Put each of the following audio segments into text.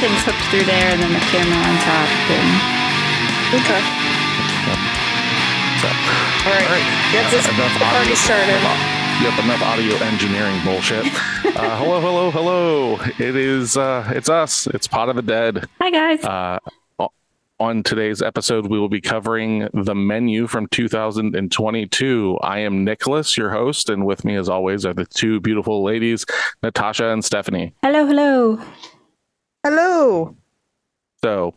everything's hooked through there, and then the camera on top. And Okay. So, All right. all right. Get this Enough party audio- started. Yep, enough audio engineering bullshit. uh, hello, hello, hello. It is uh it's us. It's Pod of the Dead. hi guys. Uh on today's episode, we will be covering the menu from 2022. I am Nicholas, your host, and with me, as always, are the two beautiful ladies, Natasha and Stephanie. hello, hello. Hello. So,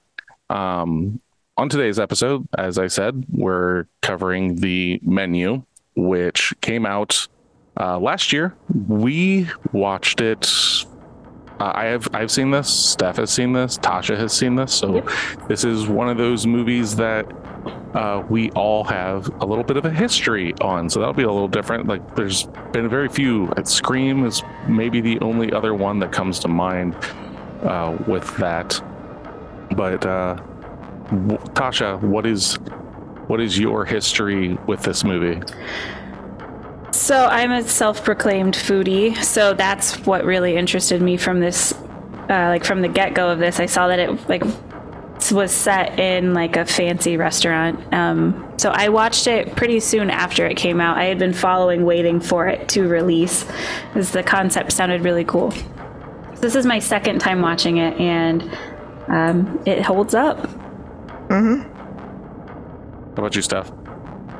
um, on today's episode, as I said, we're covering the menu, which came out uh, last year. We watched it. Uh, I have I've seen this. Steph has seen this. Tasha has seen this. So this is one of those movies that uh, we all have a little bit of a history on. So that'll be a little different. Like there's been very few. Scream is maybe the only other one that comes to mind uh, with that. But uh, w- Tasha, what is what is your history with this movie? So I'm a self-proclaimed foodie, so that's what really interested me from this, uh, like from the get-go of this. I saw that it like was set in like a fancy restaurant. Um, so I watched it pretty soon after it came out. I had been following, waiting for it to release, because the concept sounded really cool. This is my second time watching it, and um, it holds up. Mhm. How about you, Steph?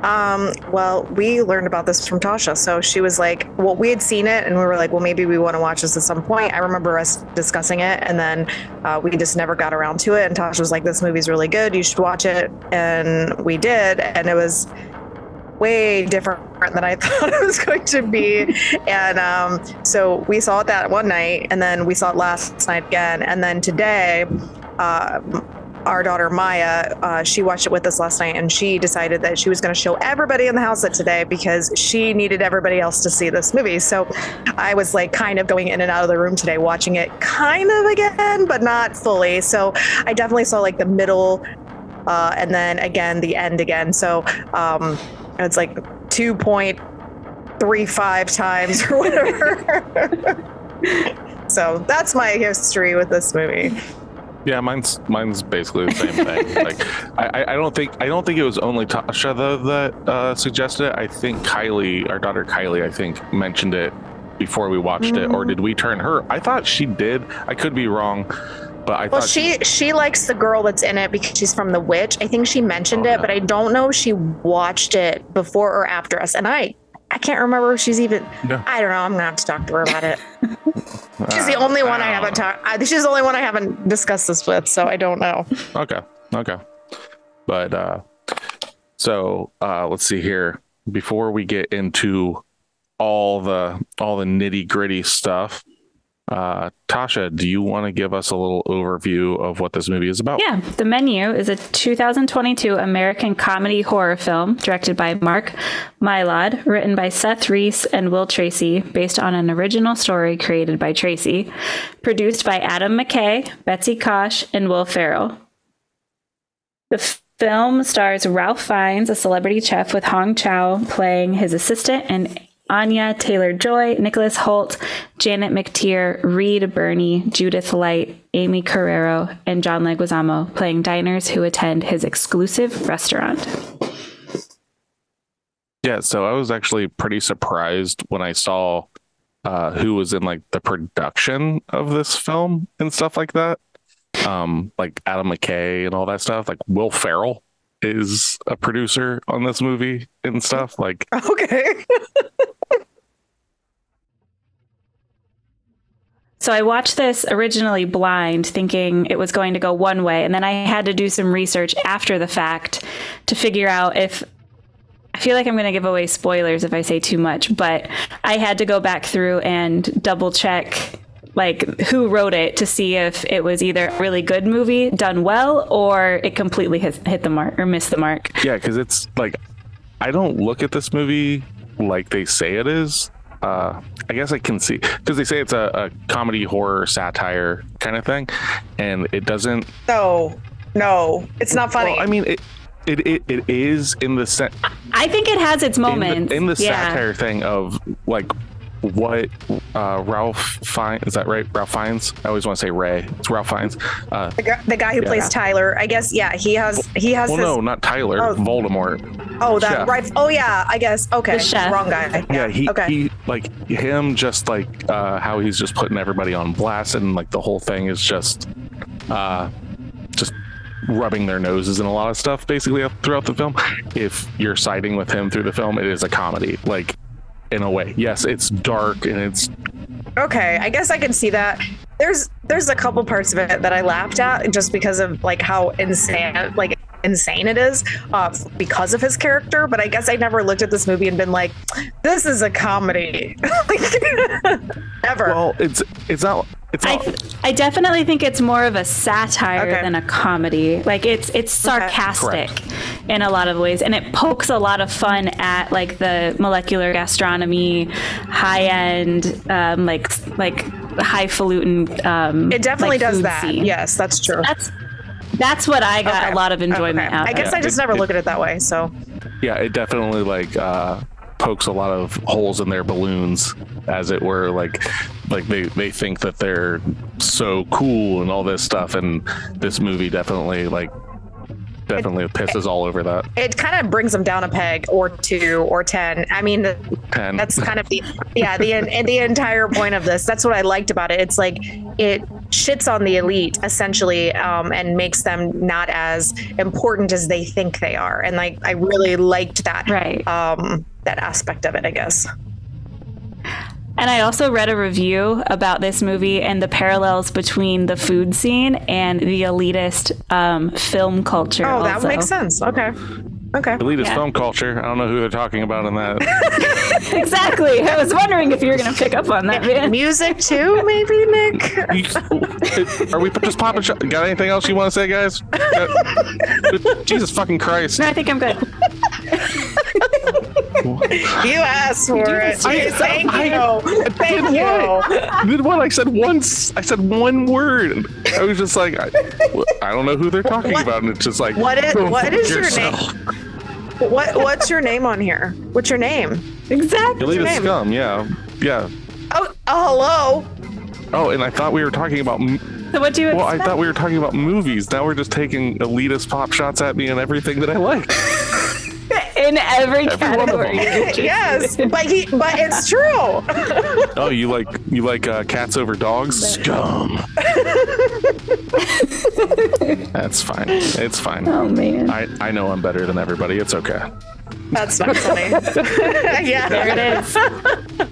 Um, well, we learned about this from Tasha. So she was like, well, we had seen it and we were like, well, maybe we want to watch this at some point. I remember us discussing it and then uh, we just never got around to it. And Tasha was like, this movie's really good. You should watch it. And we did. And it was way different than I thought it was going to be. And um, so we saw it that one night and then we saw it last night again. And then today, uh, our daughter Maya, uh, she watched it with us last night, and she decided that she was going to show everybody in the house it today because she needed everybody else to see this movie. So I was like kind of going in and out of the room today, watching it kind of again, but not fully. So I definitely saw like the middle, uh, and then again the end again. So um, it's like two point three five times or whatever. so that's my history with this movie. Yeah, mine's mine's basically the same thing. like, I, I- don't think I don't think it was only Tasha though that uh, suggested it. I think Kylie, our daughter Kylie, I think mentioned it before we watched it, or did we turn her? I thought she did. I could be wrong, but I Well, thought she she likes the girl that's in it because she's from The Witch. I think she mentioned Okay. it, but I don't know if she watched it before or after us. And I I can't remember if she's even. No. I don't know. I'm gonna have to talk to her about it. she's the only one I don't haven't talked. She's the only one I haven't discussed this with, so I don't know. Okay. Okay. But uh so uh let's see here. Before we get into all the all the nitty gritty stuff, uh Tasha, do you want to give us a little overview of what this movie is about? Yeah, The Menu is a 2022 American comedy horror film directed by Mark Mylod, written by Seth Reiss and Will Tracy, based on an original story created by Tracy, produced by Adam McKay, Betsy Koch, and Will Ferrell. The f- film stars Ralph Fiennes, a celebrity chef, with Hong Chau playing his assistant, and Anya Taylor Joy, Nicholas Hoult, Janet McTeer, Reed Birney, Judith Light, Aimee Carrero, and John Leguizamo playing diners who attend his exclusive restaurant. Yeah, so I was actually pretty surprised when I saw uh, who was in like the production of this film and stuff like that. Um, like Adam McKay and all that stuff. Like Will Ferrell is a producer on this movie and stuff. Like, Okay. So I watched this originally blind, thinking it was going to go one way, and then I had to do some research after the fact to figure out if I feel like I'm going to give away spoilers if I say too much, but I had to go back through and double check like who wrote it to see if it was either a really good movie done well or it completely hit, hit the mark or missed the mark. yeah, because it's like I don't look at this movie like they say it is. Uh, I guess I can see because they say it's a, a comedy horror satire kind of thing, and it doesn't No, no, it's not funny. Well, I mean, it, it, it, it is in the sense I think it has its in moments. the, in the yeah. satire thing of like what uh, Ralph Fiennes is that right? Ralph Fiennes. I always want to say Ray. It's Ralph Fiennes. Uh, The, guy- the guy who Yeah. plays Tyler, I guess. Yeah, he has. He has. well, his, no, not Tyler. Oh. Voldemort. Oh, that chef. right. Oh, yeah. I guess. Okay. The chef. Wrong guy. Yeah, he, okay. he like him just like uh, how he's just putting everybody on blast and like the whole thing is just uh, just rubbing their noses in a lot of stuff basically throughout the film. If you're siding with him through the film, it is a comedy. Like in a way, yes, it's dark and it's Okay, I guess I can see that. There's there's a couple parts of it that I laughed at just because of like how insane like insane it is uh, because of his character. But I guess I never looked at this movie and been like, this is a comedy. Like, Ever. well, it's it's not it's I, not. I definitely think it's more of a satire Okay. than a comedy. Like it's it's sarcastic in a lot of ways, and it pokes a lot of fun at like the molecular gastronomy, high end, um, like like highfalutin. Um, it definitely like, does food that. scene. Yes, that's true. that's that's what I got Okay. a lot of enjoyment Okay. out I of. guess I just It- never it- look at it that way. So yeah, it definitely like uh, pokes a lot of holes in their balloons, as it were. Like, like they they think that they're so cool and all this stuff, and this movie definitely like definitely pisses all over that. it kind of brings them down a peg or two or ten. I mean, Ten. that's kind of the yeah the and the entire point of this that's what i liked about it it's like it shits on the elite essentially um, and makes them not as important as they think they are and like i really liked that Right. um that aspect of it i guess And I also read a review about this movie and the parallels between the food scene and the elitist um, film culture. oh that also. makes sense okay okay Elitist Yeah. film culture. I don't know who they're talking about in that. Exactly. I was wondering if you were going to pick up on that, man. music too maybe nick Are we just popping? Shot? Got anything else you want to say, guys? Got- Jesus fucking Christ! No, I think I'm good. you asked for it I- thank I- you thank did you Did what? I said once. I said one word. I was just like, I, I don't know who they're talking What- about, and it's just like, what is- go what your yourself. what what's your name on here what's your name Exactly. Elitist name? scum. Yeah, yeah. oh, oh hello Oh, and I thought we were talking about. So what do you Well, I thought we were talking about movies. Now we're just taking elitist pop shots at me and everything that I like. in every Every category. yes, but he, but it's true. Oh, you like you like uh, cats over dogs? Scum. That's fine. It's fine. Oh man. I, I know I'm better than everybody. It's okay. That's not funny. yeah, There it is.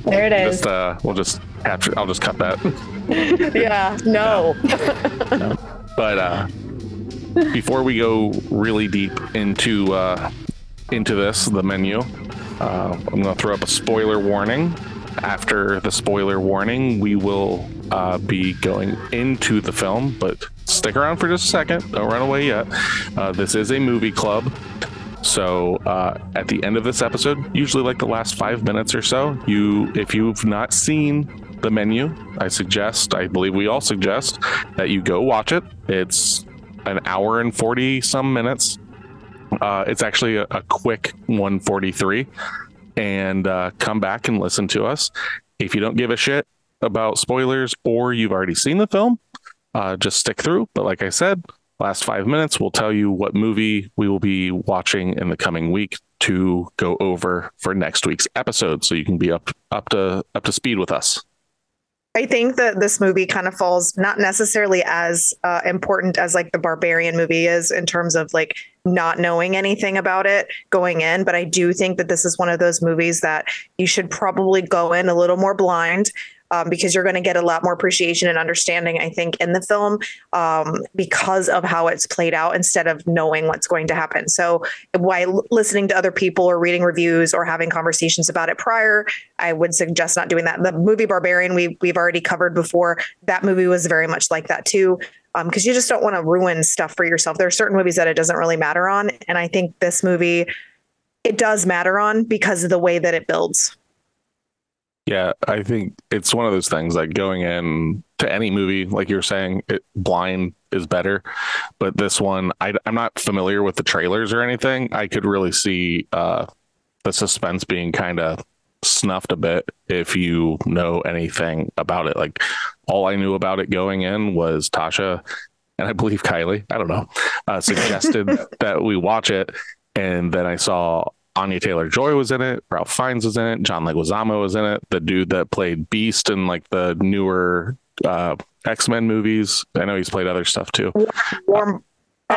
There it is. Just uh, we'll just capture. I'll just cut that. yeah. No. But uh, before we go really deep into uh, into this, the menu, uh, I'm going to throw up a spoiler warning. After the spoiler warning, we will uh, be going into the film, but stick around for just a second. Don't run away yet. Uh, this is a movie club. So uh, at the end of this episode, usually like the last five minutes or so, you if you've not seen the menu, I suggest, I believe we all suggest that you go watch it. It's an hour and forty some minutes. Uh, it's actually a, a quick 143, and uh, come back and listen to us. If you don't give a shit about spoilers or you've already seen the film, uh, just stick through. But like I said, last five minutes will tell you what movie we will be watching in the coming week to go over for next week's episode, so you can be up up to up to speed with us. I think that this movie kind of falls not necessarily as uh, important as like the Barbarian movie is in terms of like not knowing anything about it going in. But I do think that this is one of those movies that you should probably go in a little more blind. Um, because you're going to get a lot more appreciation and understanding, I think, in the film um, because of how it's played out instead of knowing what's going to happen. So, while listening to other people or reading reviews or having conversations about it prior, I would suggest not doing that. The movie Barbarian we we've already covered before. That movie was very much like that too, because you just don't want to ruin stuff for yourself. There are certain movies that it doesn't really matter on, and I think this movie it does matter on because of the way that it builds. Yeah, I think it's one of those things like going in to any movie, like you're saying, it, blind is better. But this one, I, am not familiar with the trailers or anything. I could really see uh, the suspense being kind of snuffed a bit if you know anything about it. Like all I knew about it going in was Tasha and I believe Kylie, I don't know, uh, suggested that we watch it. And then I saw Anya Taylor Joy was in it, Ralph Fiennes was in it, John Leguizamo was in it, the dude that played Beast in like the newer uh, X Men movies. I know he's played other stuff too. Warm.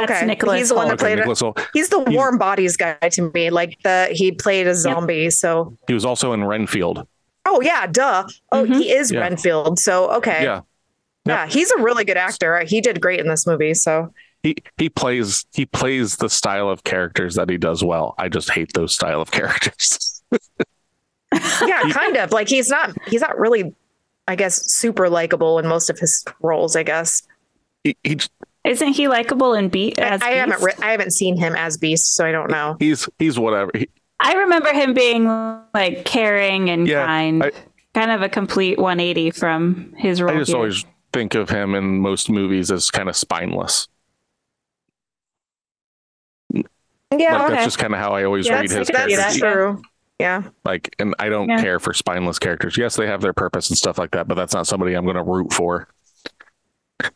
That's okay, Nicholas he's the one that Hoult. Okay, played. Nicholas Hoult. He's the He's- warm bodies guy to me. Like the he played a zombie. So He was also in Renfield. oh yeah, duh. Oh, Mhm. he is Yeah. Renfield. So okay, Yeah, yeah, he's a really good actor. He did great in this movie. So he he plays he plays the style of characters that he does well. I just hate those style of characters. yeah, kind of like he's not he's not really, I guess, super likable in most of his roles. I guess he, he Isn't he likable in Beat? I, As I haven't re- I haven't seen him as Beast, so I don't know. he's he's whatever. He, I remember him being like caring and Yeah, kind, I- kind of a complete 180 from his role. I just here. always think of him in most movies as kind of spineless. Yeah, like okay. that's just kind of how I always Yeah, read that's- his I could see characters. that. that's true. Yeah. Like, and I don't Yeah. care for spineless characters. Yes, they have their purpose and stuff like that, but that's not somebody I'm going to root for.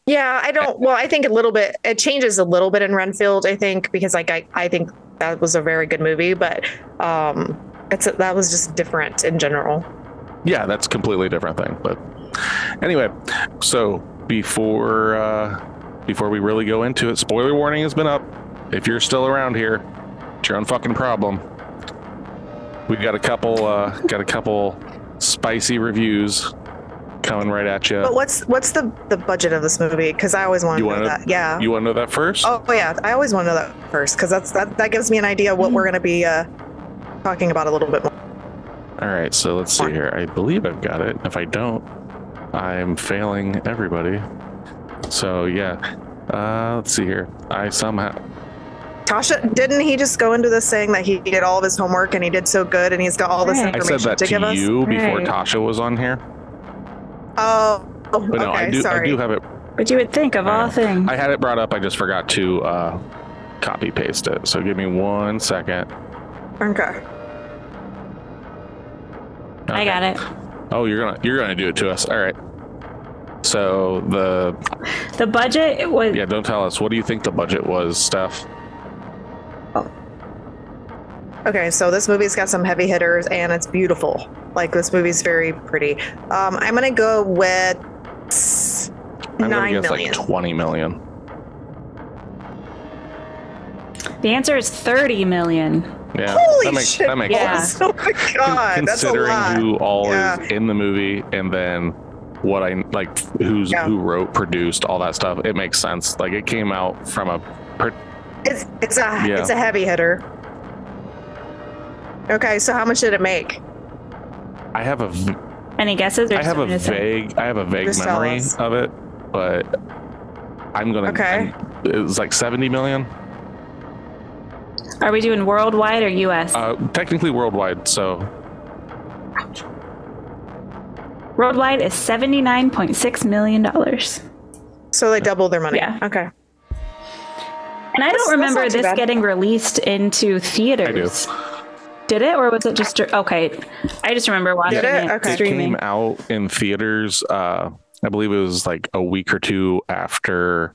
Yeah, I don't. Well, I think a little bit. It changes a little bit in Renfield. I think because like I, I think that was a very good movie, but um, it's that was just different in general. Yeah, that's a completely different thing. But anyway, so before uh, before we really go into it, spoiler warning has been up. If you're still around here, it's your own fucking problem. We've got a couple uh, got a couple spicy reviews coming right at you. But what's what's the the budget of this movie? Because I always want to know wanna- that. Yeah. You want to know that first? oh yeah, I always want to know that first because that's that that gives me an idea of what we're going to be uh, talking about a little bit more. All right, so let's see here. I believe I've got it. If I don't, I'm failing everybody. So yeah, uh, let's see here. I somehow Tasha, didn't he just go into this saying that he did all of his homework and he did so good and he's got all this Right. I information said that to to, give us? you before Right. Tasha was on here. Oh, But no, okay. I do. sorry. I do have it. But you would think of all things. I had it brought up. I just forgot to uh, copy paste it. So give me one second. Okay. I got it. Oh, you're gonna you're gonna do it to us. All right. So the The budget was yeah, don't tell us. What do you think the budget was, Steph? Okay, so this movie's got some heavy hitters and it's beautiful. Like this movie's very pretty. Um, I'm gonna go with s- I'm nine gonna guess million. like twenty million. the answer is 30 million. Yeah, Holy that makes shit! that makes Yeah. sense. Oh my god, that's a considering lot. who all Yeah. is in the movie and then what I like who's Yeah. who wrote, produced, all that stuff, it makes sense. Like it came out from a per- It's it's a Yeah. it's a heavy hitter. Okay, so how much did it make? I have a v- Any guesses? Or I have a something say? vague I have a vague Just memory of it, but I'm gonna Okay. I'm- it was like 70 million. Are we doing worldwide or U.S.? Uh, technically worldwide, so worldwide is 79.6 million dollars. So they doubled their money. Yeah. Okay. And I don't that's remember not this bad. getting released into theaters. Did it, or was it just okay? I just remember watching Did it? it, Okay. it came out in theaters uh i believe it was like a week or two after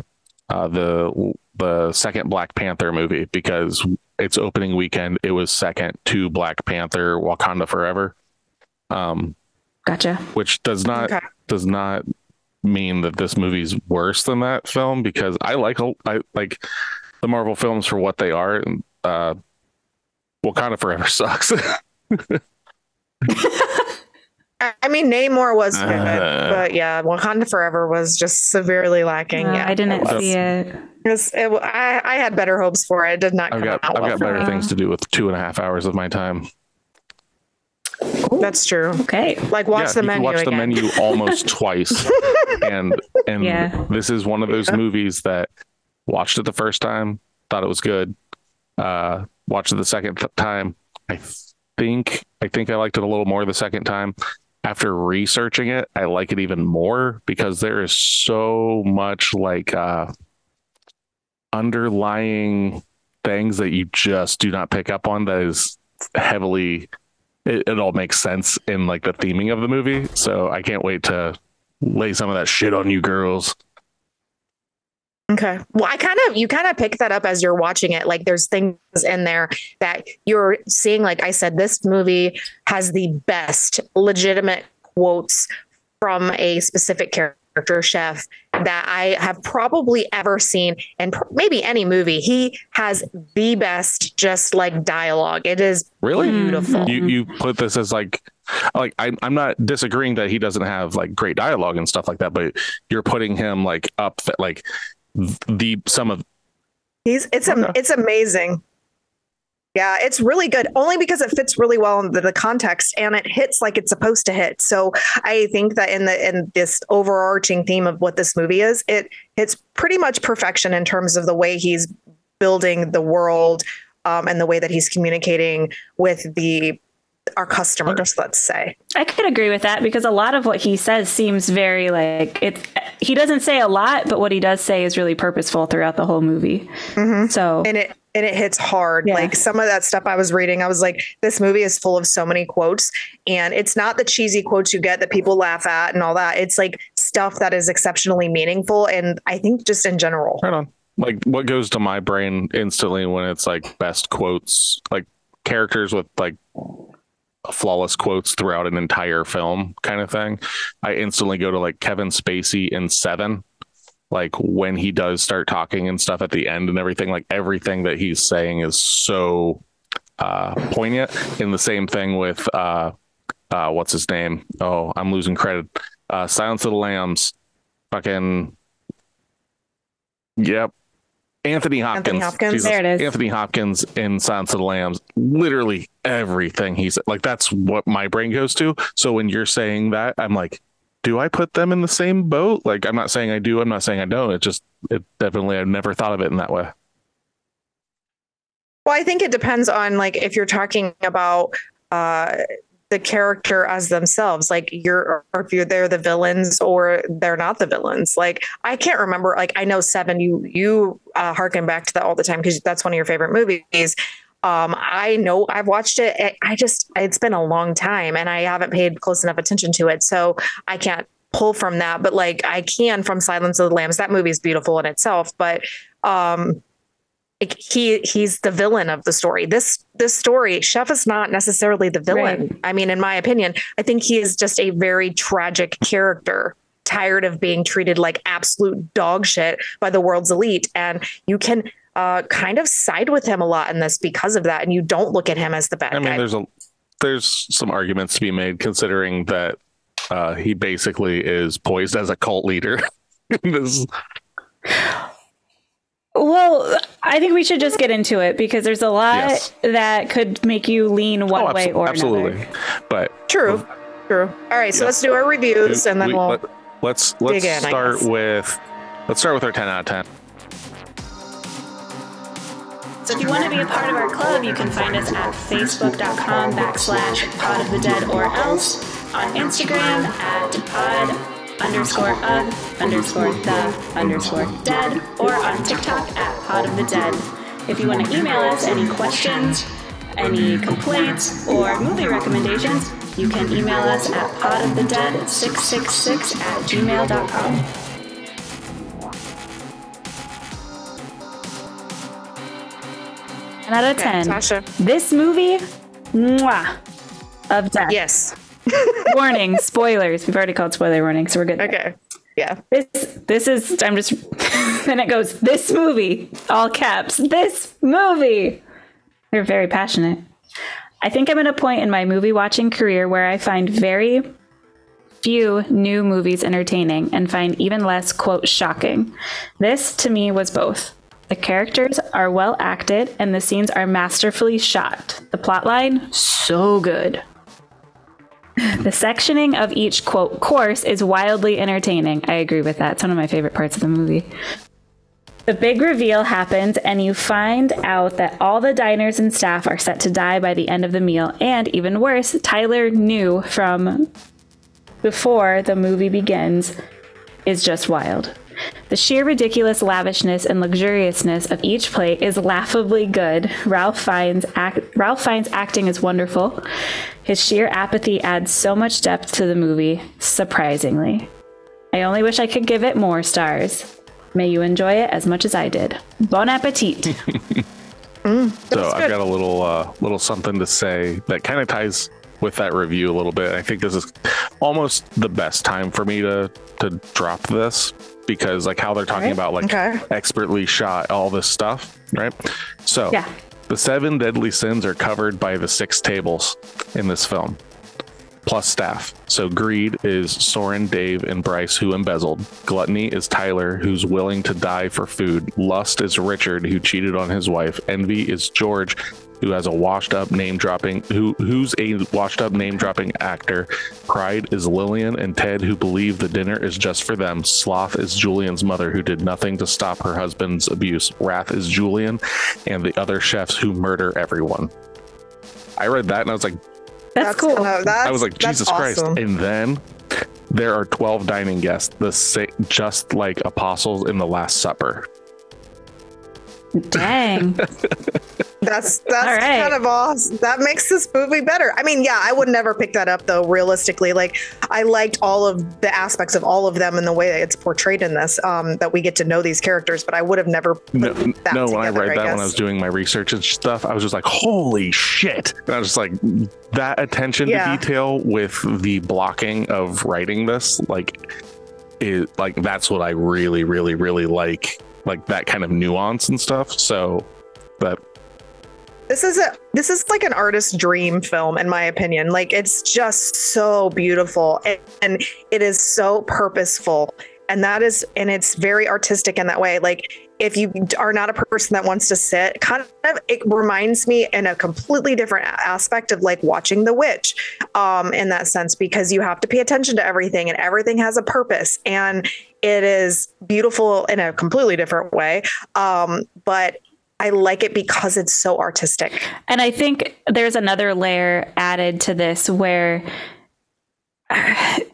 uh the the second black panther movie because its opening weekend it was second to black panther wakanda forever um Gotcha. which does not Okay. does not mean that this movie's worse than that film because i like i like the marvel films for what they are and uh wakanda forever sucks I I mean, Namor was good, Uh. but yeah, Wakanda Forever was just severely lacking. Uh, yeah, I didn't it see it. It was- it w- I, I had better hopes for it. It did not i've come got out i've well got better me. things to do with two and a half hours of my time That's true. Okay. Like watch yeah, the you menu watch again. the menu almost twice and and Yeah. this is one of those movies that watched it the first time thought it was good uh watched it the second th- time i think i think i liked it a little more the second time after researching it i like it even more because there is so much like uh underlying things that you just do not pick up on that is heavily it, it all makes sense in like the theming of the movie. So I can't wait to lay some of that shit on you girls. Okay. Well, I kind of you kind of pick that up as you're watching it. Like there's things in there that you're seeing. Like I said, this movie has the best legitimate quotes from a specific character chef that I have probably ever seen, and pr- maybe any movie. He has the best, just like dialogue. It is Really? beautiful. You you put this as like like I'm I'm not disagreeing that he doesn't have like great dialogue and stuff like that, but you're putting him like up like the some of He's it's Okay. it's amazing. Yeah, it's really good only because it fits really well into the context and it hits like it's supposed to hit. So I think that in the in this overarching theme of what this movie is, it hits pretty much perfection in terms of the way he's building the world um, and the way that he's communicating with the our customers. Let's say. I could agree with that because a lot of what he says seems very like it. He doesn't say a lot, but what he does say is really purposeful throughout the whole movie. Mm-hmm. So and it and it hits hard Yeah. like some of that stuff i was reading i was like this movie is full of so many quotes and it's not the cheesy quotes you get that people laugh at and all that it's like stuff that is exceptionally meaningful and i think just in general right on. Like what goes to my brain instantly when it's like best quotes, like characters with like flawless quotes throughout an entire film kind of thing. I instantly go to like Kevin Spacey in Seven. Like when he does start talking and stuff at the end and everything, like everything that he's saying is so uh poignant. And the same thing with uh uh what's his name? Oh, I'm losing credit. Uh Silence of the Lambs. Fucking Yep. Anthony Hopkins. Anthony Hopkins. There it is. Anthony Hopkins in Silence of the Lambs. Literally everything he's like. That's what my brain goes to. So when you're saying that, I'm like, do I put them in the same boat? Like, I'm not saying I do. I'm not saying I don't. It just, it definitely, I've never thought of it in that way. well i think it depends on like if you're talking about uh the character as themselves like you're or if you're they're the villains or they're not the villains. Like i can't remember like i know seven you you uh harken back to that all the time because that's one of your favorite movies. Um i know i've watched it I- just it's been a long time and i haven't paid close enough attention to it so i can't pull from that but like i can from silence of the lambs. That movie is beautiful in itself but um he he's the villain of the story. This this story, Chef is not necessarily the villain. Right. I mean, in my opinion, I think he is just a very tragic character, tired of being treated like absolute dog shit by the world's elite, and you can uh, kind of side with him a lot in this because of that, and you don't look at him as the bad I mean, guy. there's a, there's some arguments to be made considering that uh, he basically is poised as a cult leader. this, Well, I think we should just get into it because there's a lot Yes. that could make you lean one oh, way abso- or absolutely. another. But True, true. All right, so Yeah. let's do our reviews, and then we- we'll. let, let's let's dig in, start guess. with let's start with our 10 out of 10. So if you want to be a part of our club, you can find us at facebook.com backslash pod of the dead or else, on Instagram at pod underscore of underscore the underscore dead, or on TikTok at pod of the dead. If you want to email us any questions, any complaints, or movie recommendations, you can email us at podofthedead666 at gmail.com. And out of 10. Tasha. This movie, mwah, of death. Yes. Warning, spoilers. We've already called spoiler warning, so we're good. Okay. Yeah. This, this is. I'm just. then it goes. This movie, all caps. This movie. They're very passionate. I think I'm at a point in my movie watching career where I find very few new movies entertaining and find even less quote shocking. This to me was both. The characters are well acted and the scenes are masterfully shot. The plotline so good. The sectioning of each quote course is wildly entertaining. I agree with that. It's one of my favorite parts of the movie. The big reveal happens, and you find out that all the diners and staff are set to die by the end of the meal. And even worse, Tyler knew from before the movie begins is just wild. The sheer ridiculous lavishness and luxuriousness of each plate is laughably good. Ralph Fiennes, act, Ralph Fiennes acting is wonderful. His sheer apathy adds so much depth to the movie, surprisingly. I only wish I could give it more stars. May you enjoy it as much as I did. Bon appetit. so I've got a little uh, little something to say that kind of ties with that review a little bit. I think this is almost the best time for me to to drop this because like how they're talking about like Okay. expertly shot all this stuff, right? So Yeah. The seven deadly sins are covered by the six tables in this film. Plus staff. So greed is Soren, Dave, and Bryce who embezzled. Gluttony is Tyler who's willing to die for food. Lust is Richard who cheated on his wife. Envy is George who has a washed up name dropping who who's a washed up name dropping actor. Pride is Lillian and Ted who believe the dinner is just for them. Sloth is Julian's mother who did nothing to stop her husband's abuse. Wrath is Julian and the other chefs who murder everyone. I read that and I was like, That's, cool. kinda- that's- I was like, that's Jesus Christ. awesome. And then there are 12 dining guests, the sa- just like apostles in the Last Supper. Dang. That's that's All right. kind of awesome. That makes this movie better. I mean, yeah, I would never pick that up though. Realistically, like I liked all of the aspects of all of them and the way that it's portrayed in this. Um, that we get to know these characters, but I would have never. Put No, that no when I together, read that, when I was doing my research and stuff, I was just like, holy shit. And I was just like, that attention Yeah. to detail with the blocking of writing this, like, is like, that's what I really, really, really like. Like that kind of nuance and stuff. So that This is a this is like an artist's dream film, in my opinion. Like it's just so beautiful and, and it is so purposeful. And that is and it's very artistic in that way. Like if you are not a person that wants to sit, kind of it reminds me in a completely different aspect of like watching The Witch, um, in that sense, because you have to pay attention to everything and everything has a purpose. And it is beautiful in a completely different way. Um, but I like it because it's so artistic. And I think there's another layer added to this where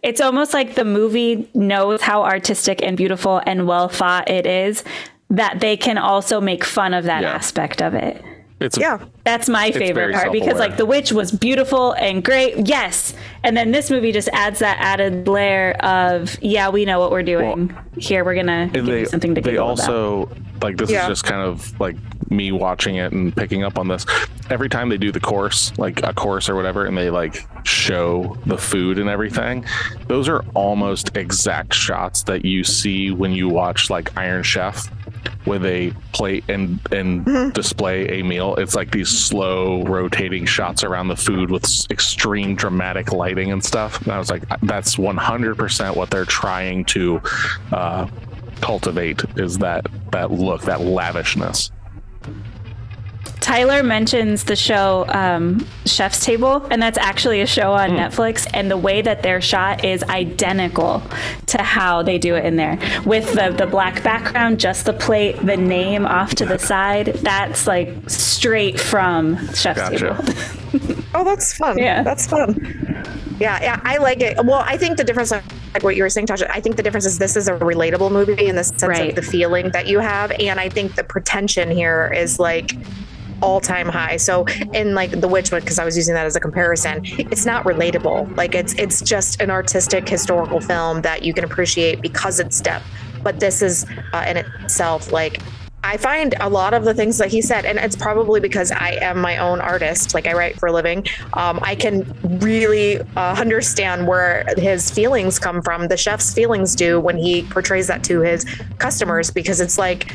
it's almost like the movie knows how artistic and beautiful and well thought it is that they can also make fun of that Yeah. aspect of it. It's Yeah. That's my favorite part because self-aware. like The Witch was beautiful and great. Yes. And then this movie just adds that added layer of yeah, we know what we're doing. Here we're going to give they you something to they giggle about. also like this Yeah. is just kind of like me watching it and picking up on this every time they do the course like a course or whatever and they like show the food and everything those are almost exact shots that you see when you watch like iron chef where they plate and and display a meal. It's like these slow rotating shots around the food with extreme dramatic lighting and stuff. And i was like that's 100% what they're trying to uh cultivate is that that look that lavishness Tyler mentions the show um, Chef's Table, and that's actually a show on Netflix. And the way that they're shot is identical to how they do it in there, with the the black background, just the plate, the name off to the side. That's like straight from Chef's Gotcha. Table. Oh, that's fun. Yeah. That's fun. Yeah, yeah, I like it. Well, I think the difference, like what you were saying, Tasha, I think the difference is this is a relatable movie in the sense Right. of the feeling that you have. And I think the pretension here is like all time high. So in like The Witch, because I was using that as a comparison, it's not relatable. Like it's it's just an artistic historical film that you can appreciate because it's depth. But this is uh, in itself like I find a lot of the things that he said, and it's probably because I am my own artist, like I write for a living. Um, I can really uh, understand where his feelings come from. The chef's feelings do when he portrays that to his customers, because it's like,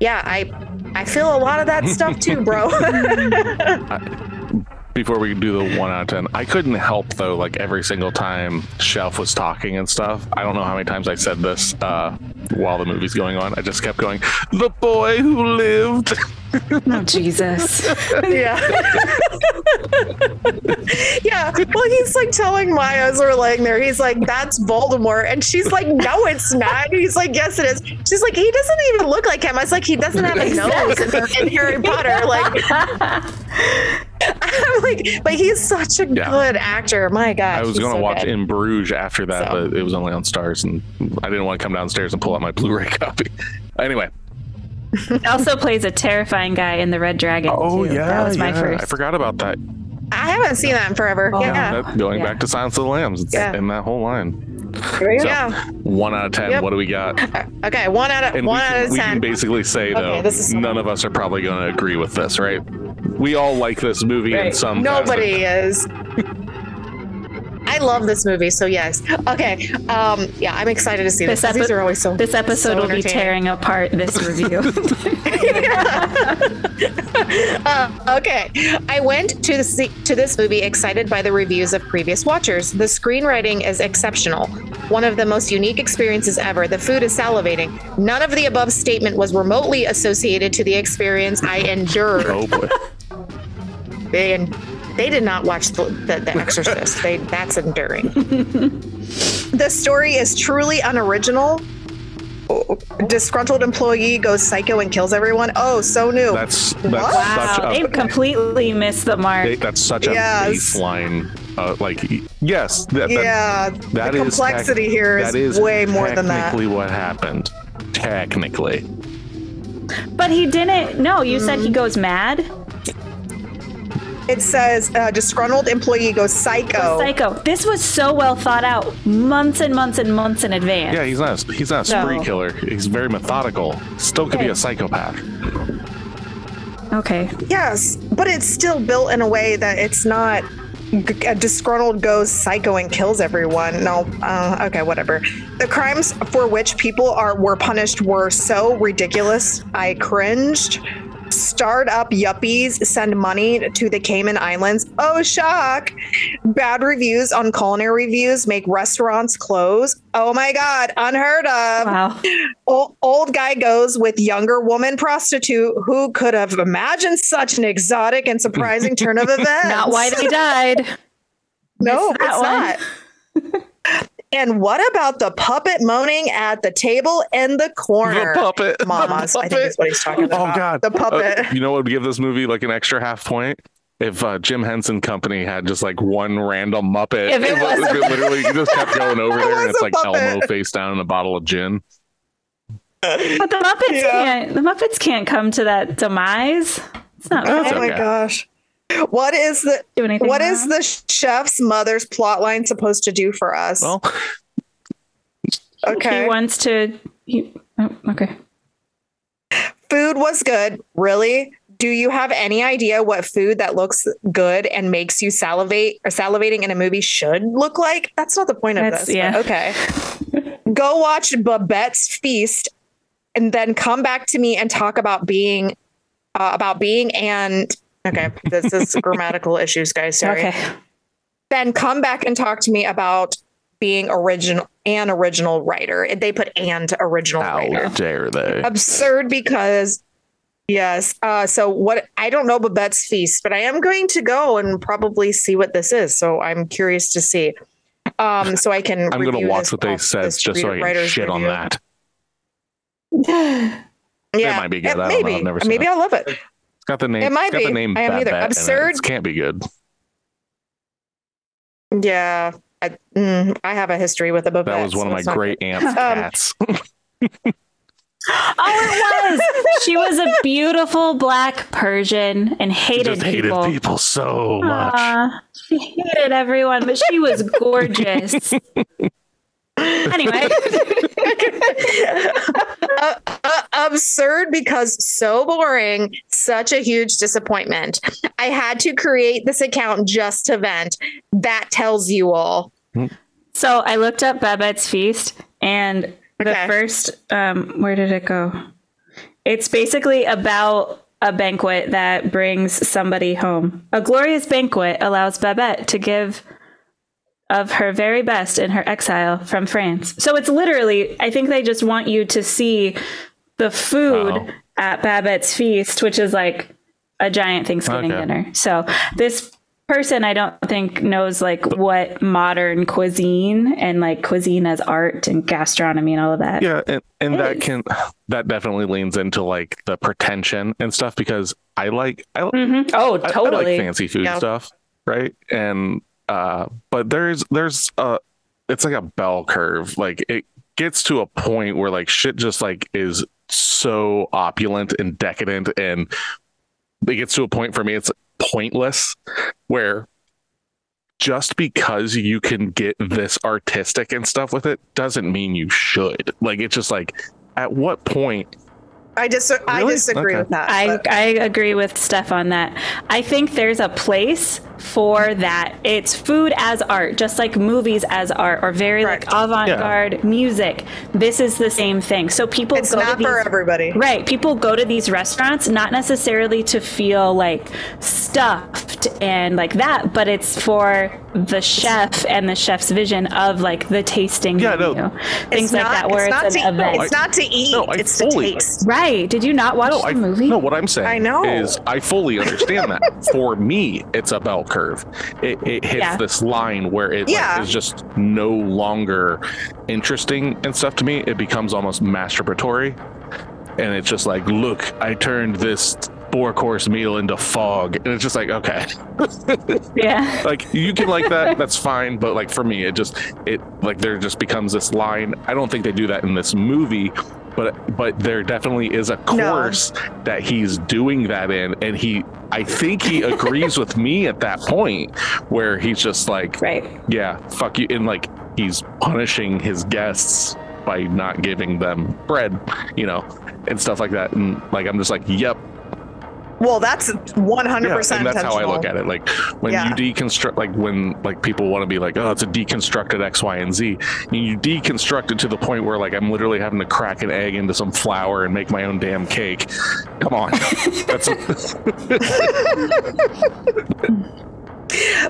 yeah, I, I feel a lot of that stuff too, bro. before we do the one out of ten i couldn't help though like every single time chef was talking and stuff i don't know how many times i said this uh while the movie's going on i just kept going the boy who lived Oh Jesus! yeah. yeah. Well, he's like telling Maya as we're laying there, he's like, that's Voldemort. And she's like, no, it's not. And he's like, yes, it is. She's like, he doesn't even look like him. I was like, he doesn't have a nose in, in Harry Potter. Like, I'm like, but he's such a Yeah. good actor. My God. I was going to so watch good. In Bruges after that, So. but it was only on Starz, and I didn't want to come downstairs and pull out my Blu-ray copy. Anyway, He also plays a terrifying guy in the Red Dragon. oh too. yeah, that was my yeah, first. I forgot about that. I haven't seen that in forever. Oh. yeah. That- going Yeah. back to Silence of the Lambs, it's Yeah. in that whole line. So, Yeah. one out of ten. Yep. What do we got? Uh, okay. One out of And one we, out can, of we can ten. basically say Okay, though, this none of us are probably going to agree with this, right? We all like this movie in Right. some Nobody is. I love this movie, so yes. Okay. Um. Yeah, I'm excited to see this. This 'cause These are always so. This episode so will be tearing apart this review. Uh, okay, I went to the se- to this movie excited by the reviews of previous watchers. The screenwriting is exceptional, one of the most unique experiences ever. The food is salivating. None of the above statement was remotely associated to the experience I endured. Oh boy. They they did not watch the, the, the Exorcist. they that's enduring. the story is truly unoriginal. Disgruntled employee goes psycho and kills everyone. Oh, so new. That's that's wow, such they completely missed the mark. they- that's such a Yes. baseline. Uh, like yes, that, that, yeah, that the is complexity tec- here is, that is way more than that. Technically, what happened? Technically, But he didn't. No, you said Mm-hmm. he goes mad. It says uh, disgruntled employee goes psycho. Psycho. This was so well thought out, months and months and months in advance. yeah, he's not. A, he's not a spree No. killer. He's very methodical. Still could be Okay. a psychopath. Okay. Yes, but it's still built in a way that it's not g- a disgruntled goes psycho and kills everyone. No, uh, okay, whatever. The crimes for which people are were punished were so ridiculous. I cringed. Starred up yuppies send money to the Cayman Islands. Oh, shock. Bad reviews on culinary reviews make restaurants close. Oh my God, unheard of. Wow. Old, old guy goes with younger woman prostitute who could have imagined such an exotic and surprising turn of events. Not why they died. No, that it's not. and what about the puppet moaning at the table in the corner? The puppet. The Mamas, I think puppet. is what he's talking about. Oh. God, The puppet. Uh, you know what would give this movie like an extra half point? If uh, Jim Henson Company had just like one random Muppet, If it was a- literally you just kept going over It there, and it's like puppet. Elmo face down in a bottle of gin. But the Muppets Yeah. can't. The Muppets can't come to that demise. It's not oh fair. my gosh. What is the Do anything what is wrong. the chef's mother's plot line supposed to do for us? Well, okay. He wants to. He, oh, okay. food was good. Really? Do you have any idea what food that looks good and makes you salivate or salivating in a movie should look like? That's not the point of That's- this. yeah. Okay. Go watch Babette's Feast and then come back to me and talk about being uh, about being and okay, this is grammatical issues, guys. Sorry. Okay. Then come back and talk to me about being original an original writer. They put and original how writer dare they? absurd because yes uh so what i don't know babette's feast but i am going to go and probably see what this is so i'm curious to see um so i can I'm gonna watch what they said just so I can writer's shit on that. yeah might be good. Yeah, I don't know. maybe I've never seen maybe it. i'll love it It's got the name. It might it's got be. the name I am neither. Babette in. Absurd. It can't be good. yeah I, mm, I have a history with a babette That was one so of my great good. aunt's Um, cats. Oh, it was. she was a beautiful black Persian and She hated just hated people. people so much. Aw, she hated everyone, but she was gorgeous. anyway, uh, uh, absurd because so boring, such a huge disappointment. I had to create this account just to vent. That tells you all. so I looked up Babette's Feast, and the Okay. first, um, where did it go? It's basically about a banquet that brings somebody home. A glorious banquet allows Babette to give of her very best in her exile from France. So it's literally, I think they just want you to see the food Wow. at Babette's Feast, which is like a giant Thanksgiving Okay. dinner. So this person I don't think knows like what modern cuisine and like cuisine as art and gastronomy and all of that. Yeah, and, and It that is. can that definitely leans into like the pretension and stuff because I like I, Mhm. Oh, I- I, totally. like fancy food Yeah. stuff, right? And uh but there's there's uh it's like a bell curve. Like it gets to a point where like shit just like is so opulent and decadent and it gets to a point for me it's pointless where just because you can get this artistic and stuff with it doesn't mean you should. Like it's just like at what point I dis- I disagree Okay. with that. I, but- I agree with Steph on that. I think there's a place for that. It's food as art, just like movies as art, or very Correct. like avant-garde music. This is the same thing. So people it's go not to these, for everybody. Right. People go to these restaurants not necessarily to feel like stuffed and like that, but it's for the chef and the chef's vision of like the tasting Yeah, no. menu. Things It's like not, that where it's, it's, not an to, event. it's not to eat. No, I it's fully- to taste. right. Did you not watch No, the I movie? no. What I'm saying I know. is I fully understand that. For me, it's a bell curve. It, it hits Yeah. this line where it like, is just no longer interesting and stuff to me. It becomes almost masturbatory, and it's just like, look, I turned this four course meal into fog, and it's just like, okay, Yeah. like you can like that, that's fine. But like for me, it just it like there just becomes this line. I don't think they do that in this movie. But, but there definitely is a No. course that he's doing that in and he i think he agrees with me at that point where he's just like Right. yeah fuck you and like he's punishing his guests by not giving them bread you know and stuff like that and like i'm just like yep Well, that's 100% yeah, and that's how I look at it. Like when Yeah. you deconstruct, like when like people want to be like, oh, it's a deconstructed X, Y, and Z. And you deconstruct it to the point where like I'm literally having to crack an egg into some flour and make my own damn cake. Come on, that's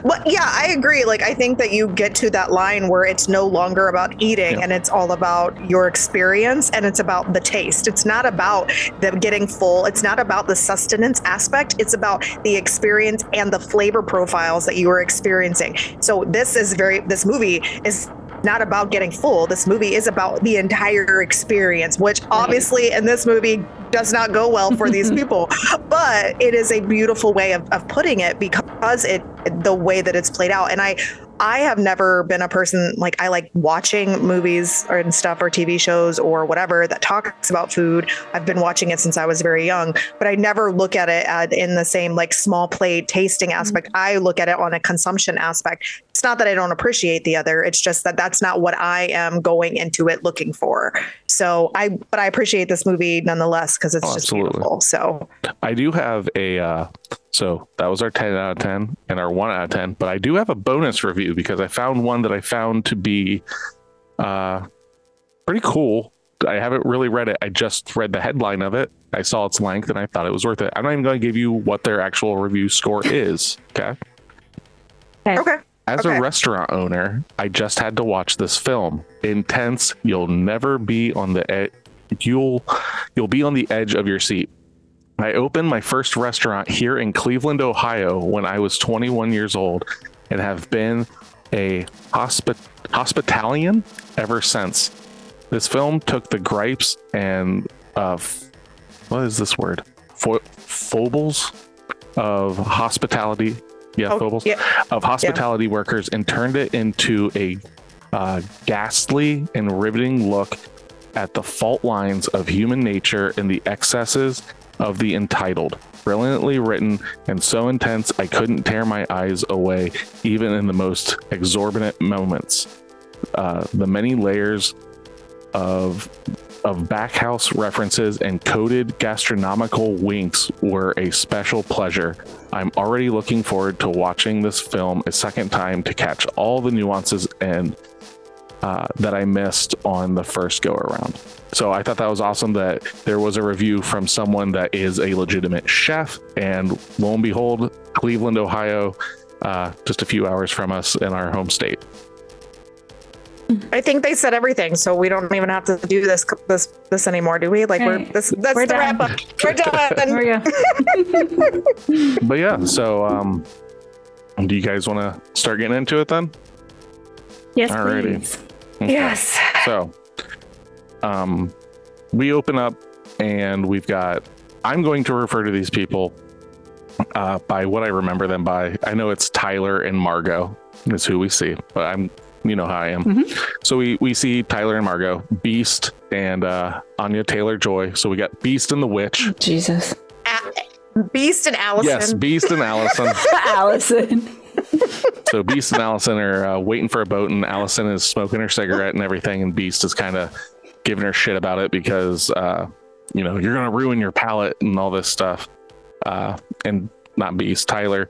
But yeah, I agree. Like, I think that you get to that line where it's no longer about eating Yeah. and it's all about your experience and it's about the taste. It's not about them getting full. It's not about the sustenance aspect. It's about the experience and the flavor profiles that you are experiencing. So this is very, this movie is not about getting full. This movie is about the entire experience, which obviously in this movie does not go well for these people. But it is a beautiful way of, of putting it because it the way that it's played out. And I I have never been a person like I like watching movies or and stuff or TV shows or whatever that talks about food. I've been watching it since I was very young, but I never look at it at, in the same like small plate tasting aspect. I look at it on a consumption aspect. It's not that I don't appreciate the other. It's just that that's not what I am going into it looking for. So I, but I appreciate this movie nonetheless because it's Oh, just absolutely. beautiful. So I do have a uh so that was our 10 out of 10 and our 1 out of 10, but I do have a bonus review because I found one that I found to be uh pretty cool. I haven't really read it. I just read the headline of it. I saw its length and I thought it was worth it. I'm not even going to give you what their actual review score is, okay? okay, As Okay. a restaurant owner, I just had to watch this film. Intense. You'll never be on the edge. You'll you'll be on the edge of your seat. I opened my first restaurant here in Cleveland, Ohio, when I was 21 years old, and have been a hospi- hospitalian ever since. This film took the gripes and uh, what is this word? Fo- foibles of hospitality. Yeah, Oh, foibles yeah. of hospitality workers and turned it into a uh, ghastly and riveting look at the fault lines of human nature and the excesses of the entitled. Brilliantly written and so intense I couldn't tear my eyes away, even in the most exorbitant moments. Uh, the many layers of of backhouse references and coded gastronomical winks were a special pleasure. I'm already looking forward to watching this film a second time to catch all the nuances and uh, that I missed on the first go around. So I thought that was awesome that there was a review from someone that is a legitimate chef, and lo and behold, Cleveland, Ohio, uh, just a few hours from us in our home state. I think they said everything, so we don't even have to do this this this anymore, do we? Like we're this that's We're the done. wrap up. We're done. There we go. but yeah, so um, Do you guys want to start getting into it then? Yes, Alrighty. please. Okay. Yes. So, um, we open up and we've got. I'm going to refer to these people uh, by what I remember them by. I know it's Tyler and Margot is who we see, but I'm, you know how I am. So we we see Tyler and Margot, Beast and uh, Anya Taylor Joy. So we got Beast and the Witch. Jesus. A- Beast and Allison. Yes, Beast and Allison. Allison. So Beast and Allison are uh, waiting for a boat, and Allison is smoking her cigarette and everything, and Beast is kind of giving her shit about it because, uh, you know, you're gonna ruin your palate and all this stuff. Uh, and not Beast, Tyler,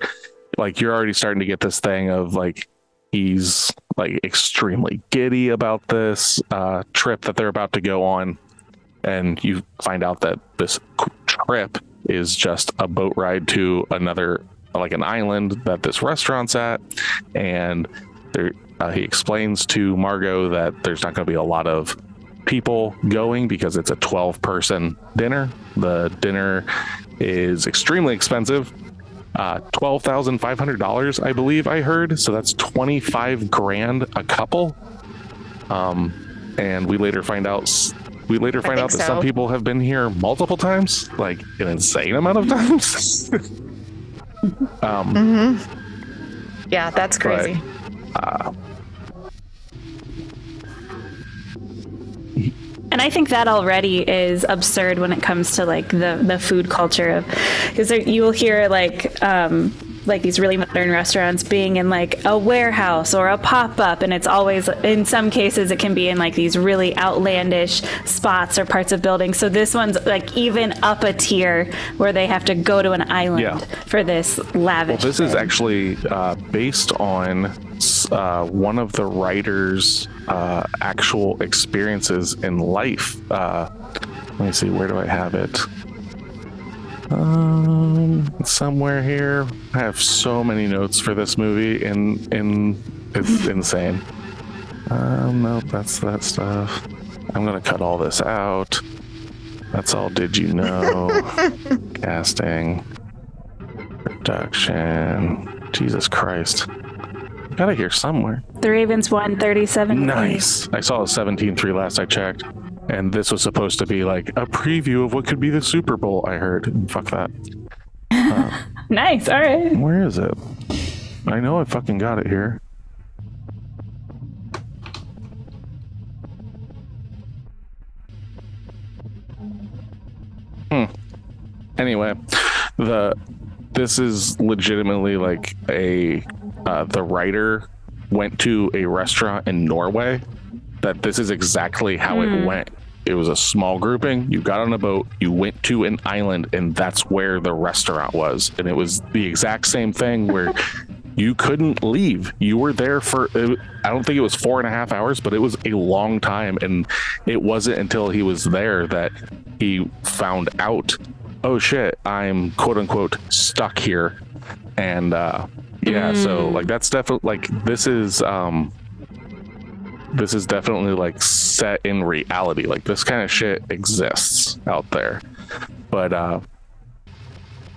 like you're already starting to get this thing of like he's like extremely giddy about this uh, trip that they're about to go on, and you find out that this trip is just a boat ride to another like an island that this restaurant's at and there uh, he explains to margot that there's not going to be a lot of people going because it's a 12 person dinner. The dinner is extremely expensive uh, $12,500 I believe I heard. So that's 25 grand a couple. Um and we later find out we later find out that some people have been here multiple times like an insane amount of times um Mm-hmm. Yeah, that's crazy. And I think that already is absurd when it comes to like the the food culture of because you will hear like um like these really modern restaurants being in like a warehouse or a pop-up and it's always in some cases it can be in like these really outlandish spots or parts of buildings so this one's like even up a tier where they have to go to an island Yeah. for this lavish Well, This is actually uh, based on uh, one of the writer's uh, actual experiences in life. Uh, let me see, where do I have it? Um, somewhere here. I have so many notes for this movie, and and it's insane. Um, no, that's that stuff. I'm gonna cut all this out. That's all. Did you know? Casting production. Jesus Christ. Gotta hear somewhere. the ravens won 37 Nice. I saw a 17-3 last I checked. And this was supposed to be like a preview of what could be the Super Bowl, I heard. Fuck that. nice all right Where is it? I know I fucking got it here. Hmm. Anyway, the this is legitimately like a uh, the writer went to a restaurant in Norway that this is exactly how it went. It was a small grouping. You got on a boat, you went to an island, and that's where the restaurant was. And it was the exact same thing where you couldn't leave. You were there for, I don't think it was four and a half hours, but it was a long time. And it wasn't until he was there that he found out, oh shit, I'm quote unquote stuck here. And, uh, yeah, so like that's definitely like this is, um, this is definitely like set in reality. Like this kind of shit exists out there. But uh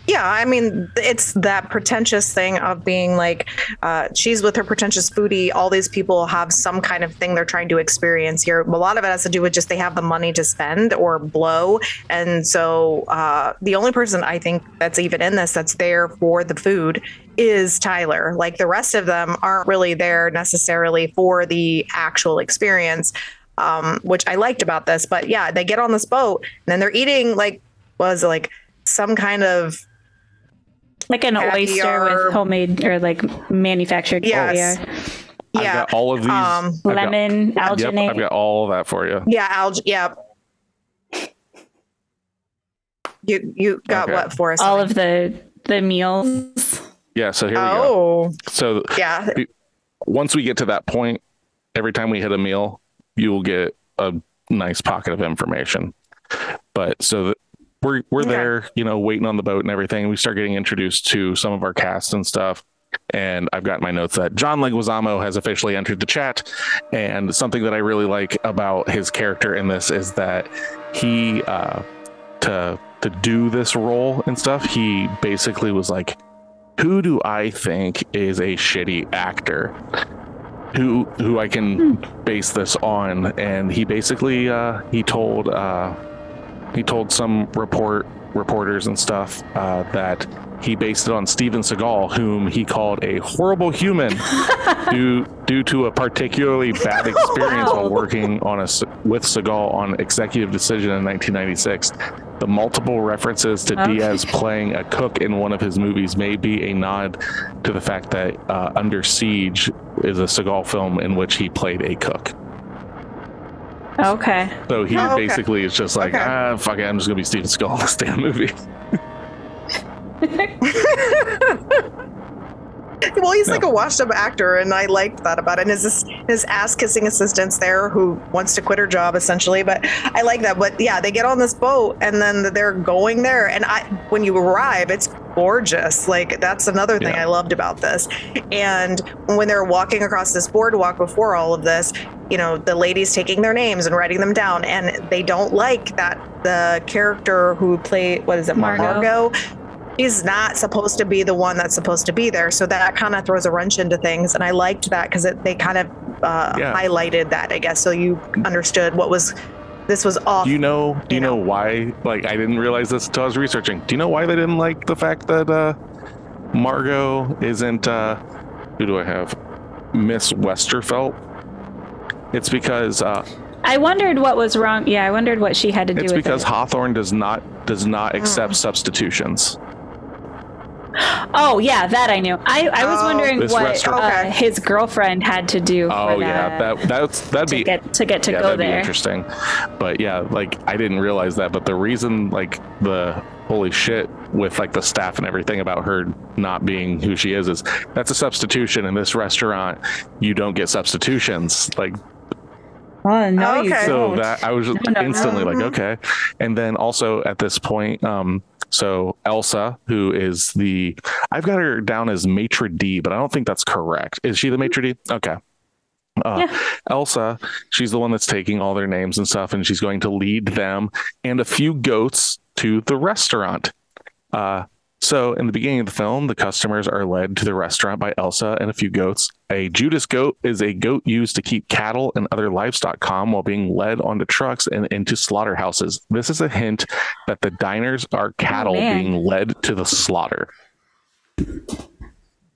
Yeah, I mean, it's that pretentious thing of being like, uh, she's with her pretentious foodie. All these people have some kind of thing they're trying to experience here. A lot of it has to do with just they have the money to spend or blow. And so uh, the only person I think that's even in this that's there for the food is Tyler. Like the rest of them aren't really there necessarily for the actual experience. Um, which I liked about this, but yeah, they get on this boat and then they're eating like was like some kind of like an oyster with homemade or like manufactured Yes. caviar. I've yeah got all of these. Um, I've got- lemon Yep, alginate I've got all of that for you. Yeah, alg. Yeah. You you got Okay. what for us? all of the the meals Yeah, so here we go. Oh, So yeah. once we get to that point, every time we hit a meal, you will get a nice pocket of information. But so that we're we're Okay. there, you know, waiting on the boat and everything. We start getting introduced to some of our cast and stuff. And I've got my notes that John Leguizamo has officially entered the chat. And something that I really like about his character in this is that he uh to to do this role and stuff, he basically was like, who do I think is a shitty actor? Who who I can base this on? And he basically uh, he told uh, he told some report reporters and stuff uh, that he based it on Steven Seagal, whom he called a horrible human due due to a particularly bad experience while working on a with Seagal on Executive Decision in 1996. The multiple references to Okay. Diaz playing a cook in one of his movies may be a nod to the fact that uh, Under Siege is a Seagal film in which he played a cook. Okay. So he Oh, okay. basically is just like, Okay. ah, fuck it, I'm just gonna be Steven Seagal in this damn movie. Well, he's like a washed-up actor, and I liked that about it. And his his ass-kissing assistant's there who wants to quit her job essentially, but I like that. But yeah, they get on this boat, and then they're going there. And I, when you arrive, it's gorgeous. Like that's another thing Yeah. I loved about this. And when they're walking across this boardwalk before all of this, you know, the ladies taking their names and writing them down, and they don't like that the character who played what is it, Margot. Margot she's not supposed to be the one that's supposed to be there. So that kind of throws a wrench into things. And I liked that because they kind of uh, Yeah. highlighted that, I guess. So you understood what was, this was off. Do you know? Do you You know. know why? Like, I didn't realize this until I was researching. Do you know why they didn't like the fact that uh, Margot isn't? Uh, who do I have? Miss Westerfelt. It's because uh, I wondered what was wrong. Yeah, I wondered what she had to do it's with because it. Hawthorn does not does not accept substitutions. Oh, yeah, that I knew. I, I was Oh. wondering This what uh, Okay. his girlfriend had to do Oh for yeah, that, that that's that'd to be get to get to yeah, go that'd be there. interesting. But yeah, like I didn't realize that. But the reason, like the holy shit with like the staff and everything about her not being who she is, is that's a substitution in this restaurant. You don't get substitutions. Like Oh no, you Okay. so that I was just No, no, instantly like, no. okay. And then also at this point, um, so Elsa, who is the I've got her down as maitre d, but I don't think that's correct. Is she the maitre d? Okay. Uh, Yeah. Elsa, she's the one that's taking all their names and stuff, and she's going to lead them and a few goats to the restaurant. Uh, so in the beginning of the film, the customers are led to the restaurant by Elsa and a few goats. A Judas goat is a goat used to keep cattle and other livestock calm while being led onto trucks and into slaughterhouses. This is a hint that the diners are oh, cattle man. being led to the slaughter.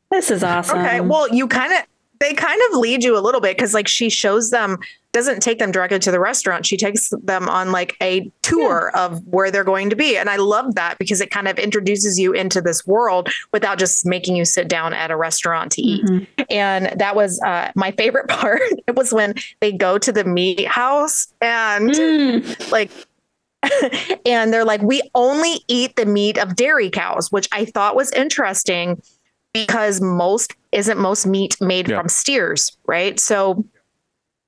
This is awesome. Okay. Well, you kind of they kind of lead you a little bit because like she shows them doesn't take them directly to the restaurant. She takes them on like a tour of where they're going to be. And I love that because it kind of introduces you into this world without just making you sit down at a restaurant to eat. Mhm. And that was uh, my favorite part. It was when they go to the meat house and Mm. like and they're like we only eat the meat of dairy cows which i thought was interesting because most isn't most meat made Yeah. from steers right so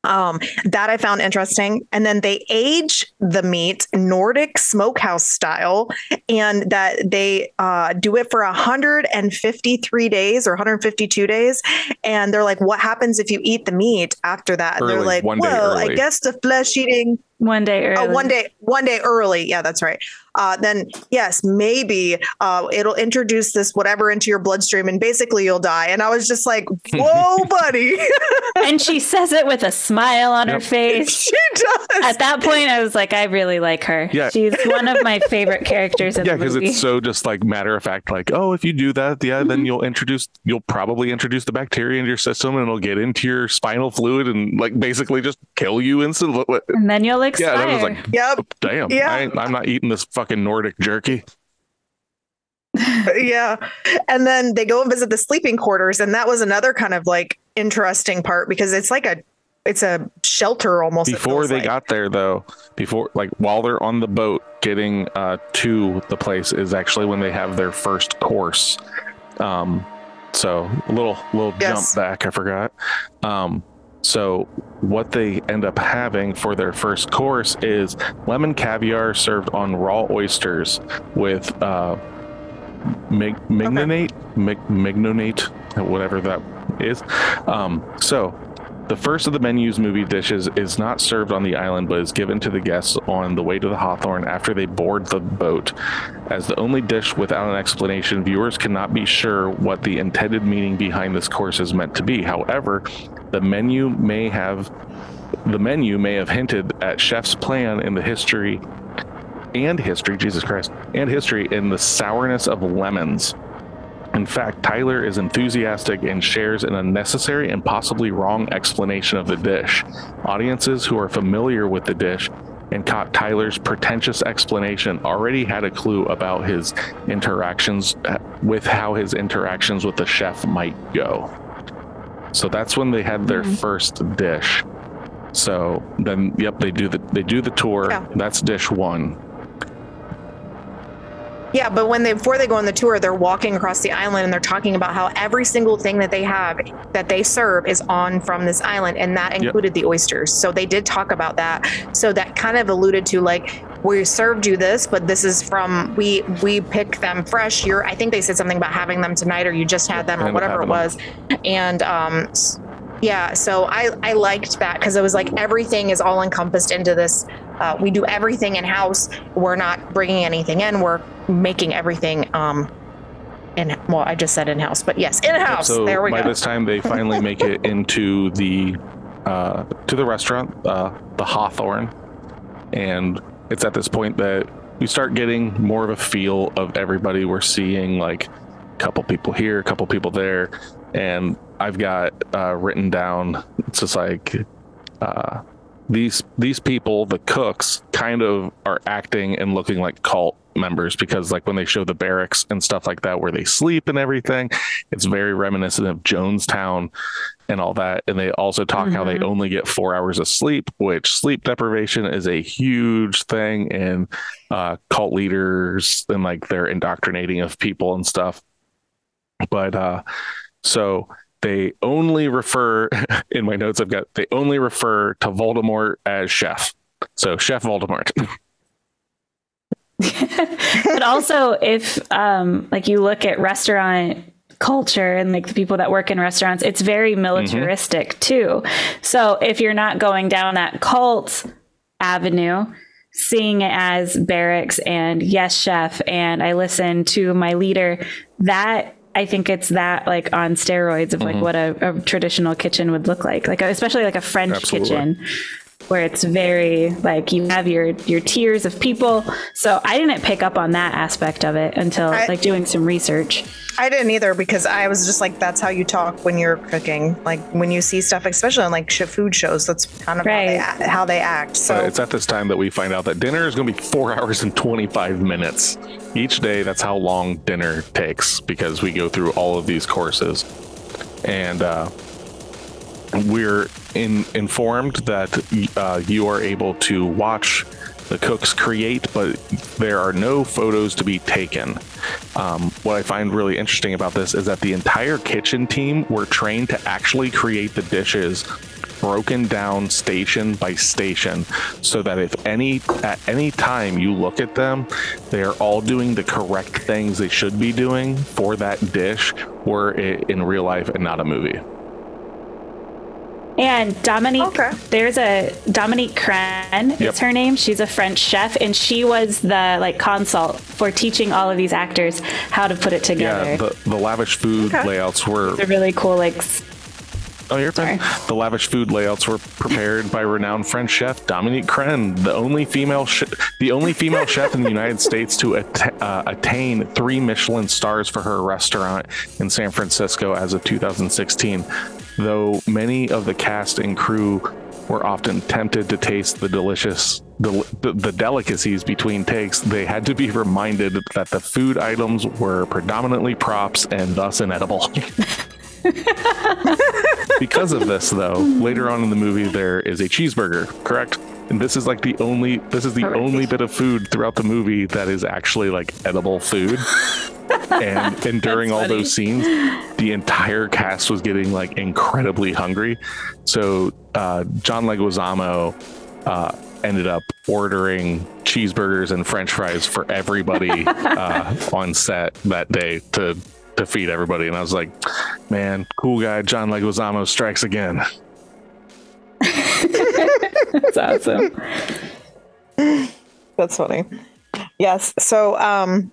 um that i found interesting and then they age the meat nordic smokehouse style and that they uh, do it for 153 days or 152 days and they're like what happens if you eat the meat after that and they're like well i guess the flesh eating One day early. Oh, one day, one day early. Yeah, that's right. Uh, then yes, maybe uh, it'll introduce this whatever into your bloodstream, and basically you'll die. And I was just like, "Whoa, buddy!" and she says it with a smile on her face. she does. At that point, I was like, I really like her. Yeah. She's one of my favorite characters in Yeah, the because it's so just like matter of fact, like, oh, if you do that, yeah, Mm-hmm. then you'll introduce, you'll probably introduce the bacteria into your system and it'll get into your spinal fluid and like basically just kill you instantly. and then you'll expire. Yeah, that was like, yep. damn, Yeah. I, I'm not eating this fucking Nordic jerky. Yeah. And then they go and visit the sleeping quarters, and that was another kind of like interesting part because it's like a, it's a shelter almost. Before they like. got there, though, before like while they're on the boat getting uh, to the place is actually when they have their first course. Um, so a little little Yes. jump back, I forgot. Um, so what they end up having for their first course is lemon caviar served on raw oysters with uh, mig- mignonate, mig- mignonate, whatever that is. Um, so The first of the menu's movie dishes is not served on the island, but is given to the guests on the way to the Hawthorn after they board the boat. As the only dish without an explanation, viewers cannot be sure what the intended meaning behind this course is meant to be. However, the menu may have the menu may have hinted at chef's plan in the history and history, Jesus Christ, and history in the sourness of lemons. In fact, Tyler is enthusiastic and shares an unnecessary and possibly wrong explanation of the dish. Audiences who are familiar with the dish and caught Tyler's pretentious explanation already had a clue about his interactions with how his interactions with the chef might go. So that's when they had their mm-hmm. first dish. So then, yep, they do the they do the tour. Yeah. That's dish one. Yeah, but when they before they go on the tour, they're walking across the island and they're talking about how every single thing that they have that they serve is on from this island, and that included yep. the oysters. So they did talk about that. So that kind of alluded to like we served you this, but this is from we we pick them fresh. You're I think they said something about having them tonight, or you just had them, or whatever it was, and um yeah, so I, I liked that because it was like everything is all encompassed into this. Uh, we do everything in house. We're not bringing anything in. We're making everything um, in. Well, I just said in house, but yes, in house. So there we by go. By this time, they finally make it into the uh, to the restaurant, uh, the Hawthorn, and it's at this point that we start getting more of a feel of everybody. We're seeing like a couple people here, a couple people there, and I've got uh, written down. It's just like uh, these these people, the cooks, kind of are acting and looking like cult members because like when they show the barracks and stuff like that where they sleep and everything it's very reminiscent of jonestown and all that and they also talk mm-hmm. how they mm-hmm. only get four hours of sleep which sleep deprivation is a huge thing in uh, cult leaders and like their indoctrinating of people and stuff but uh so they only refer in my notes I've got they only refer to Voldemort as chef. So Chef Voldemort. but also if um like you look at restaurant culture and like the people that work in restaurants, it's very militaristic mm-hmm. too. So if you're not going down that cult avenue, seeing it as barracks and yes chef and I listen to my leader, that I think it's that like on steroids of like mm-hmm. what a, a, traditional kitchen would look like, like especially like a French Absolutely. kitchen where it's very like you have your your tiers of people. So I didn't pick up on that aspect of it until I, like doing some research. I didn't either because I was just like, that's how you talk when you're cooking. Like when you see stuff, especially on like food shows, that's kind of right. how, they, how, they, act. So uh, it's at this time that we find out that dinner is going to be four hours and 25 minutes each day. That's how long dinner takes because we go through all of these courses. And, uh, we're in, informed that uh, you are able to watch the cooks create, but there are no photos to be taken. Um, what I find really interesting about this is that the entire kitchen team were trained to actually create the dishes broken down station by station so that if any at any time you look at them they are all doing the correct things they should be doing for that dish were it in real life and not a movie and Dominique, okay. there's a Dominique Crenn yep. is her name. She's a French chef, and she was the like consult for teaching all of these actors how to put it together. Yeah, the, the lavish food okay. layouts were They're really cool. Like, oh, you're fine. The lavish food layouts were prepared by renowned French chef Dominique Crenn, the only female sh- the only female chef in the United States to at- uh, attain three Michelin stars for her restaurant in San Francisco as of 2016 though many of the cast and crew were often tempted to taste the delicious the, the, delicacies between takes they had to be reminded that the food items were predominantly props and thus inedible. Because of this though later on in the movie there is a cheeseburger correct? And this is like the only this is the only bit of food throughout the movie that is actually like edible food and and during all those scenes the entire cast was getting like incredibly hungry so uh, john leguizamo uh, ended up ordering cheeseburgers and french fries for everybody uh, on set that day to to feed everybody and i was like man cool guy john leguizamo strikes again That's awesome. That's funny. Yes. So, um,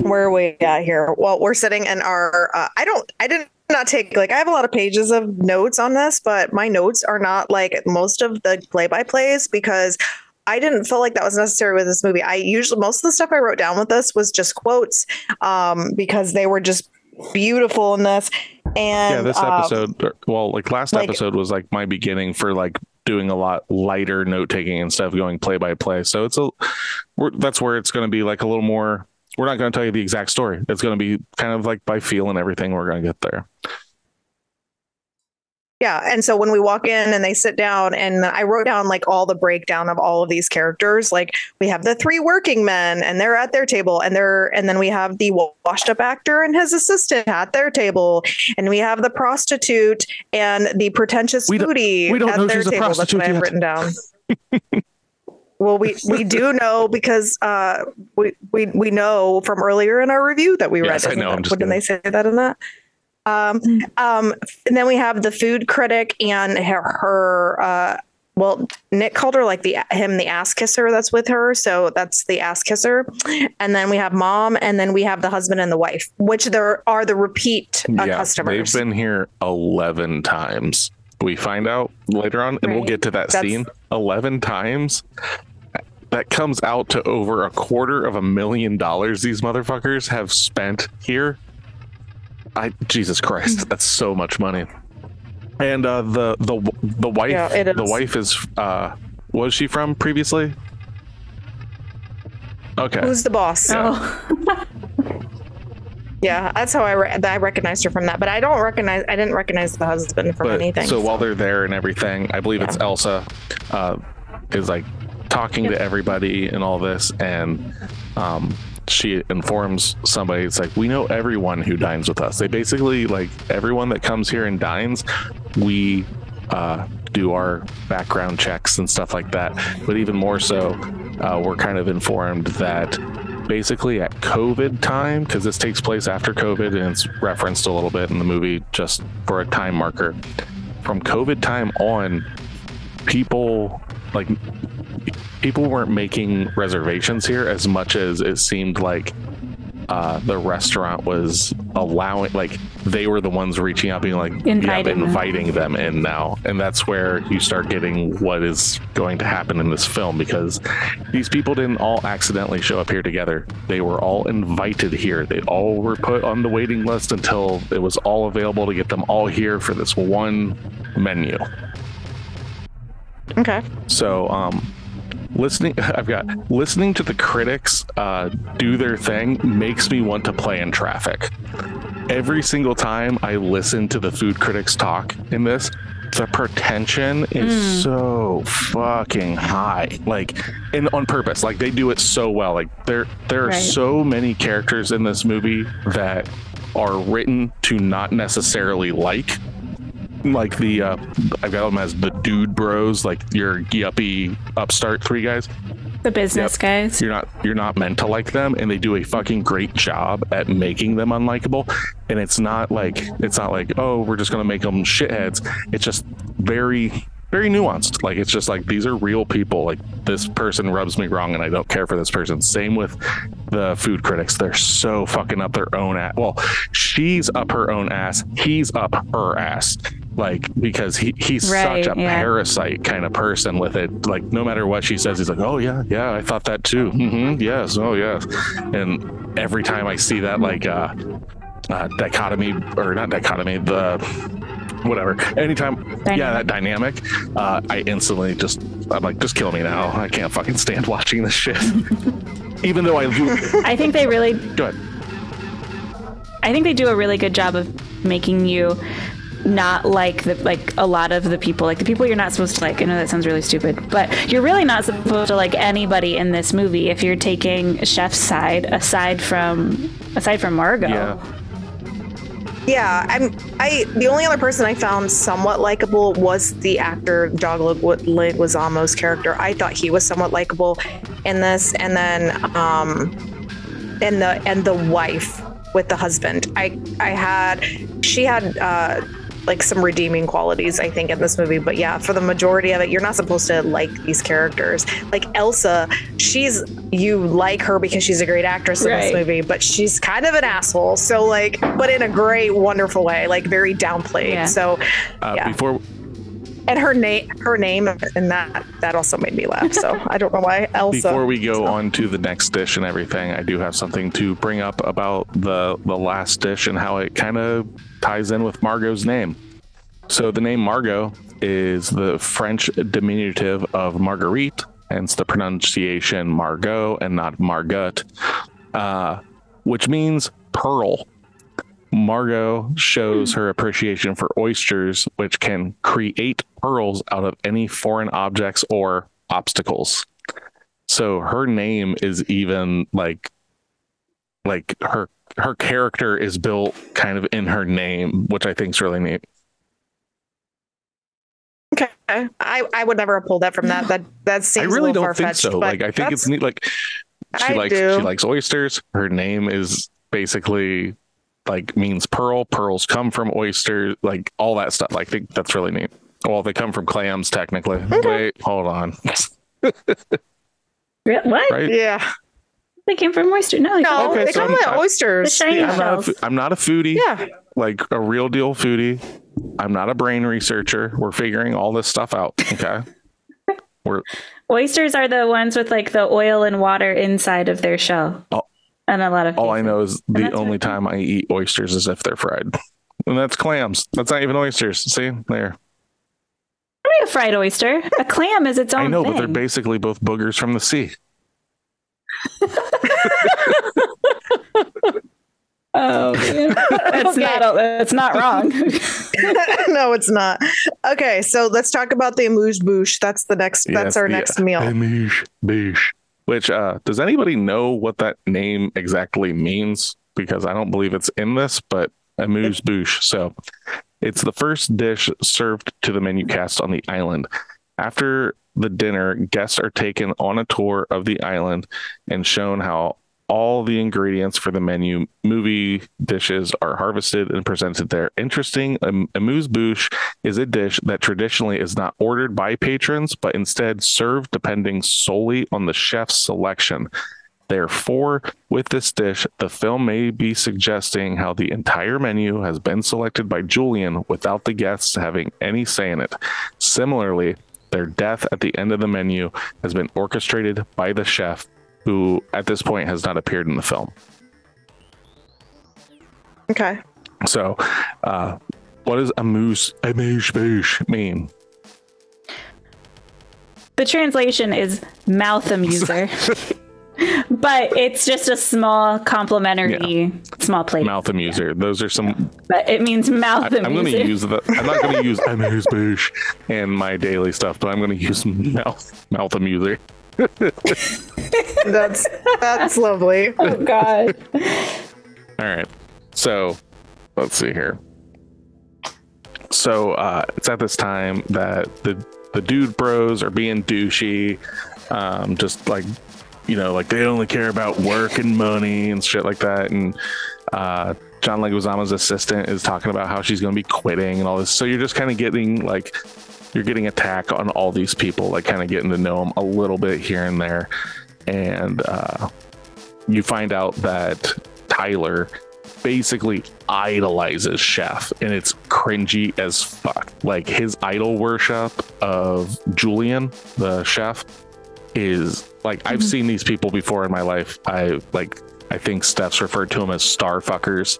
where are we at here? Well, we're sitting in our. Uh, I don't. I didn't not take like I have a lot of pages of notes on this, but my notes are not like most of the play by plays because I didn't feel like that was necessary with this movie. I usually most of the stuff I wrote down with this was just quotes um, because they were just beautiful in this. And yeah, this um, episode, well, like last like- episode was like my beginning for like doing a lot lighter note taking and stuff, going play by play. So it's a, we're, that's where it's going to be like a little more. We're not going to tell you the exact story. It's going to be kind of like by feel and everything. We're going to get there. Yeah. And so when we walk in and they sit down, and I wrote down like all the breakdown of all of these characters. Like we have the three working men and they're at their table, and they're, and then we have the washed up actor and his assistant at their table, and we have the prostitute and the pretentious We foodie we don't at know their she's a table. That's prostitute what I've written down. well, we we do know because uh, we we we know from earlier in our review that we Yes, read. I know, it? I'm just What did they say that in that? Um, um, and then we have the food critic and her, her uh, well, Nick called her like the him the ass kisser that's with her, so that's the ass kisser. And then we have mom, and then we have the husband and the wife, which there are the repeat uh, yeah, customers. they've been here 11 times. We find out later on, and we'll get to that That's- scene 11 times. That comes out to over a quarter of a million dollars these motherfuckers have spent here. I Jesus Christ, that's so much money. And uh, the the the wife, Yeah, the wife is uh, was she from previously? Okay, Who's the boss? Oh, Yeah, that's how I re- I recognized her from that, but I don't recognize I didn't recognize the husband from but anything. so while they're there and everything, I believe it's Elsa uh, is like talking to everybody and all this, and um, she informs somebody. It's like we know everyone who dines with us. They basically like everyone that comes here and dines. We uh, do our background checks and stuff like that. But even more so, uh, we're kind of informed that basically at COVID time, because this takes place after COVID and it's referenced a little bit in the movie just for a time marker. From COVID time on, people like people weren't making reservations here as much as it seemed like uh, the restaurant was allowing like they were the ones reaching out being like Inviting yeah, them. inviting them in now. And that's where you start getting what is going to happen in this film because these people didn't all accidentally show up here together. They were all invited here. They all were put on the waiting list until it was all available to get them all here for this one menu. Okay, so, um, listening, I've got listening to the critics uh, do their thing makes me want to play in traffic. Every single time I listen to the food critics talk in this, the pretension is so fucking high. Like, and on purpose. Like they do it so well. Like there, there are Right. so many characters in this movie that are written to not necessarily like like the uh I've got them as the dude bros, like your yuppie upstart three guys. the business Yep. guys. You're not you're not meant to like them, and they do a fucking great job at making them unlikable. And it's not like it's not like oh we're just gonna make them shitheads. It's just very very nuanced. Like it's just like these are real people. Like this person rubs me wrong, and I don't care for this person. Same with the food critics. They're so fucking up their own ass. Well, she's up her own ass. He's up her ass. Like because he he's Right, such a yeah. parasite kind of person with it. Like no matter what she says, he's like, oh yeah, yeah, I thought that too. mm-hmm, yes, oh yes. And every time I see that like uh, uh dichotomy or not dichotomy, the whatever. Anytime, yeah, that dynamic, uh, I instantly just I'm like, just kill me now. I can't fucking stand watching this shit. Even though I I think they really good. I think they do a really good job of making you not like the like a lot of the people like the people you're not supposed to like. I know that sounds really stupid, but you're really not supposed to like anybody in this movie if you're taking Chef's side aside from aside from Margot. Yeah. Yeah, I'm. I the only other person I found somewhat likable was the actor John Leguizamo's character. I thought he was somewhat likable in this, and then um, and the and the wife with the husband. I I had she had uh, like some redeeming qualities, I think, in this movie. But yeah, for the majority of it, you're not supposed to like these characters. Like Elsa, she's you like her because she's a great actress in this movie, but she's kind of an asshole. So like, but in a great, wonderful way, like very downplayed. Yeah. So Uh, Yeah. Before and her name, her name, and that that also made me laugh. So I don't know why Elsa. before we go on to the next dish and everything, I do have something to bring up about the the last dish and how it kind of ties in with Margot's name. So the name Margot is the French diminutive of Marguerite, hence the pronunciation Margot and not Margot, uh, which means pearl. Margot shows her appreciation for oysters, which can create pearls out of any foreign objects or obstacles. So her name is even like like her her character is built kind of in her name, which I think is really neat. Okay, I I would never have pulled that from that. That that I seems really don't think so. Like I think it's neat. Like she I likes do. she likes oysters. Her name is basically like means pearl. Pearls come from oysters. Like all that stuff. Like, I think that's really neat. Well, they come from clams technically. Wait, hold on. What? Right? Yeah. They came from oyster. No, they No, Okay, they so come I'm- oysters. The shiny yeah. I'm not, a, shells. fo- I'm not a foodie. yeah. like a real deal foodie. I'm not a brain researcher. We're figuring all this stuff out. Okay. We're Oysters are the ones with like the oil and water inside of their shell. Oh. And a lot of all I know is the only time I eat oysters is if they're fried. And that's clams. That's not even oysters. See there. Maybe a fried oyster. A clam is its own I know, thing. but they're basically both boogers from the sea. Oh, man. that's not that's not wrong. no, it's not. Okay, so let's talk about the amuse bouche. That's the next. Yes, that's our next meal. amuse bouche. Which uh does anybody know what that name exactly means? Because I don't believe it's in this, but amuse bouche. So it's the first dish served to the menu cast on the island. After the dinner, guests are taken on a tour of the island and shown how all the ingredients for the menu movie dishes are harvested and presented there. Interesting, amuse bouche is a dish that traditionally is not ordered by patrons, but instead served depending solely on the chef's selection. Therefore, with this dish, the film may be suggesting how the entire menu has been selected by Julian without the guests having any say in it. Similarly, their death at the end of the menu has been orchestrated by the chef, who at this point has not appeared in the film. Okay. So, uh, what does amuse amuse bouche mean? the translation is mouth amuser. but it's just a small complimentary small plate. Mouth amuser. Those are some But it means mouth I, am going to use the. I'm not going to use amuse bouche in my daily stuff, but I'm going to use mouth mouth amuser. That's that's lovely. oh god. All right. So let's see here. So uh, it's at this time that the the dude bros are being douchey, um, just like you know, like they only care about work and money and shit like that. And uh, John Leguizamo's assistant is talking about how she's going to be quitting and all this. So you're just kind of getting like you're getting attack on all these people, like kind of getting to know them a little bit here and there, and uh, you find out that Tyler basically idolizes Chef, and it's cringy as fuck. Like his idol worship of Julian, the chef, is like I've mm-hmm. seen these people before in my life. I like I think Steph's referred to them as star fuckers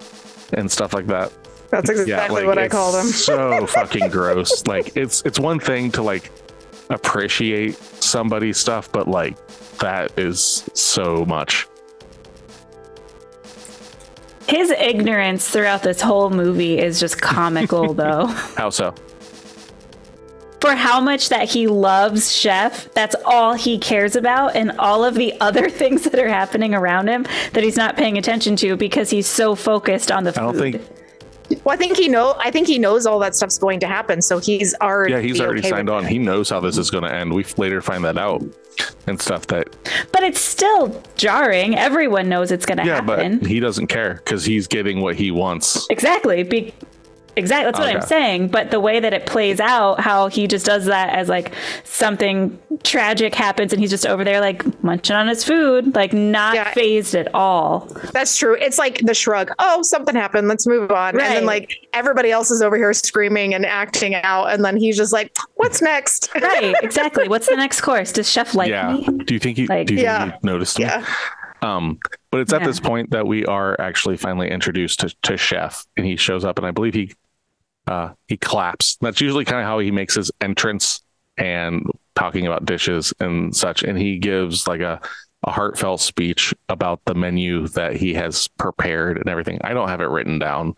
and stuff like that. That's exactly what I call them. so fucking gross. Like it's it's one thing to like appreciate somebody's stuff, but like that is so much. His ignorance throughout this whole movie is just comical though. How so? For how much that he loves Chef, that's all he cares about and all of the other things that are happening around him that he's not paying attention to because he's so focused on the food. I don't think Well, I think he know. I think he knows all that stuff's going to happen, so he's already. Yeah, he's already okay signed with on. He knows how this is going to end. We later find that out and stuff. That But it's still jarring. Everyone knows it's going to yeah, happen. but he doesn't care because he's getting what he wants. Exactly. Be- exactly that's what Okay. I'm saying. But the way that it plays out, how he just does that as like something tragic happens and he's just over there like munching on his food, like not Yeah. phased at all. That's true. It's like the shrug. Oh, something happened. Let's move on. And then like everybody else is over here screaming and acting out, and then he's just like, "What's next?" Right, exactly. What's the next course? Does Chef like yeah. me? Do you think he? Like- do you Yeah. think he noticed me? yeah. Um, but it's at Yeah. this point that we are actually finally introduced to, to Chef, and he shows up, and I believe he uh, he claps. That's usually kind of how he makes his entrance and talking about dishes and such. And he gives like a a heartfelt speech about the menu that he has prepared and everything. I don't have it written down.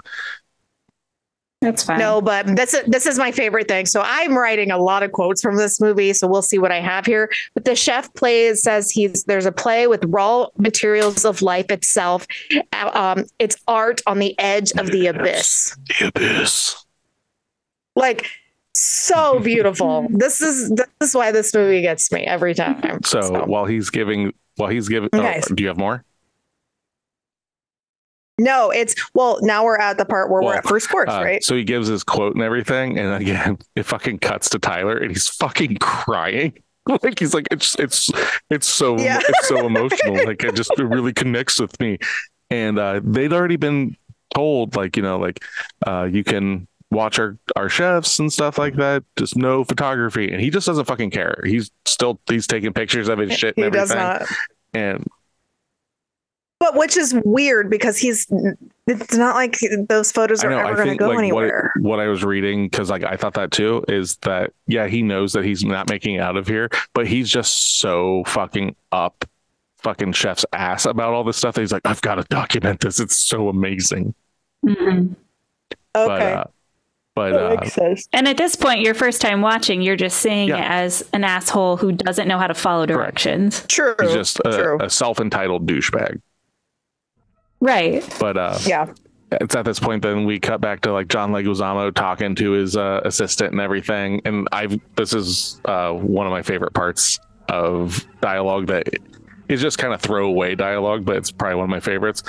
That's fine. No, but this is this is my favorite thing. So I'm writing a lot of quotes from this movie. So we'll see what I have here. But the chef plays says he's there's a play with raw materials of life itself. Uh, Um, it's art on the edge of the abyss. The abyss. Like so beautiful. this is this is why this movie gets me every time. So, while he's giving, while he's giving, oh, do you have more? no, it's well. Now we're at the part where we're at first course, Uh, right? So he gives his quote and everything, and again, it fucking cuts to Tyler, and he's fucking crying. Like he's like, it's it's it's so Yeah. it's so emotional. Like it just it really connects with me. And uh, they'd already been told, like you know, like uh, you can watch our our chefs and stuff like that. Just no photography, and he just doesn't fucking care. He's still he's taking pictures of his shit and He does not. And But which is weird because he's it's not like those photos are know. ever going to go like what, anywhere. what I was reading because like I thought that too is that yeah he knows that he's not making it out of here, but he's just so fucking up fucking chef's ass about all this stuff. That he's like, I've got to document this. It's so amazing. Mhm. But okay. uh, but that uh, sense. And at this point, your first time watching, you're just seeing Yeah. it as an asshole who doesn't know how to follow directions. True. he's just true. a, a self entitled douchebag. Right. But uh, yeah. it's at this point then we cut back to like John Leguizamo talking to his uh, assistant and everything. And I've this is uh, one of my favorite parts of dialogue that is just kind of throwaway dialogue, but it's probably one of my favorites.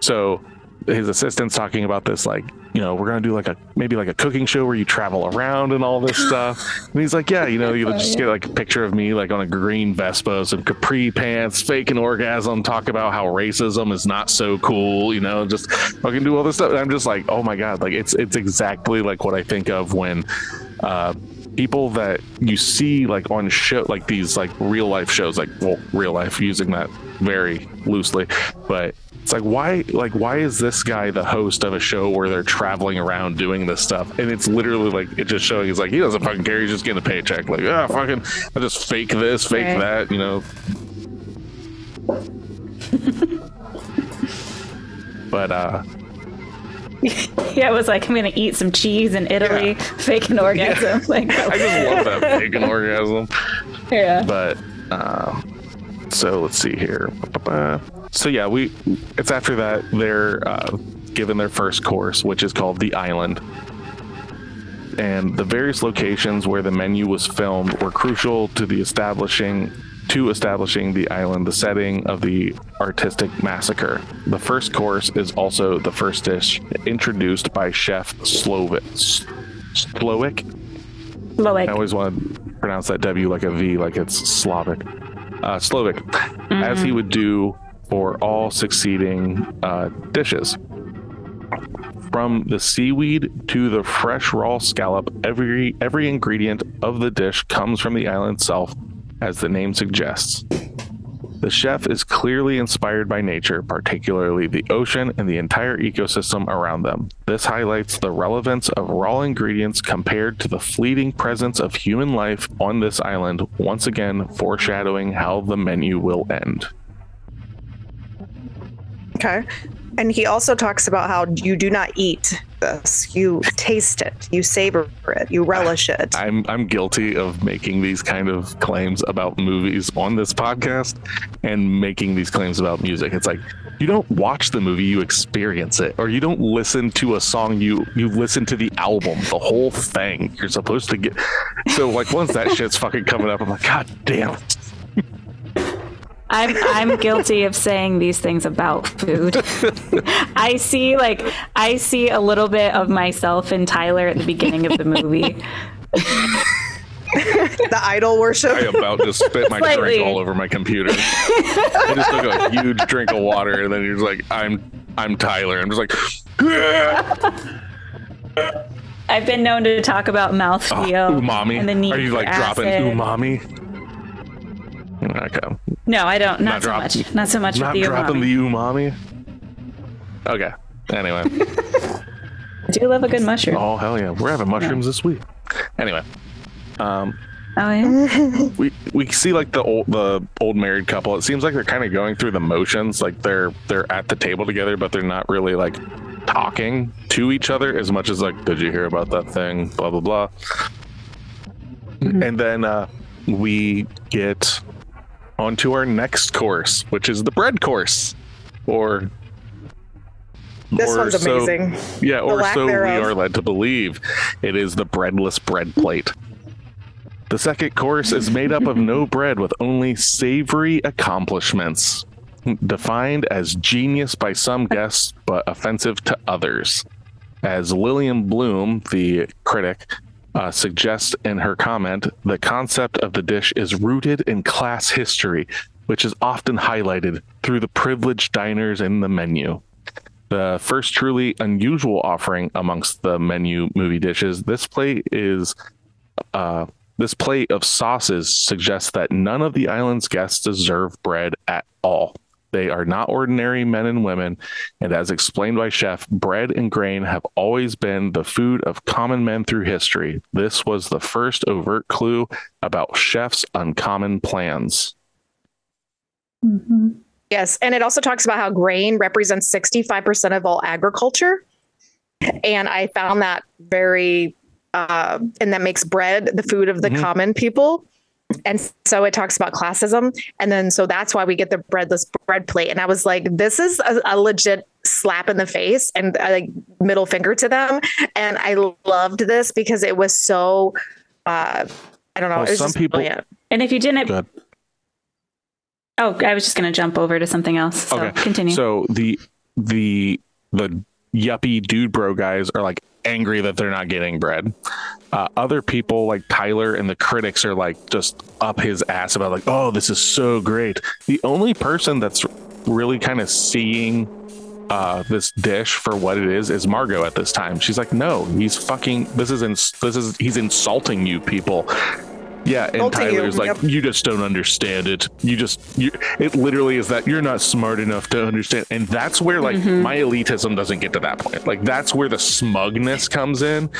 So his assistant's talking about this like you know we're gonna do like a maybe like a cooking show where you travel around and all this stuff. And he's like yeah you know you just get like a picture of me like on a green vespa some capri pants fake an orgasm talk about how racism is not so cool you know just fucking do all this stuff. And i'm just like oh my god like it's it's exactly like what i think of when uh people that you see like on show like these like real life shows like well real life using that very loosely but it's like why like why is this guy the host of a show where they're traveling around doing this stuff? And it's literally like it just showing he's like he doesn't fucking care. He's just getting a paycheck. Like ah fucking i just fake this fake Right. that you know? But uh Yeah, it was like, I'm going to eat some cheese in Italy, fake an orgasm. Like, i just love that fake an orgasm. Yeah. but uh, so let's see here so yeah we it's after that they're uh, given their first course which is called the island and the various locations where the menu was filmed were crucial to the establishing to establishing the island the setting of the artistic massacre the first course is also the first dish introduced by chef slovik Slowik Loic. I always want to pronounce that W like a V, like it's Slavic. Uh, Slovak, as he would do for all succeeding uh, dishes. From the seaweed to the fresh raw scallop, every every ingredient of the dish comes from the island itself, as the name suggests. The chef is clearly inspired by nature, particularly the ocean and the entire ecosystem around them. This highlights the relevance of raw ingredients compared to the fleeting presence of human life on this island, once again foreshadowing how the menu will end. Okay. And he also talks about how you do not eat this. You taste it, you savor it, you relish it. I'm I'm guilty of making these kind of claims about movies on this podcast and making these claims about music. It's like you don't watch the movie, you experience it, or you don't listen to a song, you you listen to the album, the whole thing. You're supposed to get so like once that shit's fucking coming up, I'm like, God damn. I'm I'm guilty of saying these things about food. I see like I see a little bit of myself in Tyler at the beginning of the movie. the idol worship. I about to spit my Slightly. drink all over my computer. I just took a huge drink of water, and then you're just like, "I'm, I'm Tyler." I'm just like, I've been known to talk about oh, mouthfeel ah, umami. and the need Are you for like dropping umami? Okay, No, I don't. Not, Not so drop- much. Not so much not with the dropping umami. the umami. Okay. Anyway, I do love a good mushroom. Oh, hell yeah, we're having mushrooms this week. Anyway, um, Oh yeah. we we see like the old the old married couple. It seems like they're kind of going through the motions. Like they're they're at the table together, but they're not really like talking to each other as much as like, did you hear about that thing? Blah blah blah. And then uh, we get onto our next course, which is the bread course, or This or one's so- amazing. yeah, or so we are led to believe. It is the breadless bread plate. The second course is made up of no bread with only savory accomplishments, defined as genius by some guests but offensive to others. As Lillian Bloom, the critic, uh, suggests in her comment, the concept of the dish is rooted in class history, which is often highlighted through the privileged diners in the menu. The first truly unusual offering amongst the menu movie dishes, this plate is uh, this plate of sauces suggests that none of the island's guests deserve bread at all. They are not ordinary men and women, and as explained by Chef, bread and grain have always been the food of common men through history. This was the first overt clue about Chef's uncommon plans. Yes, and it also talks about how grain represents 65% of all agriculture. And I found that very uh, and that makes bread the food of the Mhm. common people. And so it talks about classism. And then so that's why we get the breadless bread plate. And I was like, this is a, a legit slap in the face and uh, like middle finger to them. And I loved this because it was so uh I don't know. Well, it was some just people- brilliant. And if you didn't, oh, I was just going to jump over to something else. So Okay. continue. So the the the yuppie dude bro guys are like angry that they're not getting bread. Uh, other people like Tyler and the critics are like just up his ass about like, oh, this is so great. The only person that's really kind of seeing uh, this dish for what it is is Margot at this time. She's like, no, he's fucking. This is ins- this is he's insulting you people. Yeah, and you, Tyler's like, yep. you just don't understand it. You just, you, it literally is that you're not smart enough to understand. And that's where like my elitism doesn't get to that point. Like that's where the smugness comes in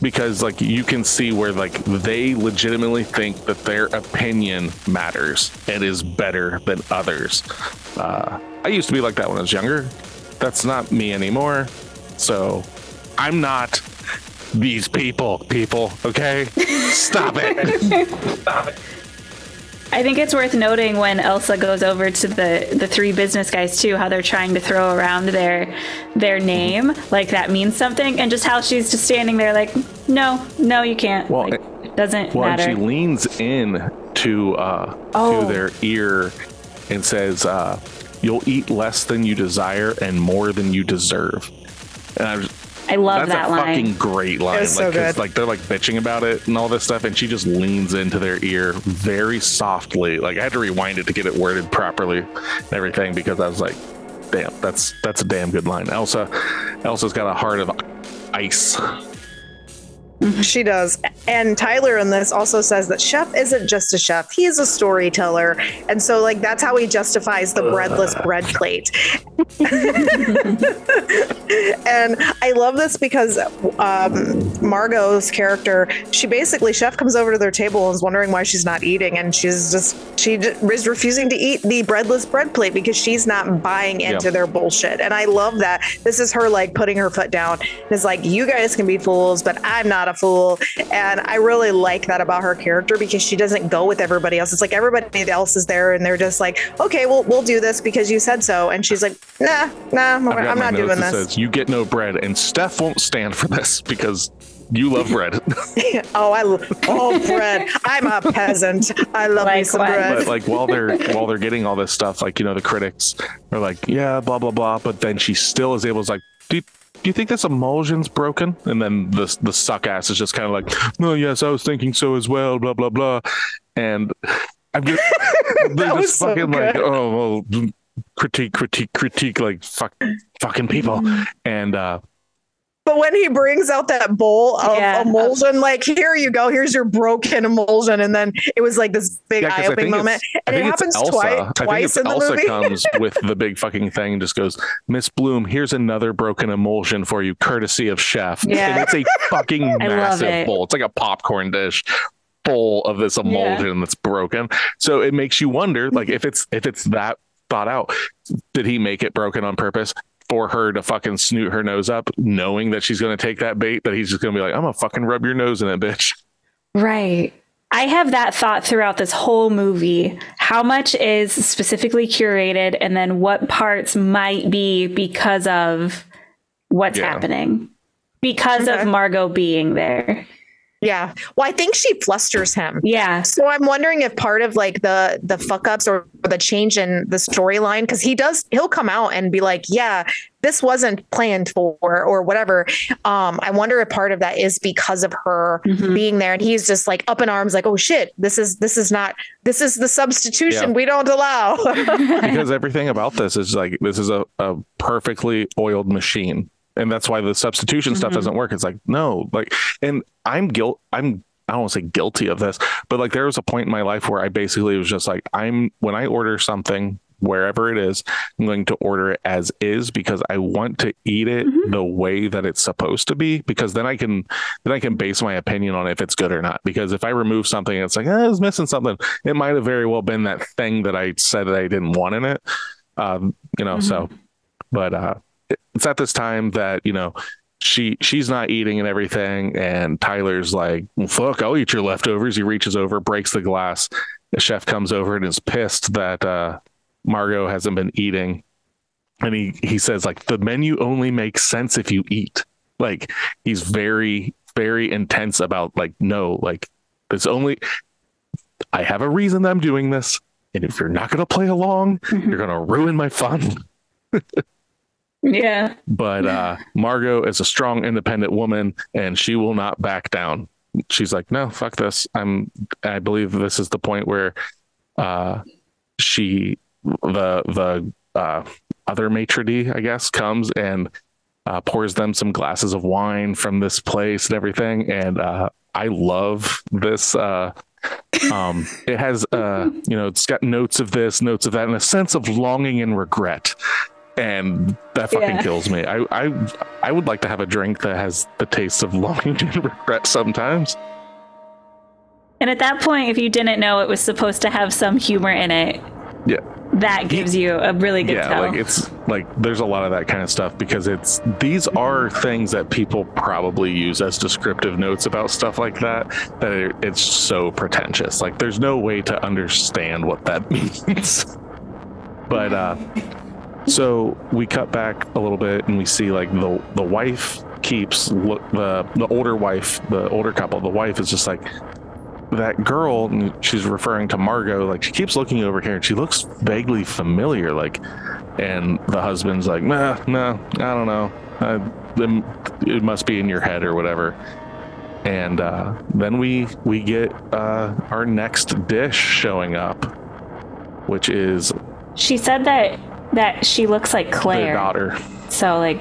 because like you can see where like they legitimately think that their opinion matters and is better than others. Uh, I used to be like that when I was younger. That's not me anymore. So I'm not these people, people, okay? Stop it. Stop it. I think it's worth noting when Elsa goes over to the the three business guys too, how they're trying to throw around their their name like that means something, and just how she's just standing there like, no, no, you can't. Well, like, it- doesn't Well, and matter. she leans in to uh, Oh. to their ear and says, uh, "You'll eat less than you desire and more than you deserve." And I was, I love that's that line. That's a line. fucking great line. It's so good. like they're like bitching about it and all this stuff, and she just leans into their ear very softly. Like I had to rewind it to get it worded properly and everything because I was like, "Damn, that's that's a damn good line." Elsa, Elsa's got a heart of ice. She does. And Tyler in this also says that Chef isn't just a chef, he's a storyteller. And so, like, that's how he justifies the breadless bread plate. and I love this because um, Margot's character, she basically, Chef comes over to their table and is wondering why she's not eating. And she's just, she is refusing to eat the breadless bread plate because she's not buying into Yeah. their bullshit. And I love that. This is her, like, putting her foot down. It's like, you guys can be fools, but I'm not not a fool. And I really like that about her character because she doesn't go with everybody else. It's like everybody else is there and they're just like, okay, well, we'll do this because you said so. And she's like, nah, nah, I'm, I've got I'm not doing that this. Says, you get no bread, and Steph won't stand for this because you love bread. oh, I lo- oh bread. I'm a peasant. I love me some bread. but like while they're while they're getting all this stuff, like you know, the critics are like, yeah, blah blah blah. But then she still is able to like, do you, do you think this emulsion's broken? And then the the suck ass is just kind of like, no, yes, I was thinking so as well. Blah blah blah. And I'm just they're just so fucking like, oh well, critique, critique, critique, like fuck, fucking people. Mm-hmm. And uh, But when he brings out that bowl of Yeah. emulsion, like here you go, here's your broken emulsion, and then it was like this big Yeah, 'cause I eye-opening moment, and it think it's happens Elsa. twice, I think twice it's in the Elsa movie. comes with the big fucking thing and just goes, Miss Bloom, here's another broken emulsion for you, courtesy of Chef. Yeah. And it's a fucking massive it. bowl. It's like a popcorn dish full of this emulsion that's broken. So it makes you wonder, like, if it's if it's that thought out, did he make it broken on purpose? For her to fucking snoot her nose up, knowing that she's going to take that bait, that he's just going to be like, "I'm gonna fucking rub your nose in it, bitch." Right. I have that thought throughout this whole movie. How much is specifically curated, and then what parts might be because of what's Yeah. happening? Because Okay. of Margot being there. Yeah. Well, I think she flusters him. Yeah. So I'm wondering if part of like the the fuck ups or the change in the storyline, because he does he'll come out and be like, yeah, this wasn't planned for or whatever. Um, I wonder if part of that is because of her Mhm. being there and he's just like up in arms, like, oh shit, this is this is not this is the substitution Yeah. we don't allow. because everything about this is like this is a, a perfectly oiled machine and that's why the substitution stuff Mhm. doesn't work it's like no like and i'm guilt i'm i don't want to say guilty of this but like there was a point in my life where i basically was just like i'm when i order something wherever it is i'm going to order it as is because i want to eat it Mhm. the way that it's supposed to be because then i can then i can base my opinion on if it's good or not because if i remove something it's like eh, it's missing something it might have very well been that thing that i said that i didn't want in it um you know so but uh it's at this time that you know she she's not eating and everything and tyler's like well, fuck i'll eat your leftovers. He reaches over breaks the glass. The chef comes over and is pissed that uh margot hasn't been eating. And he he says like the menu only makes sense if you eat. Like he's very very intense about like no like it's only i have a reason that i'm doing this and if you're not going to play along Mhm. you're going to ruin my fun Yeah. but uh margot is a strong independent woman and she will not back down. She's like no fuck this. I'm i believe this is the point where uh she the the uh other maitre d i guess comes and uh, pours them some glasses of wine from this place and everything. And uh i love this uh um it has uh you know it's got notes of this notes of that and a sense of longing and regret and that fucking Yeah. kills me. I i i would like to have a drink that has the taste of longing and regret sometimes. And at that point, if you didn't know it was supposed to have some humor in it, yeah. that gives you a really good yeah tell. like it's like there's a lot of that kind of stuff because it's these are things that people probably use as descriptive notes about stuff like that that it, it's so pretentious. Like there's no way to understand what that means. But uh so we cut back a little bit and we see like the the wife keeps look the the older wife the older couple the wife is just like that girl she's referring to margot like she keeps looking over here and she looks vaguely familiar like and the husband's like nah nah i don't know. Them- it must be in your head or whatever. And uh, then we we get uh, our next dish showing up which is she said that that she looks like Claire. their daughter So like,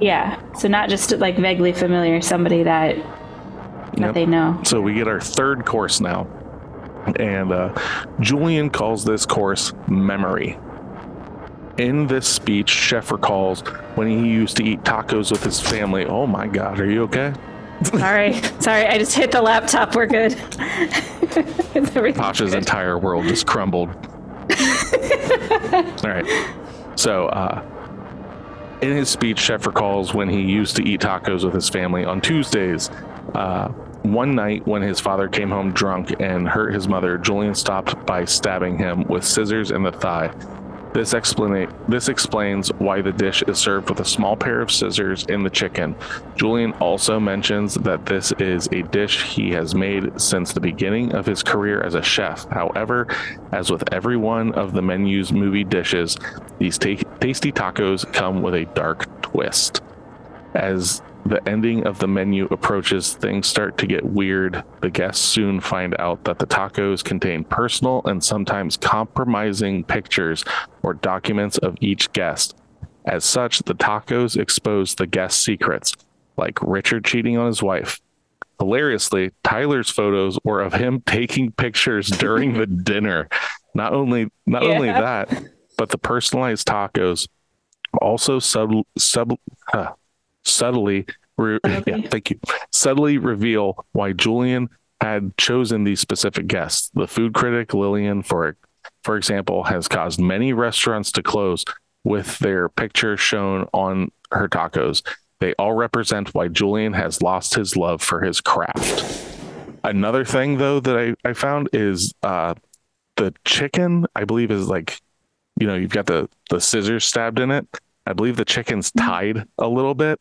yeah. So not just like vaguely familiar, somebody that that Yep. they know. So we get our third course now. And uh, Julian calls this course memory. In this speech, Chef recalls when he used to eat tacos with his family. Oh my God, are you okay? Sorry, sorry. I just hit the laptop. We're good. Is everything Tasha's good? entire world just crumbled. All right. So, uh, in his speech, Chef recalls when he used to eat tacos with his family on Tuesdays. Uh, one night, when his father came home drunk and hurt his mother, Julian stopped by stabbing him with scissors in the thigh. This, explana- this explains why the dish is served with a small pair of scissors in the chicken. Julian also mentions that this is a dish he has made since the beginning of his career as a chef. However, as with every one of the menu's movie dishes, these ta- tasty tacos come with a dark twist. As the ending of the menu approaches, things start to get weird. The guests soon find out that the tacos contain personal and sometimes compromising pictures or documents of each guest. As such, the tacos expose the guest secrets, like Richard cheating on his wife. Hilariously, Tyler's photos were of him taking pictures during the dinner. Not only not Yeah. only that, but the personalized tacos also sub, sub uh, subtly re- yeah, thank you subtly reveal why Julian had chosen these specific guests. The food critic Lillian, for for example, has caused many restaurants to close with their picture shown on her tacos. They all represent why Julian has lost his love for his craft. Another thing, though, that I, I found is uh, the chicken, I believe, is like, you know, you've got the, the scissors stabbed in it. I believe the chicken's tied a little bit.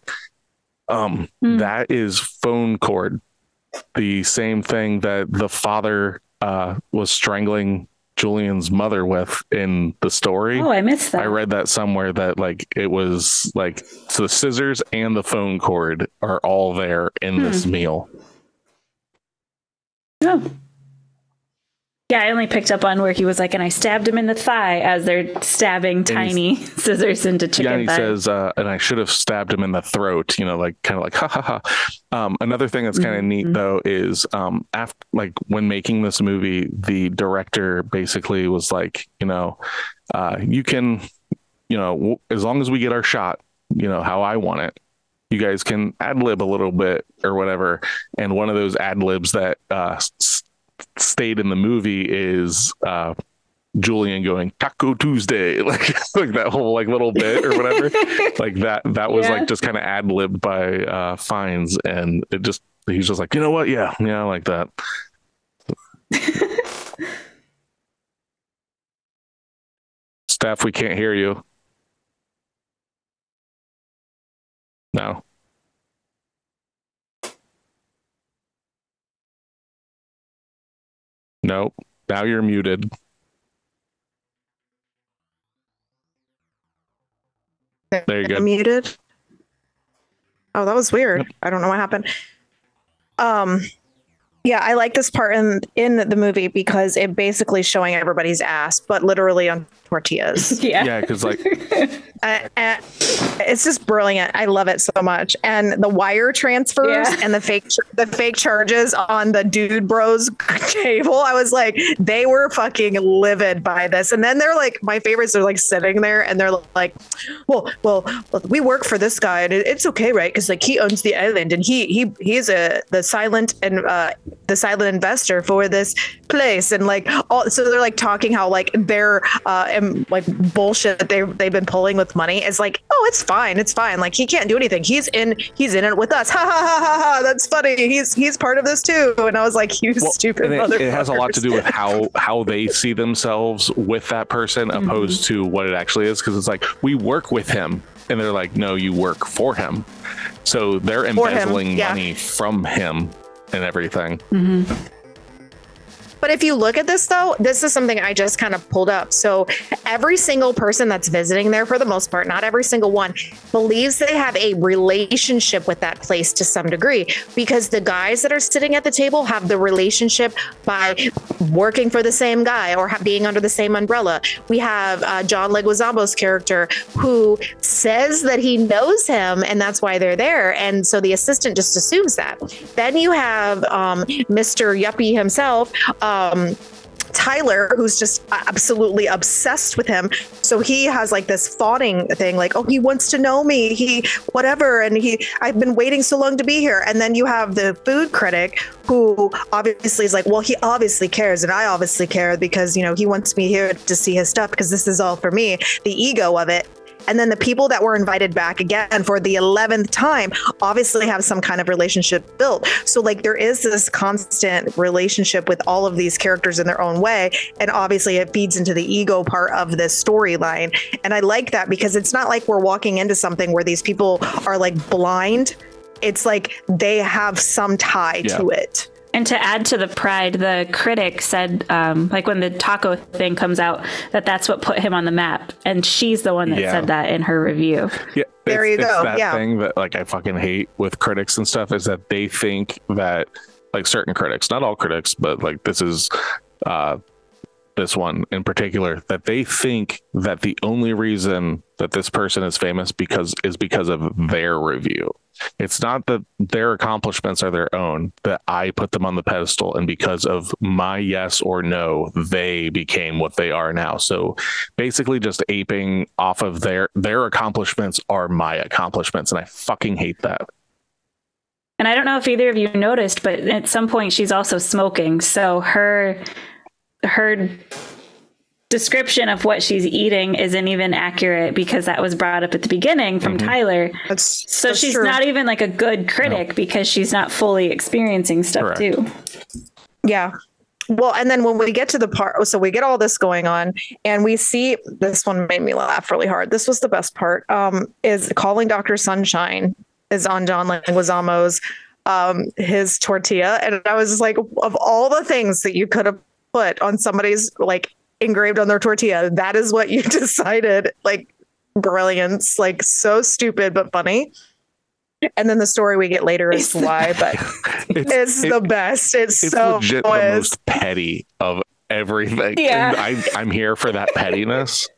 Um, Hmm. That is phone cord. The same thing that the father uh, was strangling Julian's mother with in the story. Oh, I missed that. I read that somewhere that like it was like so the scissors and the phone cord are all there in this Hmm. meal. Oh. Yeah, I only picked up on where he was like, and I stabbed him in the thigh as they're stabbing tiny scissors into chicken yeah, and he thigh. says, uh, and I should have stabbed him in the throat, you know, like kind of like ha ha ha. Um, another thing that's kind of neat Mhm. though is um, after like when making this movie, the director basically was like, you know, uh, you can, you know, w- as long as we get our shot, you know, how I want it. You guys can ad lib a little bit or whatever. And one of those ad libs that uh, stayed in the movie is uh, Julian going Taco Tuesday, like like that whole like little bit or whatever. like that that was Yeah. like just kind of ad libbed by uh, Fiennes, and it just he's just like you know what, yeah, yeah, I like that. Staff, we can't hear you. No. Nope. Now you're muted. There you go. Muted. Oh, that was weird. I don't know what happened. Um, yeah, I like this part in in the movie because it basically showing everybody's ass, but literally on tortillas. yeah. Yeah, because like uh, uh, it's just brilliant. I love it so much. And the wire transfers Yeah. and the fake the fake charges on the dude bros table. I was like, they were fucking livid by this. And then they're like, my favorites are like sitting there and they're like, well, well, well, we work for this guy and it's okay, right? Because like he owns the island and he he he's a the silent and uh the silent investor for this place and like all so they're like talking how like their uh and like bullshit that they they've been pulling with money is like oh it's fine it's fine. Like he can't do anything. He's in he's in it with us. Ha ha ha ha ha. That's funny. He's he's part of this too. And I was like you Well, stupid it, it has a lot to do with how how they see themselves with that person Mm-hmm. opposed to what it actually is. Because it's like we work with him. And they're like no you work for him. So they're For him, embezzling yeah. money from him and everything But if you look at this, though, this is something I just kind of pulled up. So every single person that's visiting there, for the most part, not every single one, believes they have a relationship with that place to some degree because the guys that are sitting at the table have the relationship by working for the same guy or being under the same umbrella. We have uh, John Leguizamo's character who says that he knows him and that's why they're there. And so the assistant just assumes that. Then you have um, Mr. Yuppie himself. Um, Tyler, who's just absolutely obsessed with him. So he has like this fawning thing, like, oh, he wants to know me. He, whatever. And he, I've been waiting so long to be here. And then you have the food critic who obviously is like, well, he obviously cares. And I obviously care because, you know, he wants me here to see his stuff because this is all for me. The ego of it. And then the people that were invited back again for the 11th time obviously have some kind of relationship built. So, like, there is this constant relationship with all of these characters in their own way. And obviously, it feeds into the ego part of this storyline. And I like that because it's not like we're walking into something where these people are like blind. It's like they have some tie Yeah. to it. And to add to the pride, the critic said, um, like when the taco thing comes out, that that's what put him on the map. And she's the one that Yeah. said that in her review. Yeah, There it's, you it's go, that yeah. thing that like I fucking hate with critics and stuff is that they think that like certain critics, not all critics, but like this is uh this one in particular, that they think that the only reason that this person is famous because is because of their review. It's not that their accomplishments are their own, that I put them on the pedestal, and because of my yes or no, they became what they are now. So basically just aping off of their their accomplishments are my accomplishments, and I fucking hate that. And I don't know if either of you noticed, but at some point she's also smoking. So her her description of what she's eating isn't even accurate because that was brought up at the beginning from Tyler. That's So that's she's true. not even like a good critic because she's not fully experiencing stuff Correct. too. Yeah. Well, and then when we get to the part, so we get all this going on, and we see this one made me laugh really hard. This was the best part. Um, is calling Doctor Sunshine is on John Leguizamo's um his tortilla, and I was just like, of all the things that you could have put on somebody's like engraved on their tortilla, that is what you decided. Like brilliance, like so stupid but funny. And then the story we get later is why, but It's, it's it- the best. It's, it's so legit the most petty of everything. Yeah. And I, I'm here for that pettiness.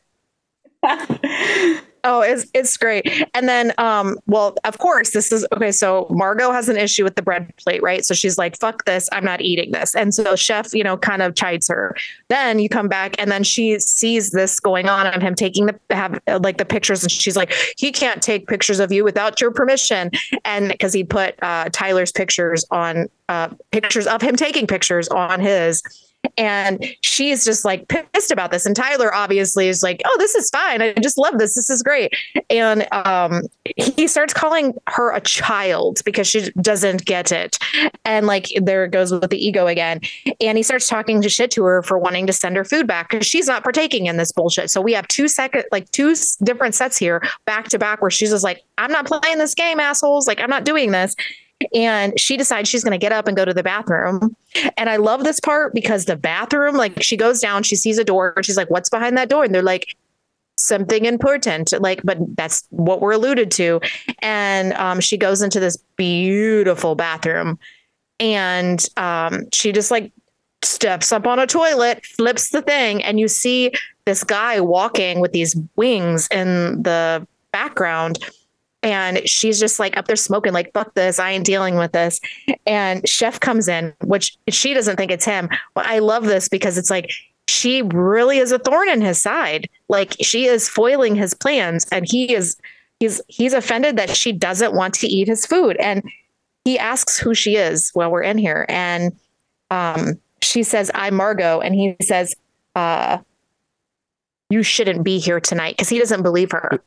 Oh, it's it's great. And then um well, of course, this is okay, so Margot has an issue with the bread plate, right? So she's like, "Fuck this, I'm not eating this." And so chef, you know, kind of chides her. Then you come back and then she sees this going on of him taking the have like the pictures and she's like, "He can't take pictures of you without your permission." And because he put uh Tyler's pictures on uh pictures of him taking pictures on his and she's just like pissed about this. And tyler obviously is like oh this is fine. I just love this. This is great. And um he starts calling her a child because she doesn't get it. And like there it goes with the ego again. And he starts talking to shit to her for wanting to send her food back because she's not partaking in this bullshit. So we have two second like two different sets here back to back where she's just like i'm not playing this game assholes. Like i'm not doing this and she decides she's going to get up and go to the bathroom and I love this part because the bathroom, like she goes down, she sees a door, and she's like, What's behind that door? And they're like, Something important. Like, but that's what we're alluded to. And um, she goes into this beautiful bathroom and um, she just like steps up on a toilet, flips the thing, and you see this guy walking with these wings in the background. And she's just like up there smoking, like, fuck this. I ain't dealing with this. And Chef comes in, which she doesn't think it's him. But I love this because it's like she really is a thorn in his side. Like she is foiling his plans and he is he's he's offended that she doesn't want to eat his food. And he asks who she is while we're in here. And um she says, I'm Margot. And he says, uh, you shouldn't be here tonight because he doesn't believe her.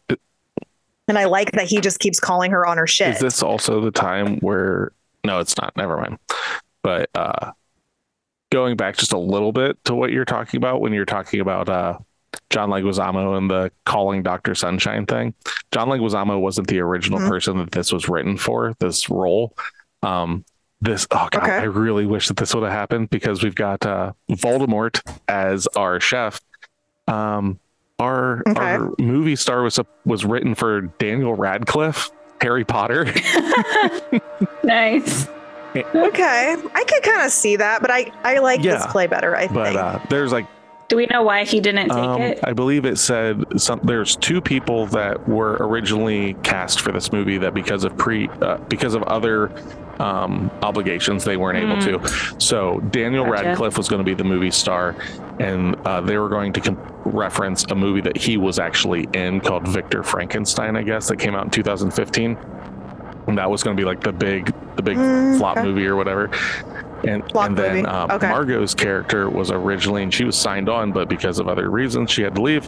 And I like that he just keeps calling her on her shit. Is this also the time where no, it's not. Never mind. But uh going back just a little bit to what you're talking about when you're talking about uh John Leguizamo and the calling Dr. Sunshine thing. John Leguizamo wasn't the original Mhm. person that this was written for, this role. Um this oh god, Okay. I really wish that this would have happened because we've got uh Voldemort as our chef. Um our, Okay. our movie star was was written for Daniel Radcliffe, Harry Potter. Nice. okay. I could kind of see that, but I, I like Yeah. this play better, I but think. uh, there's like Do we know why he didn't take um, it? I believe it said some, there's two people that were originally cast for this movie that because of pre uh, because of other um, obligations they weren't able to. So Daniel Gotcha. Radcliffe was going to be the movie star, and uh, they were going to com- reference a movie that he was actually in called Victor Frankenstein, I guess, that came out in 2015. And that was going to be like the big the big Mm, flop okay. movie or whatever. And and then um, Okay. Margot's character was originally and she was signed on, but because of other reasons she had to leave.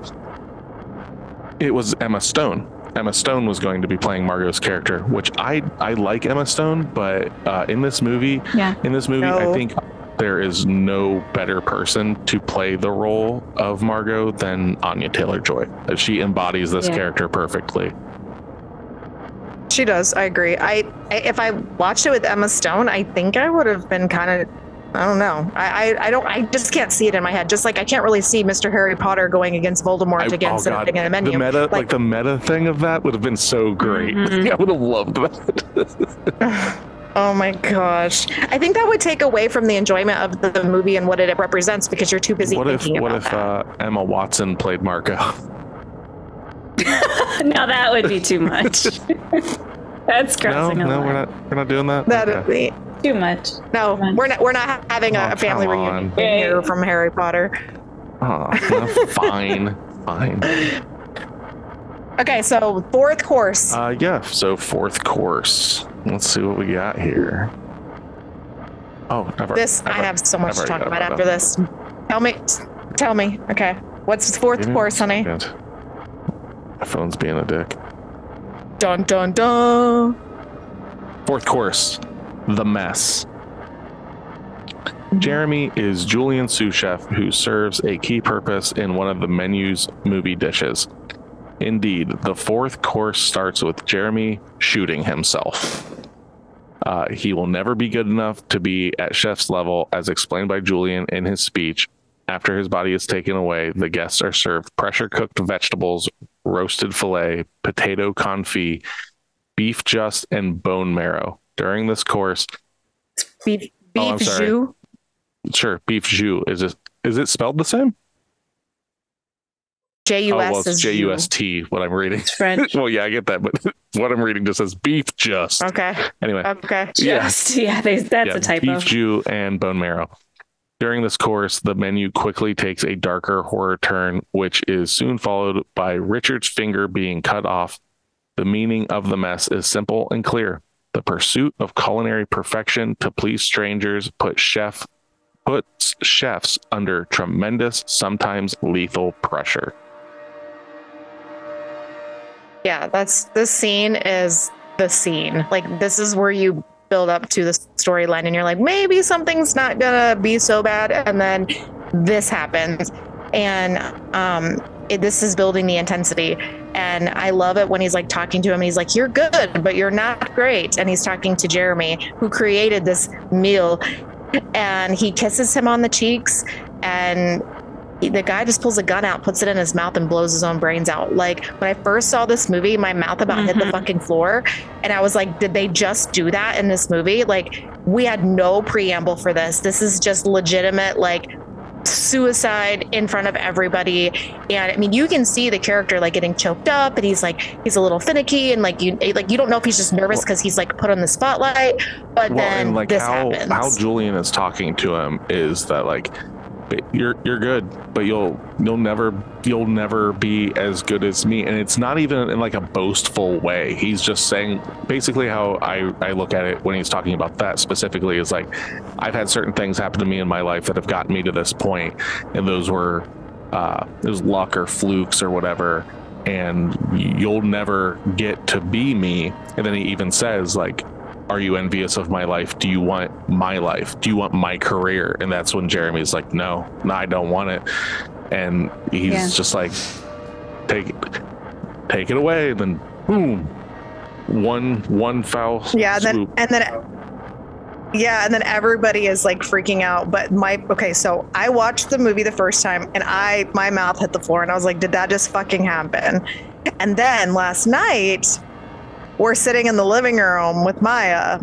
it was Emma Stone. Emma Stone was going to be playing Margot's character, which I I like Emma Stone, but uh, in this movie, Yeah. in this movie, I think there is no better person to play the role of Margot than Anya Taylor Joy. She embodies this Yeah. character perfectly. She does. I agree. I, I if I watched it with Emma Stone, I think I would have been kind of. I don't know. I, I I don't. I just can't see it in my head. Just like I can't really see Mr. Harry Potter going against Voldemort I- against oh God, in a menu. the meta, like, Like- the meta thing of that would have been so great. Mhm. I would have loved that. Oh my gosh. I think that would take away from the enjoyment of the, the movie and what it represents because you're too busy what if thinking what if uh, Emma Watson played Margot? now that would be too much. That's no, crossing a no, uh, line. we're not we're not doing that. That Okay. Too much. no, on. we're not. We're not having a, Oh, a family reunion on. here from Harry Potter. Oh, no, fine, fine. Okay, so fourth course. Uh, yeah. So fourth course. Let's see what we got here. Oh, I've, this I've I have so much I've to talk got about it. after this. Tell me, tell me. Okay, what's the fourth Give course, honey? second. My phone's being a dick. Dun dun dun. Fourth course, the mess. Jeremy is Julian sous chef who serves a key purpose in one of the menu's movie dishes. Indeed, the fourth course starts with Jeremy shooting himself. Uh, he will never be good enough to be at chef's level, as explained by Julian in his speech. After his body is taken away, the guests are served pressure cooked vegetables, roasted filet, potato confit, beef just, and bone marrow. During this course, Beef, Oh, I'm beef sorry. jus. sure, beef jus is it is it spelled the same? J U oh, well, S it's J U S T. What I'm reading. It's French. well, yeah, I get that, but what I'm reading just says beef just. Okay. Anyway, Okay. yeah. Just yeah, they, that's yeah, a typo. beef jus and bone marrow. During this course, the menu quickly takes a darker horror turn, which is soon followed by Richard's finger being cut off. The meaning of the mess is simple and clear. The pursuit of culinary perfection to please strangers put chef puts chefs under tremendous, sometimes lethal pressure. Yeah, that's this scene is the scene. Like this is where you build up to the storyline and you're like maybe something's not gonna be so bad. And then this happens. And um it, this is building the intensity. And i love it when he's like talking to him. He's like you're good but you're not great. And he's talking to jeremy who created this meal. And he kisses him on the cheeks. And he- the guy just pulls a gun out, puts it in his mouth, and blows his own brains out. Like when I first saw this movie, my mouth about hit the Mhm. fucking floor, and I was like, "Did they just do that in this movie?" Like we had no preamble for this. This is just legitimate, like suicide in front of everybody and i mean you can see the character like getting choked up and he's like he's a little finicky and like you like you don't know if he's just nervous because he's like put on the spotlight but well, then and like this how happens how Julian is talking to him is that like "But you're you're good, but you'll you'll never you'll never be as good as me. And it's not even in like a boastful way. He's just saying basically how I I look at it when he's talking about that specifically is like I've had certain things happen to me in my life that have gotten me to this point, and those were uh, those luck or flukes or whatever. And you'll never get to be me. And then he even says like are you envious of my life? Do you want my life? Do you want my career? And that's when Jeremy's like, no, no, I don't want it. And he's Yeah. just like, take it, take it away. And then boom, one, one foul Yeah, and then and then yeah, and then everybody is like freaking out. But my okay, so I watched the movie the first time and I my mouth hit the floor and I was like, did that just fucking happen? And then last night we're sitting in the living room with Maya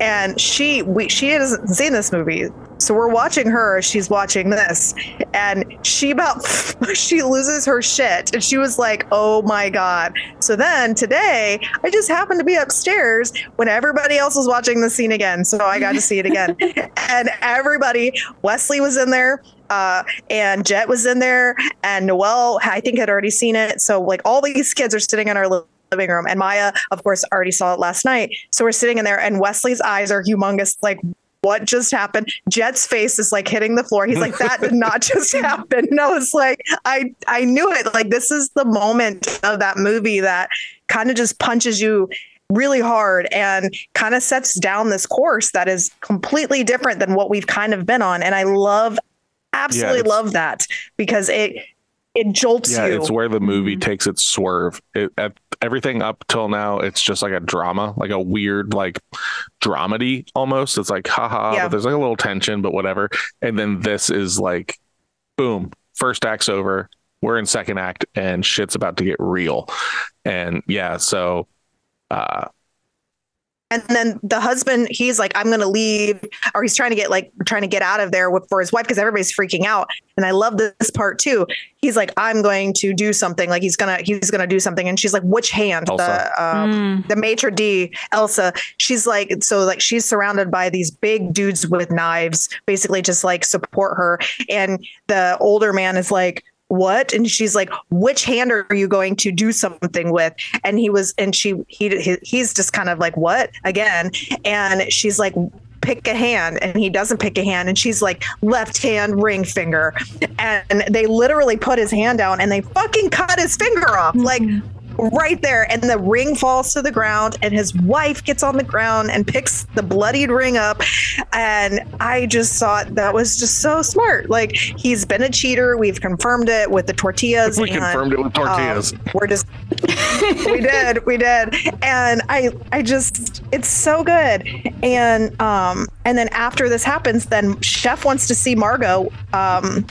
and she we she hasn't seen this movie. So we're watching her, she's watching this, and she about she loses her shit. And she was like, oh my God. So then today, I just happened to be upstairs when everybody else was watching the scene again. So I got to see it again. and everybody, Wesley was in there, uh, and Jet was in there, and Noelle, I think, had already seen it. So, like, all these kids are sitting in our living room, and Maya, of course, already saw it last night. So we're sitting in there, and Wesley's eyes are humongous, like, what just happened? Jet's face is like hitting the floor. He's like, that did not just happen. And I was like, I I knew it. Like this is the moment of that movie that kind of just punches you really hard and kind of sets down this course that is completely different than what we've kind of been on. And I love absolutely it's- love that because it it jolts Yeah, you. it's where the movie Mhm. takes its swerve. It, at, everything up till now, it's just like a drama, like a weird, like dramedy almost. It's like, haha, Yeah. but there's like a little tension, but whatever. And then this is like, boom, first act's over. We're in second act, and shit's about to get real. And yeah, so uh, and then the husband he's like i'm gonna leave or he's trying to get like trying to get out of there for his wife because everybody's freaking out. And i love this part too. He's like i'm going to do something like he's gonna he's gonna do something. And she's like which hand? Elsa. the um, Mm. the maitre d elsa. She's like so like she's surrounded by these big dudes with knives basically just like support her. And the older man is like what? And she's like which hand are you going to do something with? And he was and she he, he he's just kind of like what? Again. And she's like pick a hand. And he doesn't pick a hand. And she's like left hand ring finger. And they literally put his hand down and they fucking cut his finger off. Like mm-hmm. Right there and the ring falls to the ground and his wife gets on the ground and picks the bloodied ring up. And i just thought that was just so smart. Like he's been a cheater. We've confirmed it with the tortillas we and, confirmed it with tortillas. um, we're just we did we did. And i i just it's so good. And um and then after this happens then chef wants to see margot um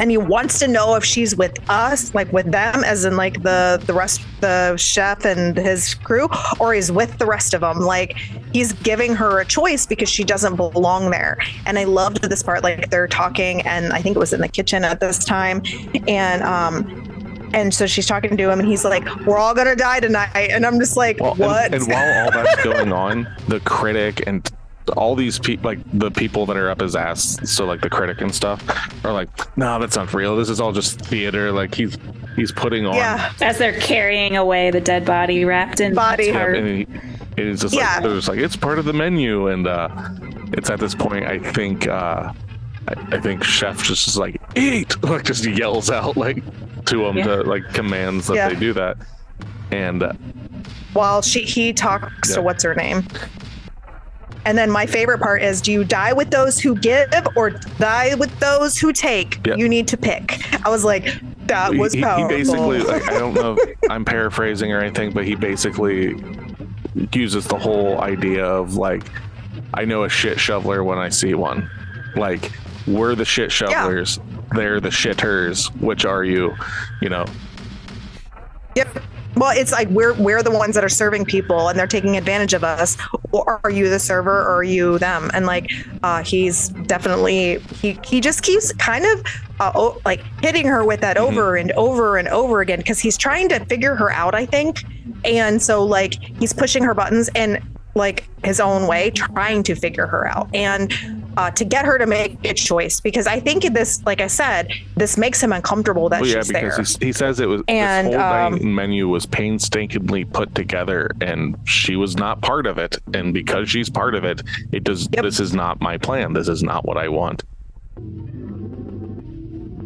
and he wants to know if she's with us like with them as in like the the rest the chef and his crew or he's with the rest of them like he's giving her a choice because she doesn't belong there. And i loved this part like they're talking and i think it was in the kitchen at this time and um and so she's talking to him and he's like we're all gonna die tonight. And i'm just like Well, what? And, and while all that's going on, the critic and all these people, like the people that are up his ass, so like the critic and stuff, are like, "No, that's not real. This is all just theater." Like he's he's putting on. yeah As they're carrying away the dead body wrapped in Body. Yeah, tarp. and he, it's just Yeah. like there's like it's part of the menu, and uh, it's at this point I think uh, I, I think chef just is like eat, like just yells out like to him Yeah. to like commands that Yeah. they do that, and uh, while she he talks Yeah. to what's her name. And then my favorite part is do you die with those who give or die with those who take? Yeah. You need to pick. I was like, that was he, he powerful. basically like I don't know if I'm paraphrasing or anything, but he basically uses the whole idea of like I know a shit shoveler when I see one. Like we're the shit shovelers, they're the shitters. Which are you? You know, Yep. Well, it's like we're we're the ones that are serving people and they're taking advantage of us. Or are you the server or are you them? And like uh, he's definitely he he just keeps kind of uh, oh, like hitting her with that over and over and over again because he's trying to figure her out, I think. And so like he's pushing her buttons and like his own way, trying to figure her out and uh, to get her to make a choice because I think this, like I said, this makes him uncomfortable that well, yeah, she's because there. he's, he says it was And, this whole um, menu was painstakingly put together, and she was not part of it. And because she's part of it, it does. Yep. This is not my plan. This is not what I want.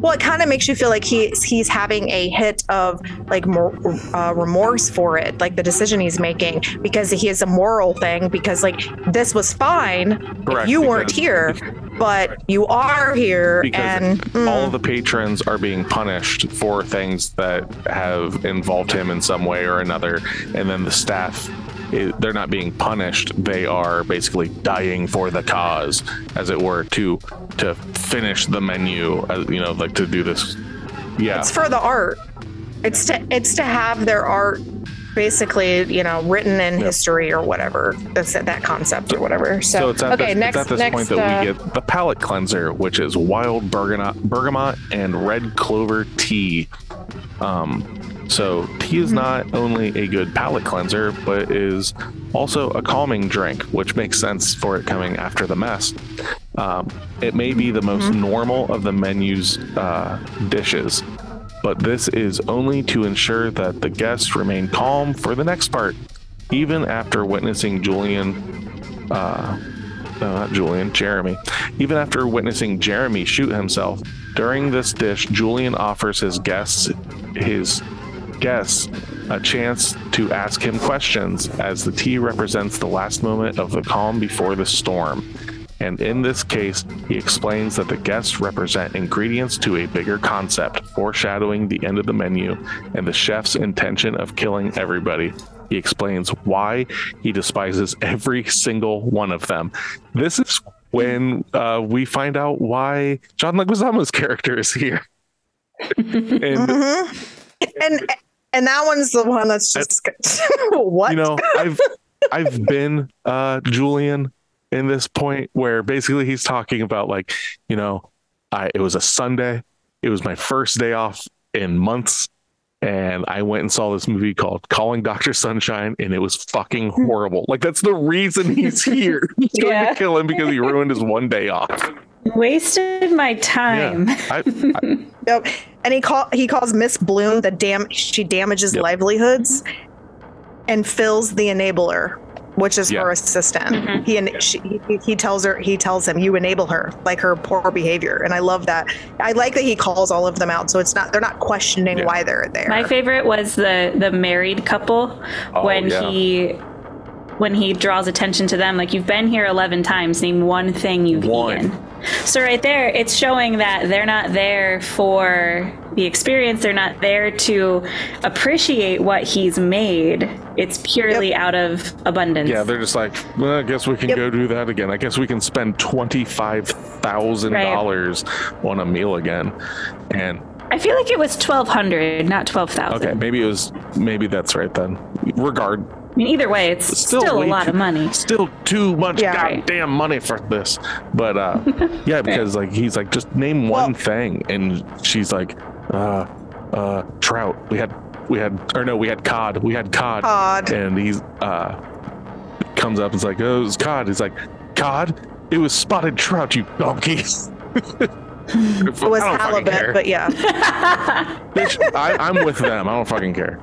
Well, it kind of makes you feel like he's he's having a hit of like more uh, remorse for it, like the decision he's making, because he has a moral thing. Because like this was fine, if Correct, you weren't here, but you are here, because and mm, all of the patrons are being punished for things that have involved him in some way or another and then the staff i- they're not being punished they are basically dying for the cause as it were to to finish the menu uh, you know like to do this yeah it's for the art. It's to it's to have their art basically, you know, written in history or whatever. That's that concept or whatever. So, so it's at, okay, this, next it's at this next point that uh, we get the palate cleanser which is wild bergamot, bergamot and red clover tea um, so tea is not only a good palate cleanser, but is also a calming drink, which makes sense for it coming after the mess. Um, it may be the most normal of the menu's uh, dishes, but this is only to ensure that the guests remain calm for the next part, even after witnessing Julian uh, no, not Julian, Jeremy. Even after witnessing Jeremy shoot himself, during this dish, Julian offers his guests his guests a chance to ask him questions as the tea represents the last moment of the calm before the storm. And in this case, he explains that the guests represent ingredients to a bigger concept, foreshadowing the end of the menu and the chef's intention of killing everybody. He explains why he despises every single one of them. This is when uh, we find out why John Leguizamo's character is here. and Mm-hmm. And and that one's the one that's just what you know, I've I've been uh Julian in this point where basically he's talking about like, you know, I it was a Sunday, it was my first day off in months, and I went and saw this movie called Calling Dr. Sunshine, and it was fucking horrible. Like that's the reason he's here. He's trying Yeah. to kill him because he ruined his one day off. Wasted my time. Yeah. I, I, Yep. And he call he calls Miss Bloom the dam she damages Yep. livelihoods and fills the enabler, which is Yeah. her assistant. Mhm. He and she he, he tells her he tells him you enable her like her poor behavior. And I love that. I like that he calls all of them out so it's not they're not questioning Yeah. why they're there. My favorite was the the married couple Oh, when yeah. he when he draws attention to them like you've been here 11 times name one thing you've One. eaten so right there it's showing that they're not there for the experience they're not there to appreciate what he's made it's purely out of abundance yeah, they're just like, well, I guess we can Yep. go do that again. I guess we can spend twenty five thousand dollars on a meal again. And i feel like it was 1200 not 12000 Okay, maybe it was. Maybe that's right then. Regard, i mean either way it's Still still, a lot too- of money still too much Yeah. goddamn money for this. But uh, yeah, because like he's like, just name one Well- thing, and she's like, uh, uh, trout. We had, we had, or no, we had cod. We had cod. Cod. And he's uh, comes up and's like, oh, it was cod. He's like, cod. It was spotted trout, you donkey. it was halibut, but yeah. I, I'm with them. I don't fucking care.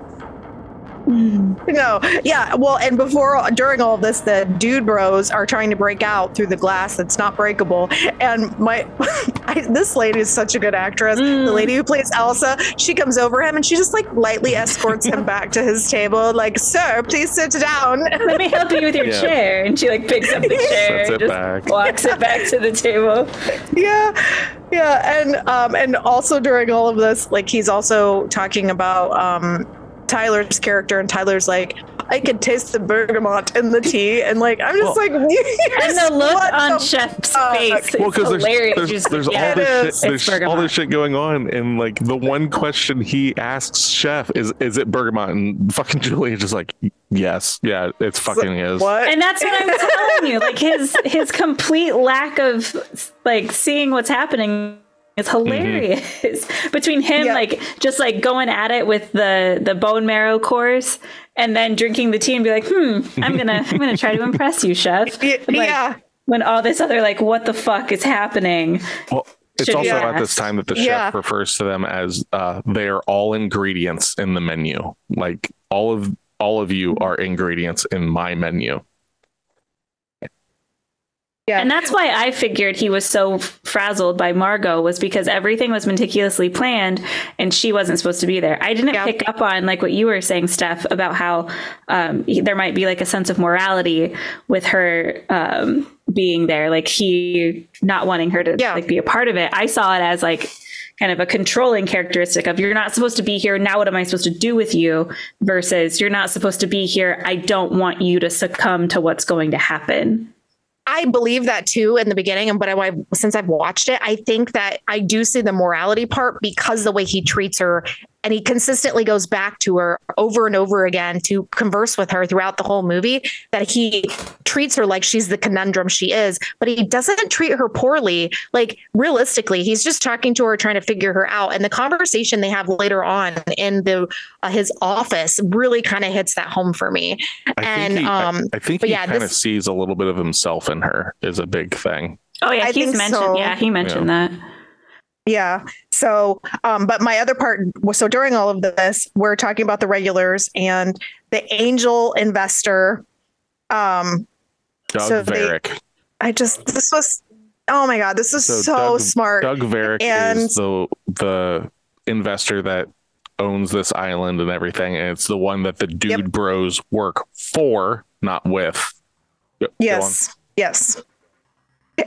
No, yeah. Well, and before, during all this, the dude bros are trying to break out through the glass that's not breakable. And my, I, this lady is such a good actress. The lady who plays Elsa, she comes over him and she just like lightly escorts him back to his table, like, "Sir, please sit down." let me help you with your Yeah. chair and she like picks up the chair Sets and just back. walks it back to the table yeah, yeah, and um, and also during all of this, like, he's also talking about um. Tyler's character, and Tyler's like, I could taste the bergamot in the tea, and like, I'm just Well- like, And the look what on the Chef's fuck? face Well, because there's there's, there's like, all this it shit, there's It's all this shit going on, and like the one question he asks Chef is, "Is it bergamot?" And fucking Julia's just like, "Yes, yeah, it's fucking is." What? And that's what I'm telling you. Like his his complete lack of like seeing what's happening is hilarious. Between him Yeah. like just like going at it with the the bone marrow course and then drinking the tea and be like, hmm, I'm gonna I'm gonna try to impress you, chef. Y- Like, yeah. When all this other like, what the fuck is happening? Well, it's Should also be at this time that the Yeah. chef refers to them as uh, they are all ingredients in the menu. Like all of all of you are ingredients in my menu. Yeah. And that's why I figured he was so frazzled by Margot was because everything was meticulously planned and she wasn't supposed to be there. I didn't Yeah. pick up on like what you were saying, Steph, about how um, there might be like a sense of morality with her um, being there, like he not wanting her to Yeah. like be a part of it. I saw it as like kind of a controlling characteristic of you're not supposed to be here. Now what am I supposed to do with you? Versus you're not supposed to be here. I don't want you to succumb to what's going to happen. I believe that too in the beginning, and but I, since I've watched it, I think that I do see the morality part because the way he treats her, and he consistently goes back to her over and over again to converse with her throughout the whole movie. That he treats her like she's the conundrum she is, but he doesn't treat her poorly. Like realistically, he's just talking to her, trying to figure her out, and the conversation they have later on in the uh, his office really kind of hits that home for me. I And, think he, I- um, I, think but he yeah, kind of sees a little bit of himself in her is a big thing. Oh yeah, I he's mentioned. so. Yeah, he mentioned that. Yeah. So, um, but my other part was so during all of this, we're talking about the regulars and the angel investor. Um, Doug So they- Varick. I just this was oh my god, this is so, Doug, smart. Doug Varick And- is the the investor that owns this island and everything, and it's the one that the dude Yep. bros work for, not with. Yes. Yes.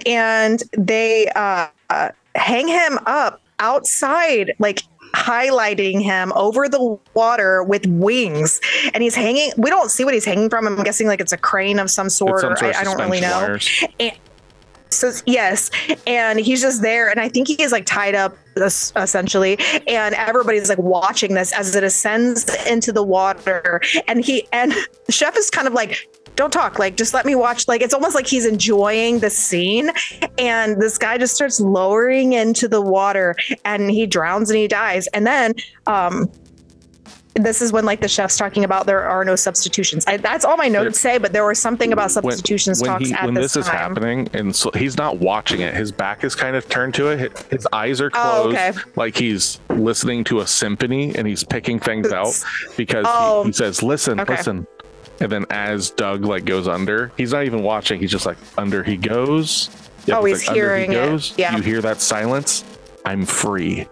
And they uh, uh, hang him up outside, like highlighting him over the water with wings. And he's hanging, we don't see what he's hanging from. I'm guessing like it's a crane of some sort, some or sort I, I don't really know. So yes, and he's just there, and I think he is like tied up essentially, and everybody's like watching this as it ascends into the water, and he and the chef is kind of like. Don't talk, like just let me watch. Like it's almost like he's enjoying the scene, and this guy just starts lowering into the water, and he drowns and he dies. And then, um, this is when like the chef's talking about there are no substitutions. I, that's all my notes say, but there was something about substitutions when, talks he, at when this, this, is happening and so he's not watching it his back is kind of turned to it His- eyes are Oh, closed okay. like he's listening to a symphony and he's picking things out because Oh. he, he says listen Okay. listen and then as doug like goes under he's not even watching he's just like under he goes Yep, Oh, he's like, hearing he it. Yeah. you hear that silence i'm free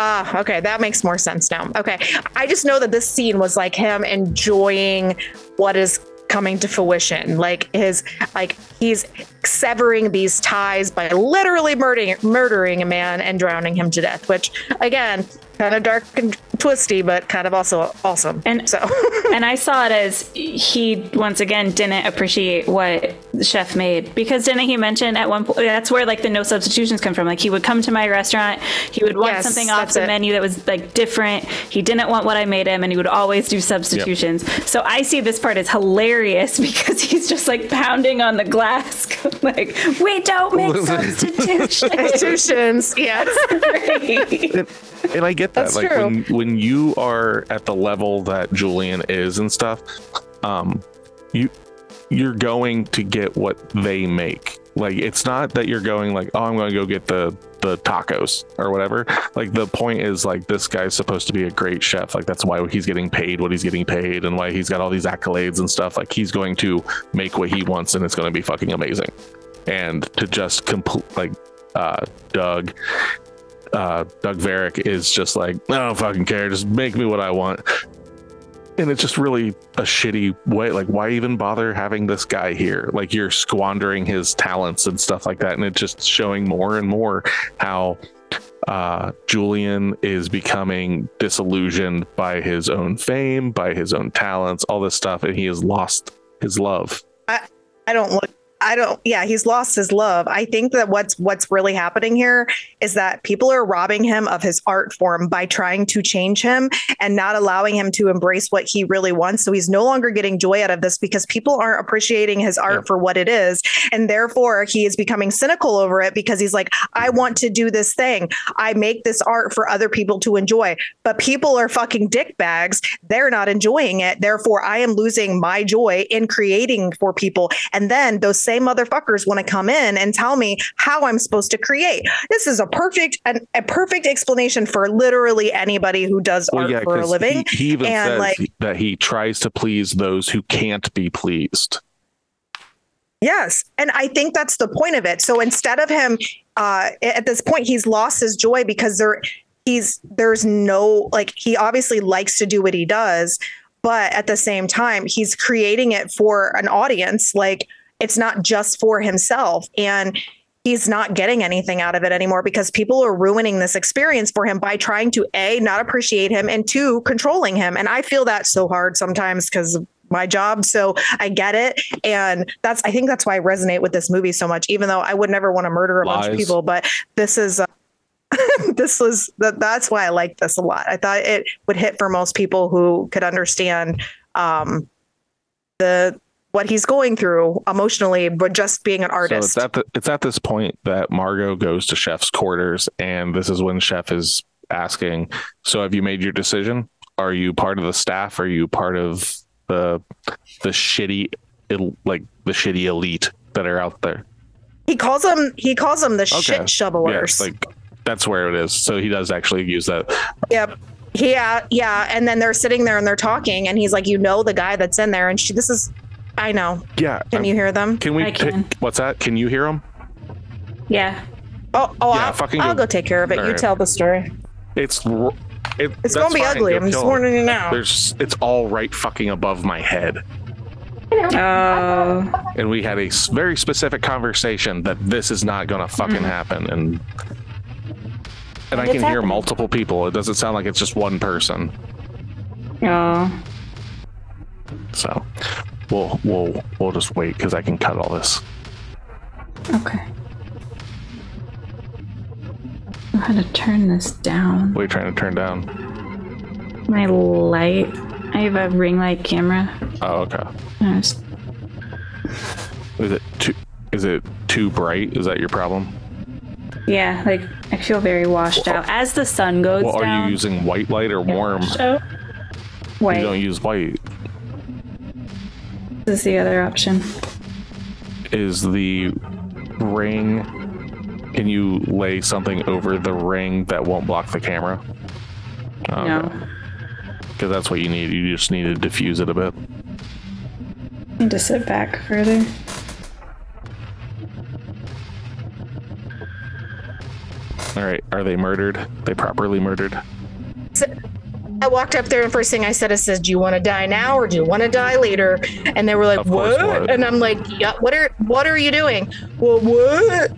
Ah, okay, that makes more sense now. Okay, I just know that this scene was like him enjoying what is coming to fruition. Like his, like he's severing these ties by literally murdering murdering a man and drowning him to death. Which, again, kind of dark and twisty, but kind of also awesome. And- so, and I saw it as he once again didn't appreciate what the chef made because didn't he mention at one point that's where like the no substitutions come from like he would come to my restaurant he would want Yes, something off the it. menu that was like different he didn't want what I made him and he would always do substitutions so I see this part as hilarious because he's just like pounding on the glass like we don't make substitutions institutions, yes. and I get that. That's like true. when when you are at the level that Julian is and stuff, um, you you're going to get what they make. Like it's not that you're going like, oh, I'm going to go get the the tacos or whatever. Like the point is like this guy's supposed to be a great chef. Like that's why he's getting paid what he's getting paid and why he's got all these accolades and stuff. Like he's going to make what he wants and it's going to be fucking amazing. And to just complete like uh Doug uh, Doug Varick is just like, I don't fucking care, just make me what I want. And it's just really a shitty way. Like, why even bother having this guy here? Like, you're squandering his talents and stuff like that. And it's just showing more and more how uh, Julian is becoming disillusioned by his own fame, by his own talents, all this stuff. And he has lost his love. I don't look. I don't. Yeah, he's lost his love. I think that what's what's really happening here is that people are robbing him of his art form by trying to change him and not allowing him to embrace what he really wants. So he's no longer getting joy out of this because people aren't appreciating his art Yeah. for what it is, and therefore he is becoming cynical over it because he's like, I want to do this thing. I make this art for other people to enjoy, but people are fucking dick bags. They're not enjoying it. Therefore, I am losing my joy in creating for people. And then those same motherfuckers want to come in and tell me how I'm supposed to create. This is a perfect an, a perfect explanation for literally anybody who does art for a living. He, he even and, says like- that he tries to please those who can't be pleased. Yes. And I think that's the point of it. So instead of him uh at this point he's lost his joy because there he's there's no like he obviously likes to do what he does, but at the same time he's creating it for an audience like it's not just for himself and he's not getting anything out of it anymore because people are ruining this experience for him by trying to a not appreciate him and two controlling him. And i feel that so hard sometimes because my job so i get it. And that's i think that's why i resonate with this movie so much even though i would never want to murder a bunch of people but this is uh, this was that that's why i like this a lot. I thought it would hit for most people who could understand um the what he's going through emotionally but just being an artist So it's at the, it's at this point that Margot goes to Chef's quarters, and this is when Chef is asking, "So have you made your decision? Are you part of the staff? Are you part of the the shitty like the shitty elite that are out there?" he calls them he calls them the Okay. shit Yeah, shovelers like that's where it is. So he does actually use that. Yep. Yeah, uh, yeah. And then they're sitting there and they're talking, and he's like, "You know the guy that's in there," and she, this is I know. Yeah. Can um, you hear them? Can we? I can. ta- what's that? Can you hear them? Yeah. Oh, oh, Yeah, I'll, fucking I'll go- go take care of it. You Alright. tell the story. It's. It, It's gonna be fine. ugly. Go I'm just warning you now. There's. It's all right, fucking above my head. Oh. and we had a very specific conversation that this is not going to fucking happen and and I It's can hear multiple people. It doesn't sound like it's just one person. Oh. So we'll we'll we'll just wait because I can cut all this. Okay. Know how to turn this down? What are you trying to turn down? My light. I have a ring light camera. Oh, okay. I Is it too is it too bright? Is that your problem? Yeah, like I feel very washed out as the sun goes Well, are down. you using white light or warm? So, You don't use white. Is the other option. Is the ring? Can you lay something over the ring that won't block the camera? Oh, No, because that's what you need. You just need to diffuse it a bit. need to sit back further. All right, are they murdered? They properly murdered? I walked up there and first thing I said is, "says Do you want to die now or do you want to die later?" And they were like, "What?" what? And I'm like, "Yeah, what are what are you doing?" Well, what?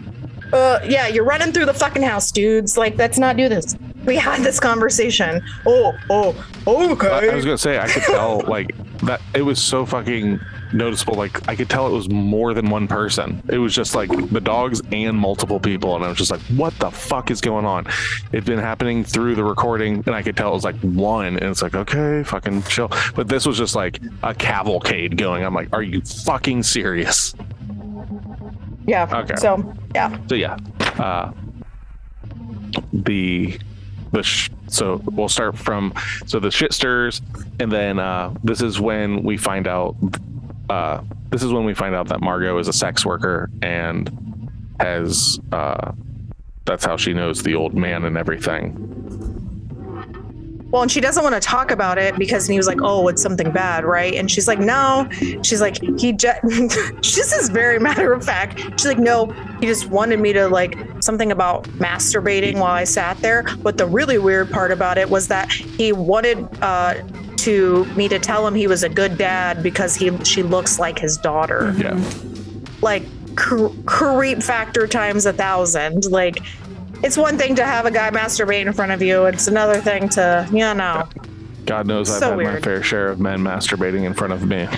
Uh, yeah, you're running through the fucking house, dudes. Like, let's not do this. We had this conversation. Oh, oh, I, okay. I was gonna say I could tell like that. It was so fucking noticeable. Like I could tell it was more than one person. It was just like the dogs and multiple people, and I was just like, "What the fuck is going on?" It's been happening through the recording, and I could tell it was like one, and it's like, okay, fucking chill. But this was just like a cavalcade going. I'm like, "Are you fucking serious?" yeah. Okay. So, yeah. So yeah, uh, the the sh- so we'll start from so the shit stirs, and then uh, this is when we find out. Uh, this is when we find out that Margot is a sex worker and has. Uh, that's how she knows the old man and everything. Well, and she doesn't want to talk about it because he was like, "Oh, it's something bad, right?" And she's like, "No." She's like, "He just." just is very matter of fact. She's like, "No, he just wanted me to like something about masturbating while I sat there." But the really weird part about it was that he wanted uh, to me to tell him he was a good dad because he she looks like his daughter. Yeah, Like cre- creep factor times a thousand. Like. It's one thing to have a guy masturbate in front of you. It's another thing to, you know. God knows I've So had my fair share of men masturbating in front of me.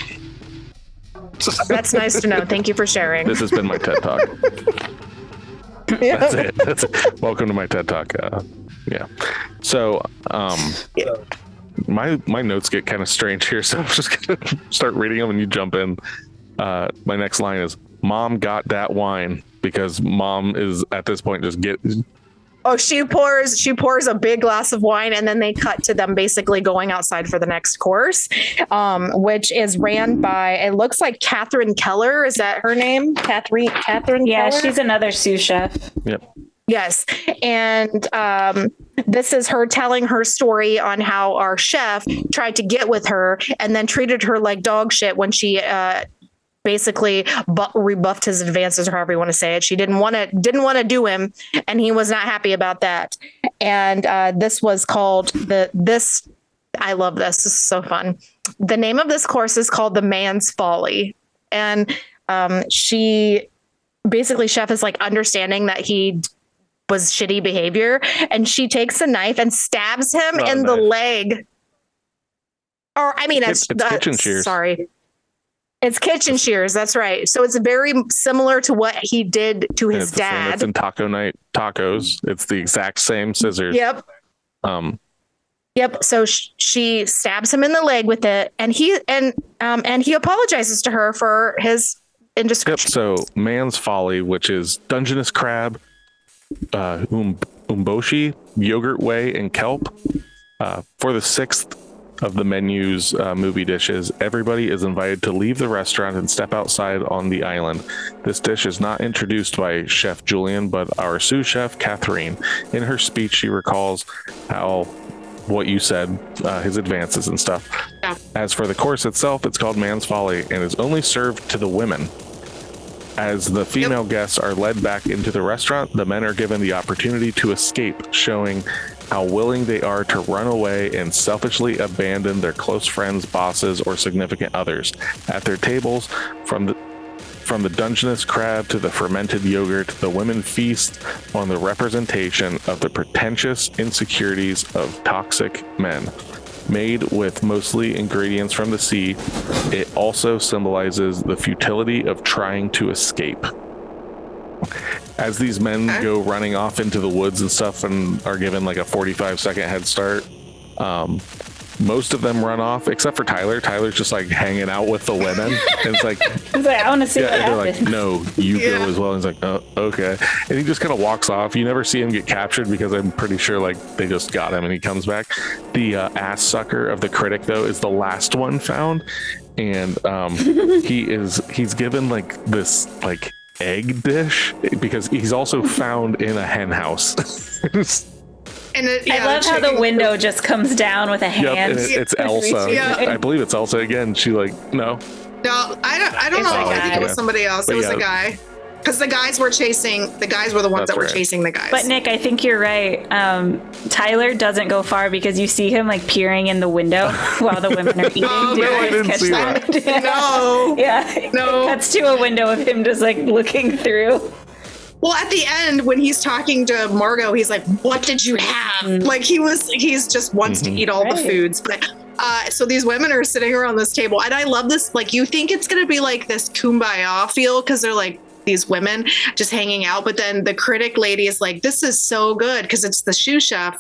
That's nice to know. Thank you for sharing. This has been my TED talk. That's it. That's it. Welcome to my TED Talk. Uh, yeah. So, um, my my notes get kind of strange here, so I'm just gonna start reading them, and you jump in. Uh, my next line is "Mom got that wine" because mom is at this point just get Oh, she pours she pours a big glass of wine, and then they cut to them basically going outside for the next course, um, which is ran by it looks like Catherine Keller. Is that her name? Catherine Catherine. Yeah, Keller? she's another sous chef. yep. Yes. And um, this is her telling her story on how our chef tried to get with her and then treated her like dog shit when she uh, basically bu- rebuffed his advances or however you want to say it. She didn't want to didn't want to do him and he was not happy about that. And uh, this was called the this I love this. This is so fun. The name of this course is called The Man's Folly. And um, she basically chef is like understanding that he was shitty behavior and she takes a knife and stabs him Oh, in the leg or i mean It's- it's, uh, kitchen shears. sorry it's kitchen shears that's right so it's very similar to what he did to his it's same. It's dad in Taco Night tacos. It's the exact same scissors. yep Um. Yep. So sh- she stabs him in the leg with it, and he and um and he apologizes to her for his Yep. indiscretion. So man's folly, which is Dungeness crab, uh, um, umeboshi, yogurt whey, and kelp. Uh, for the sixth of the menu's uh, movie dishes, everybody is invited to leave the restaurant and step outside on the island. This dish is not introduced by Chef Julian, but our sous chef Catherine. In her speech, she recalls how what you said, uh, his advances and stuff. Yeah. As for the course itself, it's called Man's Folly and is only served to the women. As the female guests are led back into the restaurant, the men are given the opportunity to escape, showing how willing they are to run away and selfishly abandon their close friends, bosses, or significant others. At their tables, from the from the Dungeness crab to the fermented yogurt, the women feast on the representation of the pretentious insecurities of toxic men. Made with mostly ingredients from the sea, it also symbolizes the futility of trying to escape. As these men Okay. go running off into the woods and stuff and are given like a 45 second head start, um, most of them run off except for Tyler. Tyler's just like hanging out with the women. and it's like, He's like, I want to see yeah, what and they're like, no, you Yeah. go as well. And he's like, oh, okay. And he just kind of walks off. You never see him get captured because I'm pretty sure like they just got him and he comes back. The uh, ass sucker of the critic though is the last one found, and um, he is he's given like this like egg dish because he's also found in a hen house. And it, I love how the chicken- window just comes down with a hand. and it, it's Elsa. Yeah. I believe it's Elsa again. She like no, No, I don't. I don't It's know. I think it was somebody else. But it was yeah. a guy. Because the guys were chasing. The guys were the ones That's that were right. chasing the guys. But Nick, I think you're right. Um, Tyler doesn't go far because you see him like peering in the window while the women are eating. Oh, no, I didn't see that. no. Yeah. No. That's to a window of him just like looking through. Well, at the end, when he's talking to Margot, he's like, "What did you have?" Like he was, he's just wants Mhm. to eat all the Mm. Foods. But uh, so these women are sitting around this table, and I love this. Like you think it's gonna be like this kumbaya feel because they're like these women just hanging out, but then the critic lady is like, "This is so good" because it's the sous chef.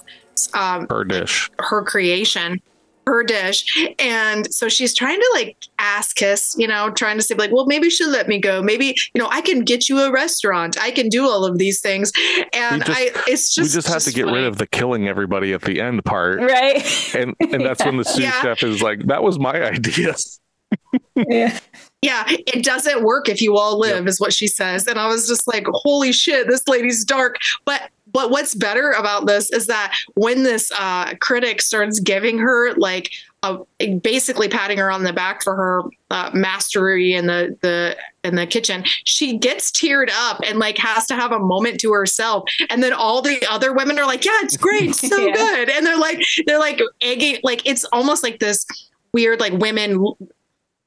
Um, her dish. her creation her dish and so she's trying to like ask kiss you know trying to say like well maybe she'll let me go maybe you know i can get you a restaurant i can do all of these things and just- i it's just we just have to get funny. rid of the killing everybody at the end part. Right. and and that's when the sous Yeah. chef is like, "That was my idea." yeah. Yeah it doesn't work if you all live is what she says. And i was just like holy shit this lady's dark. But but what's better about this is that when this uh, critic starts giving her like a, basically patting her on the back for her uh, mastery in the the in the kitchen she gets teared up and like has to have a moment to herself. And then all the other women are like yeah it's great so Yeah. good. And they're like they're like egging like it's almost like this weird like women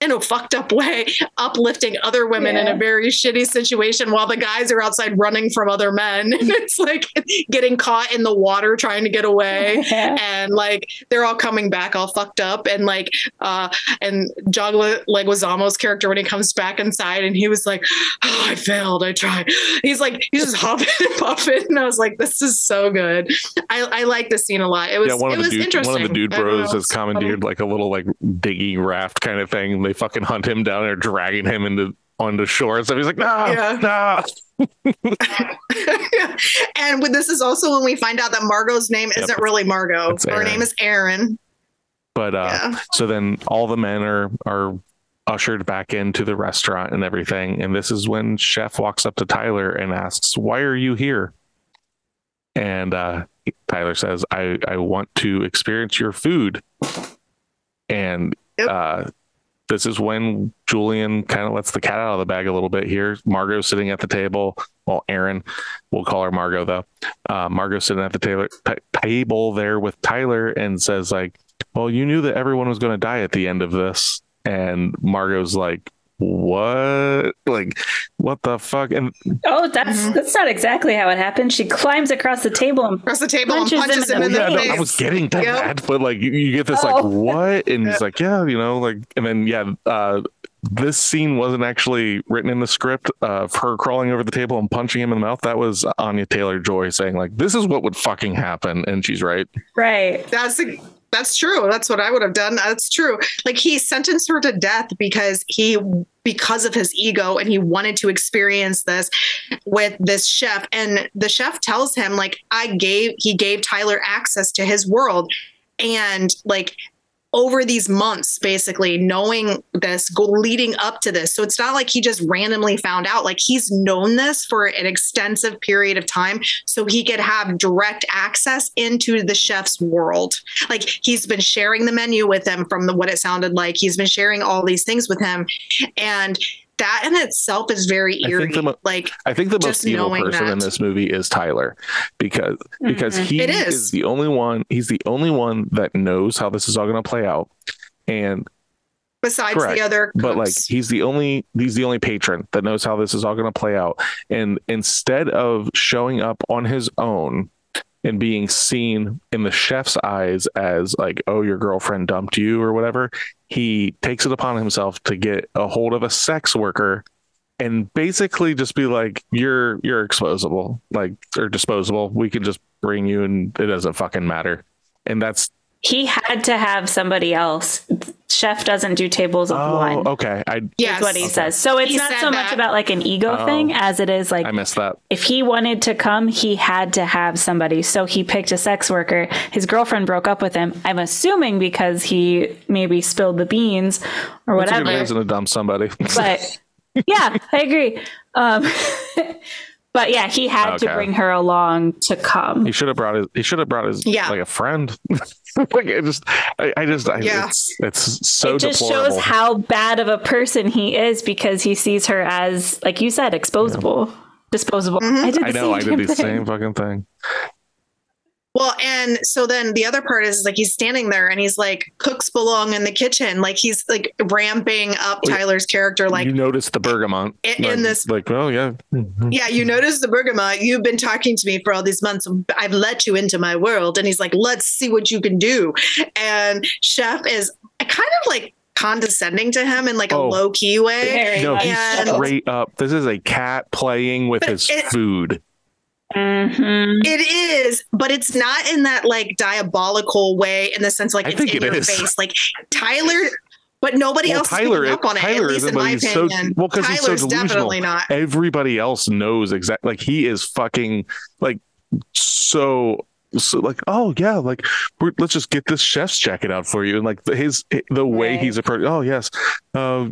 in a fucked up way, uplifting other women in a very shitty situation while the guys are outside running from other men. And it's like getting caught in the water trying to get away. Yeah. And like they're all coming back all fucked up. And like uh and John Le- Leguizamo's character when he comes back inside and he was like, oh, I failed, I tried. He's like, he's just huffing and puffing. And I was like, this is so good. I, I like this scene a lot. It was yeah, one it of the was dude, interesting. one of the dude bros has commandeered like a little like diggy raft kind of thing. They fucking hunt him down. They're dragging him into onto shore and stuff. He's like, no, Yeah. no. and with, this is also when we find out that Margot's name Yep. isn't really Margot. Her name is Erin. But uh, Yeah. so then all the men are are ushered back into the restaurant and everything. And this is when Chef walks up to Tyler and asks, "Why are you here?" And uh, Tyler says, "I I want to experience your food." And Yep. uh, this is when Julian kind of lets the cat out of the bag a little bit here. Margot's sitting at the table. Well, Erin, we'll call her Margot though. Uh, Margot sitting at the table, t- table there with Tyler and says like, "Well, you knew that everyone was going to die at the end of this." And Margot's like, "What? Like, what the fuck?" And Oh, that's Mhm. that's not exactly how it happened. She climbs across the table and Across the table Punches and punches him him in in the the yeah, no, face. I was getting to Yep. that, but like you, you get this like Oh. what, and Yeah. he's like, yeah, you know, like, and then yeah, uh, this scene wasn't actually written in the script of her crawling over the table and punching him in the mouth. That was Anya Taylor Joy saying like, this is what would fucking happen, and she's right. right. That's that's true. That's what I would have done. That's true. Like he sentenced her to death because he because of his ego and he wanted to experience this with this chef and the chef tells him like I gave he gave Tyler access to his world and like over these months, basically knowing this, leading up to this. So it's not like he just randomly found out. Like he's known this for an extensive period of time, so he could have direct access into the chef's world. Like he's been sharing the menu with him from the what it sounded like. He's been sharing all these things with him, and that in itself is very I eerie. think the like I think the most evil knowing person in this movie is Tyler because because Mhm. he It is. is. the only one he's the only one that knows how this is all going to play out and besides correct. the other, but like he's the only he's the only patron that knows how this is all going to play out and instead of showing up on his own and being seen in the chef's eyes as like oh your girlfriend dumped you or whatever he takes it upon himself to get a hold of a sex worker and basically just be like you're you're exposable like or disposable we can just bring you and it doesn't fucking matter and that's He had to have somebody else. Chef doesn't do tables of oh one. okay i yes. Is what he says. So it's He not said so much about like an ego Oh. thing as it is like i missed that if he wanted to come, he had to have somebody. So he picked a sex worker. His girlfriend broke up with him. I'm assuming because he maybe spilled the beans or That's a good whatever. reason to dump somebody But yeah, I agree. Um, but yeah, he had to bring her along to come. He should have brought his. He should have brought his. Yeah. like a friend. like it just, I, I just, I, Yeah. it's, it's so it just deplorable. shows how bad of a person he is because he sees her as, like you said, exposable, disposable. Mm-hmm. I did the I know. same I did the thing. same fucking thing. Well, and so then the other part is like he's standing there and he's like, cooks belong in the kitchen. Like he's like ramping up Wait, Tyler's character. Like, you noticed the bergamot in- in like, this- Like, oh yeah, mm-hmm. yeah, you notice the bergamot. You've been talking to me for all these months. I've let you into my world. And he's like, let's see what you can do. And Chef is kind of like condescending to him in like a Oh. low key way. No, much he's And- straight up. This is a cat playing with his it- food. Mhm. It is, but it's not in that like diabolical way in the sense like I it's think in it your is. face. Like Tyler, but nobody Well, else Tyler is is- picking up on it. Tyler isn't, in my he's so- opinion. well, 'cause he's so Tyler's delusional. definitely not. Everybody else knows exactly. Like he is fucking like so. So like, oh yeah, like we're, let's just get this chef's jacket out for you, and like the, his the way Right. he's approaching. Oh yes, uh,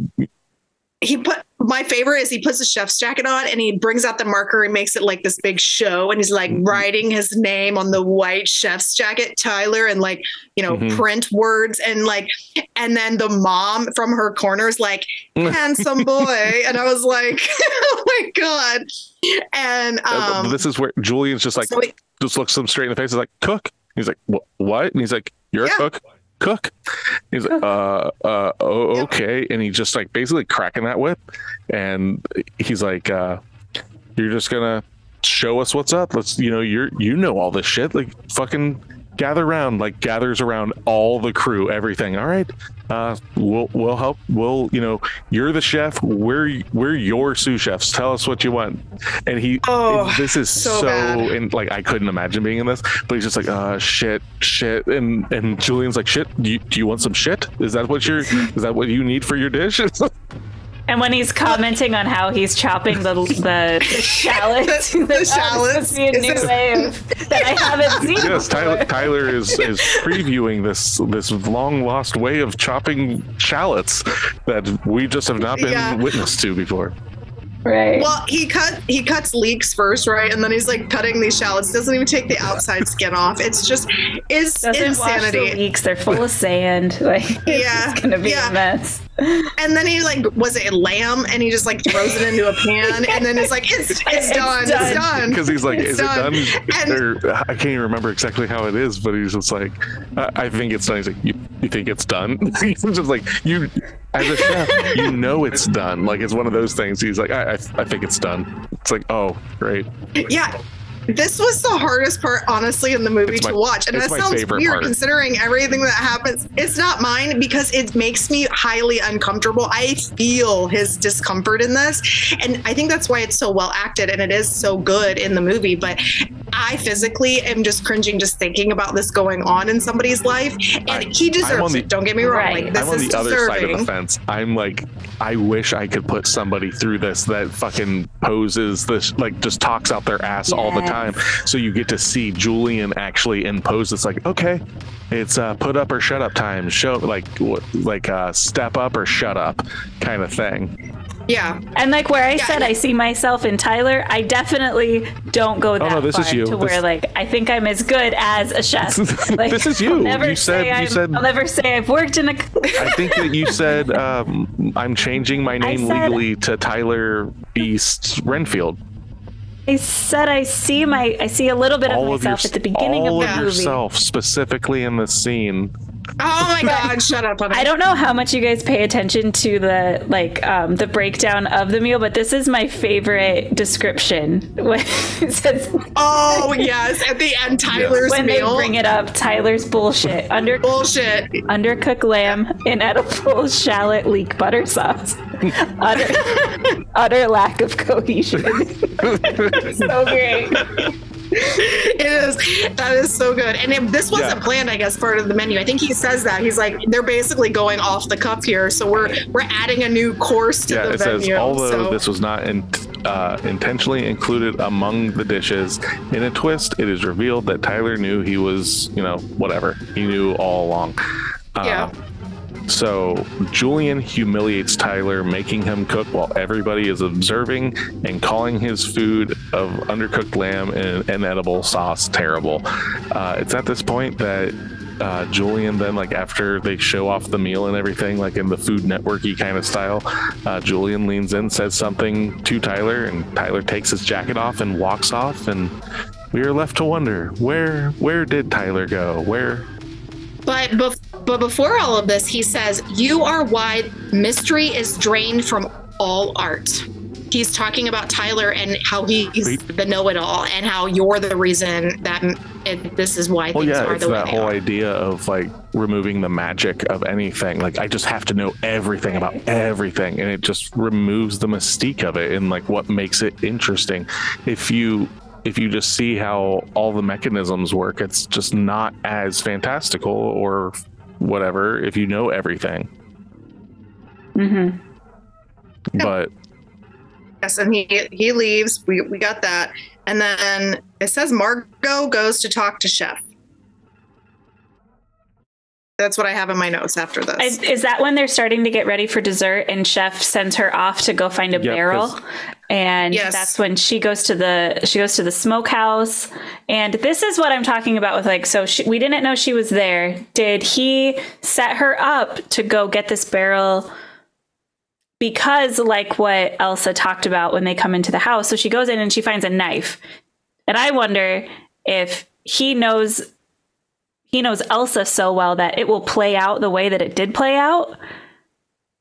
he put my favorite is he puts a chef's jacket on and he brings out the marker and makes it like this big show and he's like Mhm. writing his name on the white chef's jacket Tyler and like you know Mhm. print words and like and then the mom from her corner is like handsome boy and I was like oh my god and Uh, um this is where Julian's just like so it- just looks him straight in the face. He's like, "Cook." He's like, "What? What?" And he's like, "You're Yeah. a cook." Cook. He's like, uh, uh, oh, okay. And he's just like basically cracking that whip, and he's like, uh, "You're just gonna show us what's up. Let's, you know, you're you know all this shit. Like, fucking gather around. Like, gathers around all the crew, everything. All right, uh, we'll we'll help. We'll, you know, you're the chef. We're we're your sous chefs. Tell us what you want." And he Oh, this is so so, and like I couldn't imagine being in this, but he's just like, uh, shit, shit, and and Julian's like, shit. Do you, do you want some shit? Is that what you're? Is that what you need for your dish? And when he's commenting on how he's chopping the the, the shallots, The- the that was shallots. supposed to be a new this- way that I haven't seen. yes, Tyler. Tyler is is previewing this this long lost way of chopping shallots that we just have not been Yeah. witness to before. Right. Well, he cut he cuts leeks first, right? And then he's like cutting these shallots. Doesn't even take the outside skin off. It's just is Doesn't wash the leeks. They're full of sand. Like Yeah, it's gonna be yeah. a mess. And then he like was it lamb? And he just like throws it into a pan, and then it's like it's it's, done, done. it's done. Because he's like, It's is it done? And- Or, I can't even remember exactly how it is, but he's just like, I, I think it's done. He's like, you, you think it's done? he's just like, you, as a chef, you know it's done. Like it's one of those things. He's like, I, I, I think it's done. It's like, oh, great. Yeah. This was the hardest part, honestly, in the movie It's to watch. And that sounds weird part. considering everything that happens. It's not mine because it makes me highly uncomfortable. I feel his discomfort in this. And I think that's why it's so well acted and it is so good in the movie. But I physically am just cringing just thinking about this going on in somebody's life, and I- he deserves the- it. Don't get me wrong. Right. Like this I'm on is the other deserving. side of the fence. I'm like, I wish I could put somebody through this that fucking poses this, like, just talks out their ass all the Yes. Time. So you get to see Julian actually in pose. It's like, okay, it's uh, put up or shut up time. Show like, like, uh, step up or shut up kind of thing. Yeah. And like where I Yeah, said and- I see myself in Tyler, I definitely don't go that Oh, no, this far is you. to where like I think I'm as good as a chef. Like, This is you. I'll never You said- you I'm- said- I'll never say I've worked in a. I think that you said um, I'm changing my name said- legally to Tyler Beast Renfield. I said I see my I see a little bit of All of your, myself at the beginning all of the of movie. yourself, specifically in the scene. Oh my God! Shut up. I don't know how much you guys pay attention to the like um, the breakdown of the meal, but this is my favorite description. When it says Oh yes, at the end, Tyler's when they bring it up, Tyler's bullshit. Under Bullshit. undercooked lamb, inedible shallot leek butter sauce. utter, utter lack of cohesion. so great. It is. That is so good. And if this wasn't Yeah. planned, I guess, part of the menu. I think he says that he's like they're basically going off the cuff here, so we're we're adding a new course to Yeah, the it says although so. this was not in, uh, intentionally included among the dishes, in a twist, it is revealed that Tyler knew he was, you know, whatever. He knew all along. Uh, Yeah. So Julian humiliates Tyler, making him cook while everybody is observing and calling his food of undercooked lamb and inedible sauce terrible. Uh, it's at this point that uh, Julian then, like after they show off the meal and everything, like in the Food Networky kind of style, uh, Julian leans in, says something to Tyler, and Tyler takes his jacket off and walks off, and we are left to wonder where where did Tyler go? Where But bef- but before all of this, he says, "You are why mystery is drained from all art." He's talking about Tyler and how he's the know-it-all, and how you're the reason that it, this is why Well, things yeah, are it's the way that they whole are. idea of like removing the magic of anything. Like, I just have to know everything about everything, and it just removes the mystique of it and like what makes it interesting. If you if you just see how all the mechanisms work, it's just not as fantastical or whatever if you know everything. Mm-hmm. But Yes, and he he leaves. We we got that, and then it says Margot goes to talk to Chef. That's what I have in my notes after this. Is, is that when they're starting to get ready for dessert and Chef sends her off to go find a Yeah, barrel? And Yes. that's when she goes to the she goes to the smokehouse. And this is what I'm talking about with like so she, we didn't know she was there. Did he set her up to go get this barrel because like what Elsa talked about when they come into the house. So she goes in and she finds a knife. And I wonder if he knows he knows Elsa so well that it will play out the way that it did play out.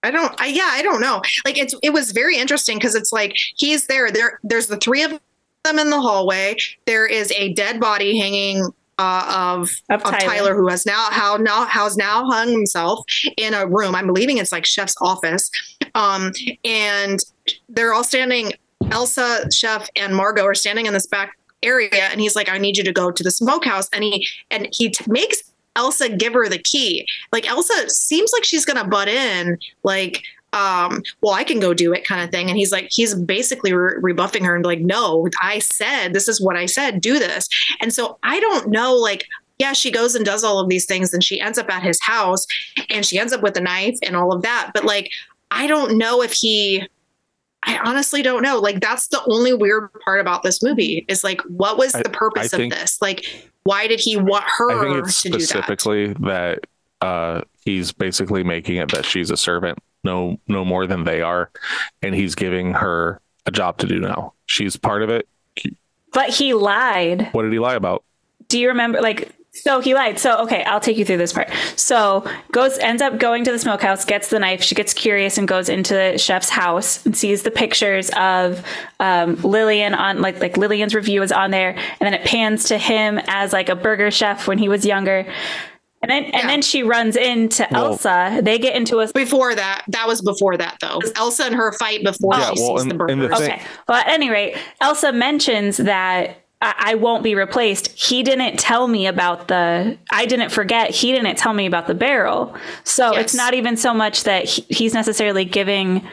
I don't. I, yeah, I don't know. Like it's it was very interesting because it's like he's there. There, there's the three of them in the hallway. There is a dead body hanging uh, of Of of Tyler. Tyler. who has now how now how's now hung himself in a room. I'm believing it's like Chef's office, um, and they're all standing. Elsa, Chef, and Margot are standing in this back area, and he's like, "I need you to go to the smokehouse," and he and he t- makes Elsa give her the key. Like Elsa seems like she's gonna butt in, like um, well, I can go do it kind of thing. And he's like, he's basically re- rebuffing her and like, no, I said, this is what I said, do this. And so I don't know, like, yeah, she goes and does all of these things and she ends up at his house and she ends up with a knife and all of that. But like, I don't know if he, I honestly don't know. Like, that's the only weird part about this movie is like, what was the purpose I think- of this? Like, why did he want her I think it's to do that? specifically that, uh, he's basically making it that she's a servant, no, no more than they are, and he's giving her a job to do now. She's part of it. But he lied. What did he lie about? Do you remember like so he lied. So okay, I'll take you through this part. So goes ends up going to the smokehouse, gets the knife. She gets curious and goes into the chef's house and sees the pictures of um, Lillian on like like Lillian's review is on there, and then it pans to him as like a burger chef when he was younger. And then and then she runs into Well- Elsa. They get into a Before that, that was before that though. Elsa and her fight before Yeah, she well, sees and- the and the thing- Okay. Well, at any rate, Elsa mentions that I, I won't be replaced. He didn't tell me about the. I didn't forget. He didn't tell me about the barrel. So Yes. it's not even so much that he, he's necessarily giving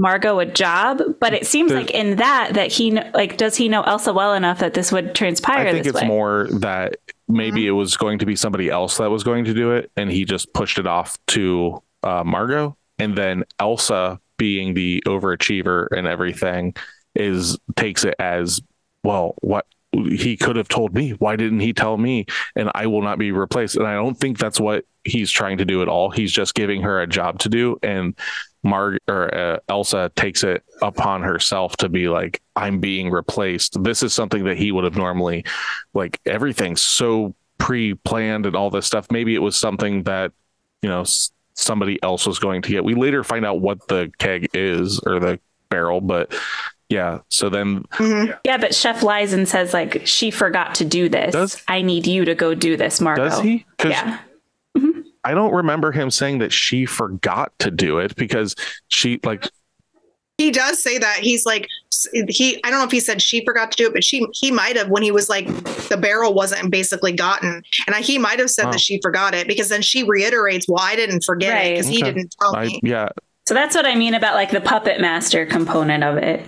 Margot a job, but it seems There- like in that that he like does he know Elsa well enough that this would transpire I think this it's way? more that maybe Mm-hmm. it was going to be somebody else that was going to do it, and he just pushed it off to uh, Margot, and then Elsa, being the overachiever and everything, is takes it as well. What he could have told me. Why didn't he tell me? And I will not be replaced. And I don't think that's what he's trying to do at all. He's just giving her a job to do, and Mar or uh, Elsa takes it upon herself to be like, I'm being replaced. This is something that he would have normally, like, everything's so pre-planned and all this stuff. Maybe it was something that, you know, somebody else was going to get. We later find out what the keg is or the barrel, but yeah. So then, Mhm. yeah, but Chef lies and says like she forgot to do this. Does- I need you to go do this, Margot. does he? Because Yeah. I don't remember him saying that she forgot to do it because she like He does say that he's like he. I don't know if he said she forgot to do it, but she he might have when he was like the barrel wasn't basically gotten, and I, he might have said Oh. that she forgot it because then she reiterates, "Well, I didn't forget it Right. because he didn't tell I me." yeah So that's what I mean about like the puppet master component of it.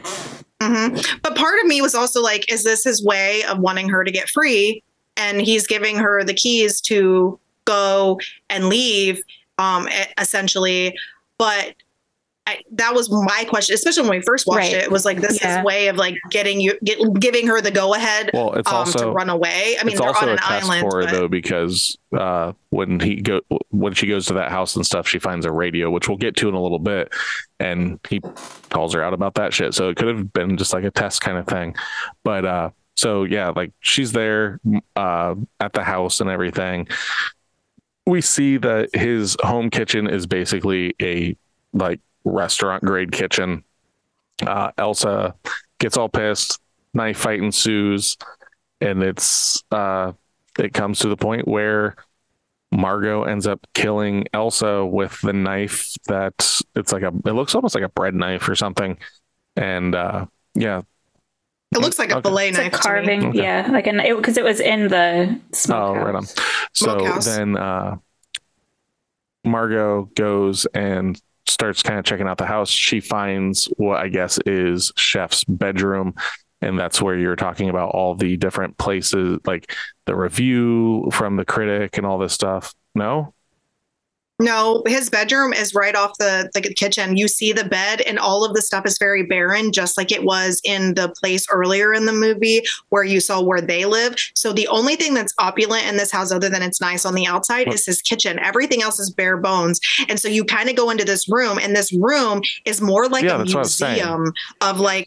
hmm But part of me was also like, is this his way of wanting her to get free? And he's giving her the keys to go and leave, um, essentially. But I, that was my question, especially when we first watched Right. it. It was like this Yeah. is way of like getting you, get, giving her the go ahead well it's um, also to run away. I mean, it's they're also on a an test island. for her but- though because uh, when he go when she goes to that house and stuff, she finds a radio, which we'll get to in a little bit, and he calls her out about that shit. So it could have been just like a test kind of thing, but uh, so yeah, like she's there uh, at the house and everything. We see that his home kitchen is basically a like restaurant grade kitchen. Uh, Elsa gets all pissed. Knife fight ensues, and it's uh, it comes to the point where Margot ends up killing Elsa with the knife that it's like a it looks almost like a bread knife or something. And uh yeah. It looks like a Okay. fillet It's a knife. carving, Okay. yeah, like an because it, was in the Oh, smokehouse. right on. So Smokehouse. then uh Margot goes and starts kind of checking out the house. She finds what I guess is Chef's bedroom. And that's where you're talking about all the different places, like the review from the critic and all this stuff. No? No, his bedroom is right off the, the kitchen. You see the bed, and all of the stuff is very barren, just like it was in the place earlier in the movie where you saw where they live. So the only thing that's opulent in this house, other than it's nice on the outside, is his kitchen. Everything else is bare bones. And so you kind of go into this room, and this room is more like Yeah, a that's what I was saying. museum of like.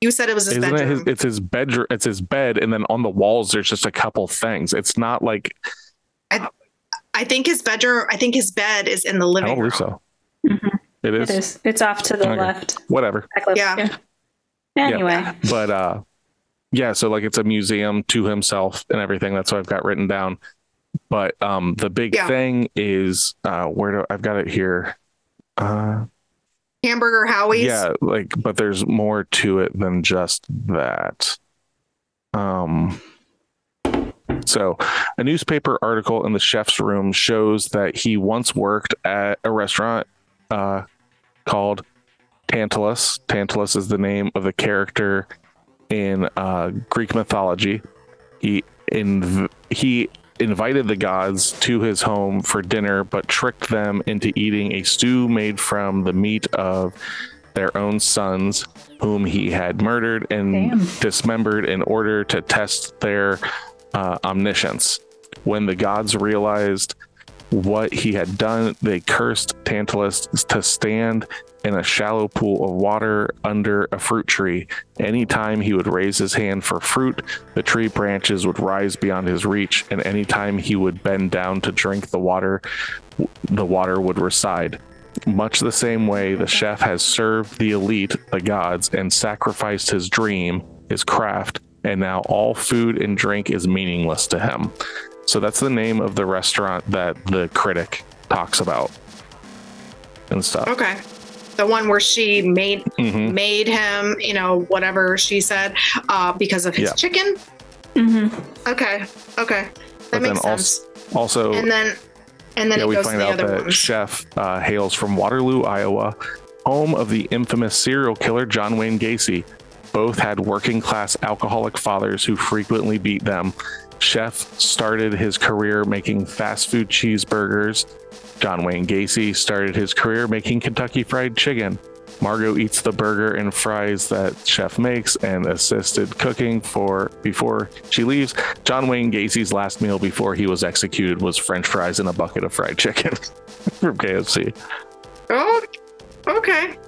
You said it was his Isn't it bedroom. his, it's his bedroom it's his bed and then on the walls there's just a couple things it's not like I think his bedroom. I think his bed is in the living. i living don't room. believe so Mhm. it is, It is. It's off to the Okay. left. whatever Back left, Yeah. Anyway, but uh yeah so like it's a museum to himself and everything that's what i've got written down but um the big Yeah. thing is uh where do i've got it here uh Hamburger Howie's. yeah like but there's more to it than just that um so a newspaper article in the chef's room shows that he once worked at a restaurant uh called tantalus tantalus is the name of the character in uh greek mythology he in he invited the gods to his home for dinner but tricked them into eating a stew made from the meat of their own sons whom he had murdered and Damn. dismembered in order to test their uh, omniscience. When the gods realized what he had done they cursed tantalus to stand in a shallow pool of water under a fruit tree. Anytime he would raise his hand for fruit the tree branches would rise beyond his reach and anytime he would bend down to drink the water the water would recede much the same way the chef has served the elite the gods and sacrificed his dream his craft and now all food and drink is meaningless to him so that's the name of the restaurant that the critic talks about and stuff Okay. the one where she made Mhm. made him, you know, whatever she said, uh, because of his Yeah. chicken. Mm-hmm. Okay, okay, that then makes sense. Also, and then, and then yeah, it we goes to find the out other that ones. Chef uh, hails from Waterloo, Iowa, home of the infamous serial killer John Wayne Gacy. Both had working class alcoholic fathers who frequently beat them. Chef started his career making fast food cheeseburgers. John Wayne Gacy started his career making Kentucky Fried Chicken. Margot eats the burger and fries that Chef makes and assisted cooking for before she leaves. John Wayne Gacy's last meal before he was executed was French fries and a bucket of fried chicken from KFC. Oh, okay.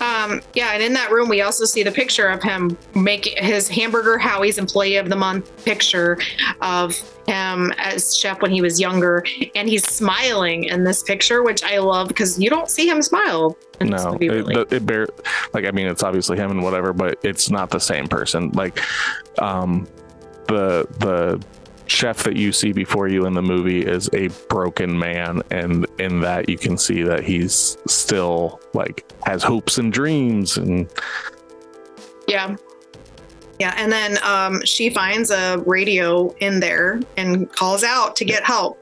Um, yeah, and in that room, we also see the picture of him making his hamburger Howie's employee of the month picture of him as chef when he was younger, and he's smiling in this picture, which I love because you don't see him smile. No, movie, really. it, it bear like I mean it's obviously him and whatever, but it's not the same person. Like, um, the the chef that you see before you in the movie is a broken man, and in that you can see that he's still like has hopes and dreams, and Yeah. Yeah. And then um, she finds a radio in there and calls out to get help.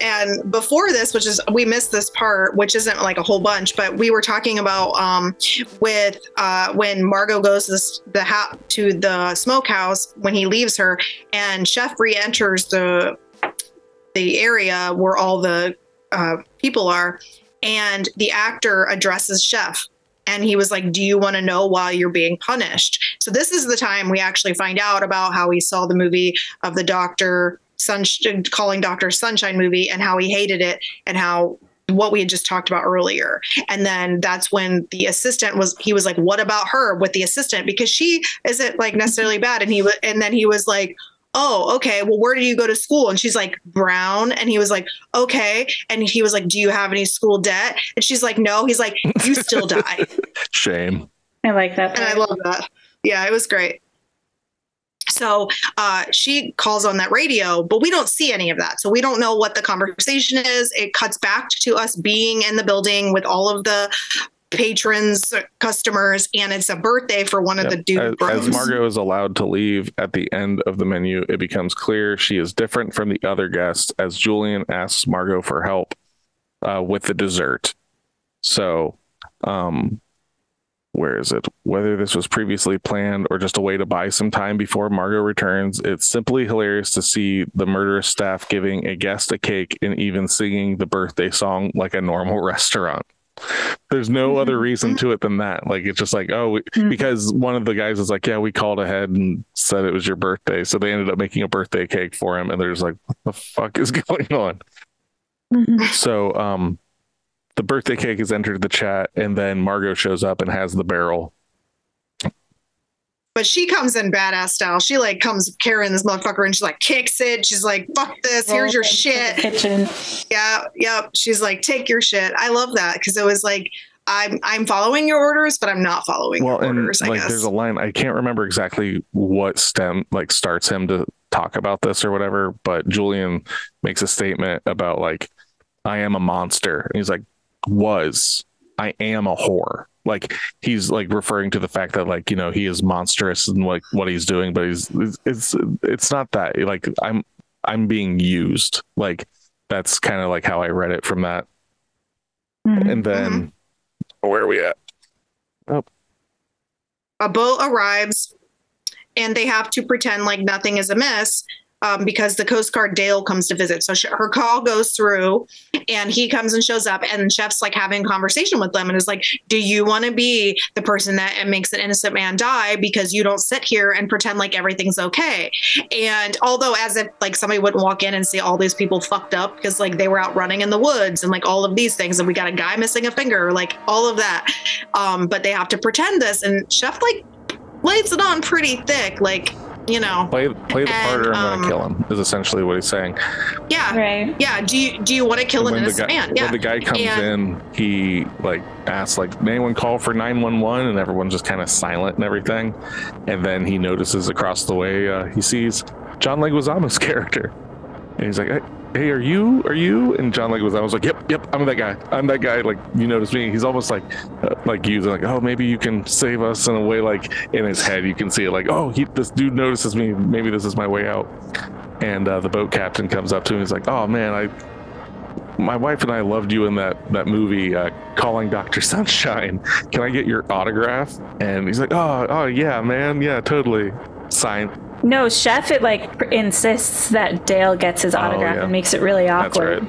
And before this, which is we missed this part, which isn't like a whole bunch, but we were talking about um, with uh, when Margot goes to the ha- to the smokehouse when he leaves her, and Chef re-enters the the area where all the uh, people are, and the actor addresses Chef and he was like, Do you want to know why you're being punished? So, this is the time we actually find out about how he saw the movie of the Doctor Sunshine, calling Doctor Sunshine movie, and how he hated it, and how what we had just talked about earlier. And then that's when the assistant was, he was like, What about her with the assistant? Because she isn't like necessarily bad. And he was, and then he was like, Oh, okay. Well, where did you go to school? And she's like, Brown. And he was like, Okay. And he was like, Do you have any school debt? And she's like, No. He's like, You still die. shame. I like that. and I love that. Yeah, it was great. So uh, she calls on that radio, but we don't see any of that. So we don't know what the conversation is. It cuts back to us being in the building with all of the patrons, customers, and it's a birthday for one of the dude As, bros. as Margot is allowed to leave at the end of the menu, it becomes clear she is different from the other guests as Julian asks Margot for help uh, with the dessert. So, um, where is it? Whether this was previously planned or just a way to buy some time before Margot returns, it's simply hilarious to see the murderous staff giving a guest a cake and even singing the birthday song like a normal restaurant. There's no other reason to it than that. Like it's just like, oh, we, Mhm. because one of the guys was like, yeah, we called ahead and said it was your birthday, so they ended up making a birthday cake for him, and they're just like, what the fuck is going on? Mhm. So, um, the birthday cake is entered the chat, and then Margot shows up and has the barrel. but she comes in badass style. She like comes carrying this motherfucker and she like kicks it. She's like, fuck this, here's your shit. the Kitchen. Yeah, yep. She's like, take your shit. I love that because it was like, I'm I'm following your orders, but I'm not following well, your and orders. I like, guess. there's a line I can't remember exactly what stem like starts him to talk about this or whatever, but Julian makes a statement about like, I am a monster, and he's like, was I am a whore. Like he's like referring to the fact that like you know he is monstrous and like what he's doing, but he's it's it's, not that like I'm I'm being used. Like that's kind of like how I read it from that. Mhm. And then where are we at? Oh. a boat arrives and they have to pretend like nothing is amiss um, because the Coast Guard Dale comes to visit. So she, her call goes through and he comes and shows up and Chef's like having conversation with them and is like, Do you want to be the person that makes an innocent man die because you don't sit here and pretend like everything's okay? And although, as if like somebody wouldn't walk in and see all these people fucked up because like they were out running in the woods and like all of these things, and we got a guy missing a finger, like all of that. Um, but they have to pretend this, and Chef like lays it on pretty thick, like you know, Play play the part or I'm um, gonna kill him is essentially what he's saying. yeah, Right. yeah. Do you do you want to kill an when the innocent guy man? Yeah, when the guy comes And- in, he like asks like "Did anyone call for nine one one, and everyone's just kind of silent and everything. And then he notices across the way uh, he sees John Leguizamo's character. And he's like, hey, are you, are you? And John Leguizamo was like, yep, yep, I'm that guy. I'm that guy. Like, you notice me. He's almost like, uh, like you, like, oh, maybe you can save us in a way. Like in his head, you can see it. Like, oh, he, this dude notices me. Maybe this is my way out. And uh, the boat captain comes up to him. He's like, oh man, I my wife and I loved you in that that movie, uh, Calling Doctor Sunshine. Can I get your autograph? And he's like, oh, oh yeah, man, yeah, totally. Sign. No, Chef it like insists that Dale gets his autograph yeah. and makes it really That's awkward.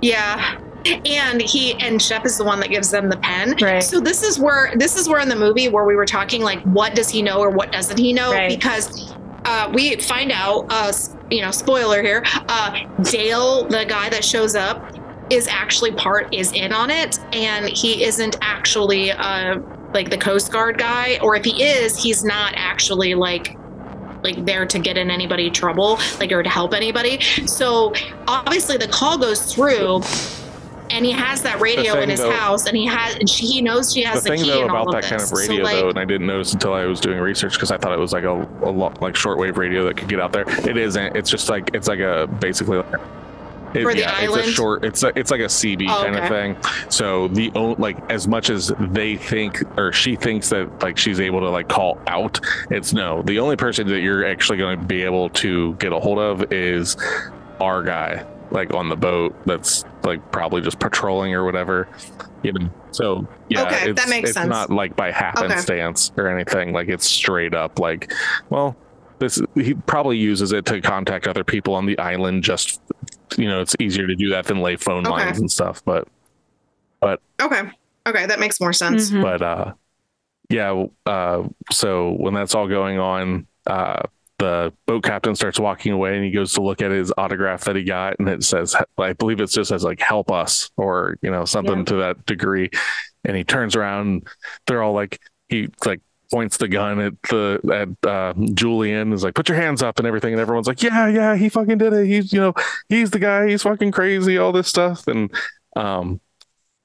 Yeah. And he and Shep is the one that gives them the pen. Right. So this is where this is where in the movie where we were talking like what does he know or what doesn't he know Right. because uh, we find out uh, you know spoiler here uh, Dale the guy that shows up is actually part is in on it and he isn't actually uh, like the Coast Guard guy or if he is he's not actually like like there to get in anybody trouble like or to help anybody so obviously the call goes through and he has that radio in his though- house and he has and she, he knows she The has the, thing key though about that kind of radio so, like, though, and I didn't notice until I was doing research because I thought it was like a, a lot like shortwave radio that could get out there. It isn't. It's just like it's like a basically like it, For the yeah, it's a short. It's a, it's like a CB Oh, kind of thing. So the like as much as they think or she thinks that like she's able to like call out, it's no. The only person that you're actually going to be able to get a hold of is our guy, like on the boat. That's like probably just patrolling or whatever. You know. So yeah, Okay, it's, that makes it's sense. not like by happenstance or anything. Like it's straight up like, well, this he probably uses it to contact other people on the island. Just you know, it's easier to do that than lay phone Okay. lines and stuff. But but okay okay that makes more sense Mhm. but uh, yeah. Uh, so when that's all going on, uh. The boat captain starts walking away and he goes to look at his autograph that he got and it says I believe it just says like help us or you know something Yeah. to that degree and he turns around they're all like he like points the gun at the at uh, Julian is like put your hands up and everything and everyone's like yeah yeah he fucking did it. He's you know he's the guy. He's fucking crazy all this stuff. And um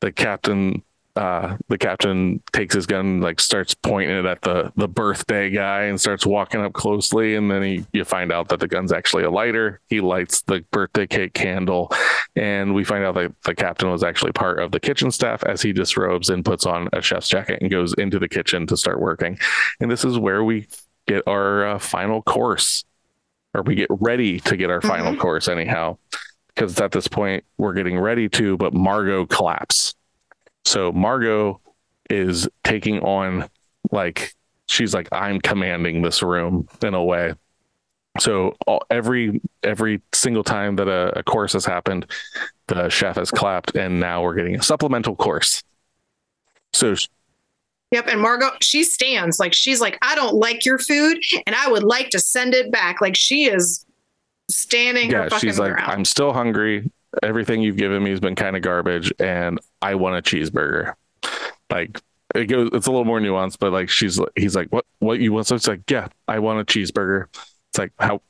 the captain uh the captain takes his gun like starts pointing it at the the birthday guy and starts walking up closely. And then he you find out that the gun's actually a lighter. He lights the birthday cake candle. And we find out that the captain was actually part of the kitchen staff as he disrobes and puts on a chef's jacket and goes into the kitchen to start working. And this is where we get our uh, final course or we get ready to get our final course anyhow. Because at this point we're getting ready to but margot collapse so margot is taking on like she's like i'm commanding this room in a way so all, every every single time that a, a course has happened the chef has clapped and now we're getting a supplemental course so Yep. And Margot, she stands like she's like, I don't like your food and I would like to send it back. Like she is standing her yeah she's like ground. i'm still hungry everything you've given me has been kind of garbage and i want a cheeseburger like it goes it's a little more nuanced but like she's he's like what what you want so it's like yeah i want a cheeseburger it's like how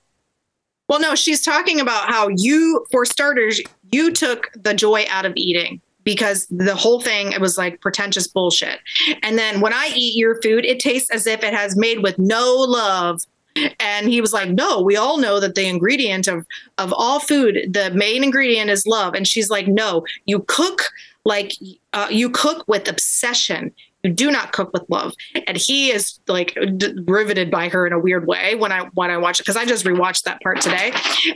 Well, no, she's talking about how you, for starters, you took the joy out of eating because the whole thing it was like pretentious bullshit. And then when I eat your food, it tastes as if it has made with no love. And he was like, "No, we all know that the ingredient of of all food, the main ingredient is love." And she's like, "No, you cook like uh, you cook with obsession. You do not cook with love." And he is like d- riveted by her in a weird way when I when I watch it because I just rewatched that part today,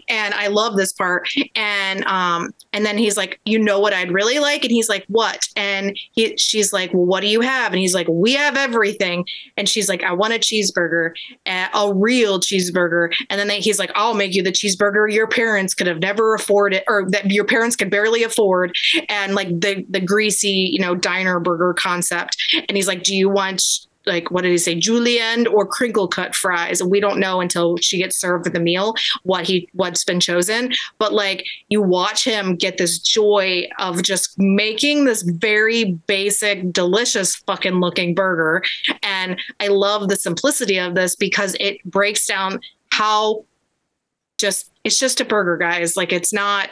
and I love this part. And um and then he's like, "You know what I'd really like?" And he's like, "What?" And he she's like, "Well, what do you have?" And he's like, "We have everything." And she's like, "I want a cheeseburger, a real cheeseburger." And then they, he's like, "I'll make you the cheeseburger your parents could have never afforded, or that your parents could barely afford." And like the the greasy, you know, diner burger concept. And he's like, "Do you want?" Like what did he say, julienne or crinkle cut fries? And we don't know until she gets served with the meal what he what's been chosen. But like you watch him get this joy of just making this very basic, delicious fucking looking burger. And I love the simplicity of this because it breaks down how just it's just a burger, guys. Like it's not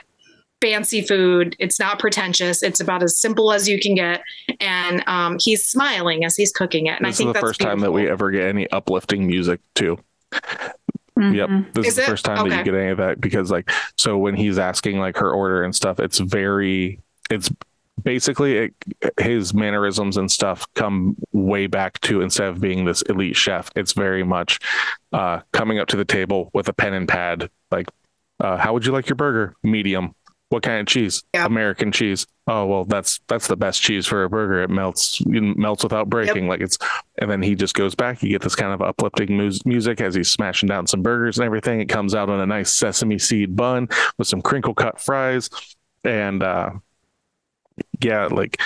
fancy food. It's not pretentious. It's about as simple as you can get. And um, he's smiling as he's cooking it. And I think this is the that's first time that we ever get any uplifting music too Yep. Mhm. This is, Is the it? first time that you get any of that because like so when he's asking like her order and stuff, it's very it's basically it, his mannerisms and stuff come way back to instead of being this elite chef, it's very much uh coming up to the table with a pen and pad like uh how would you like your burger? Medium. What kind of cheese? Yeah. American cheese. Oh well, that's that's the best cheese for a burger. It melts it melts without breaking. Like it's, and then he just goes back. You get this kind of uplifting mus- music as he's smashing down some burgers and everything. It comes out on a nice sesame seed bun with some crinkle cut fries, and uh, yeah, like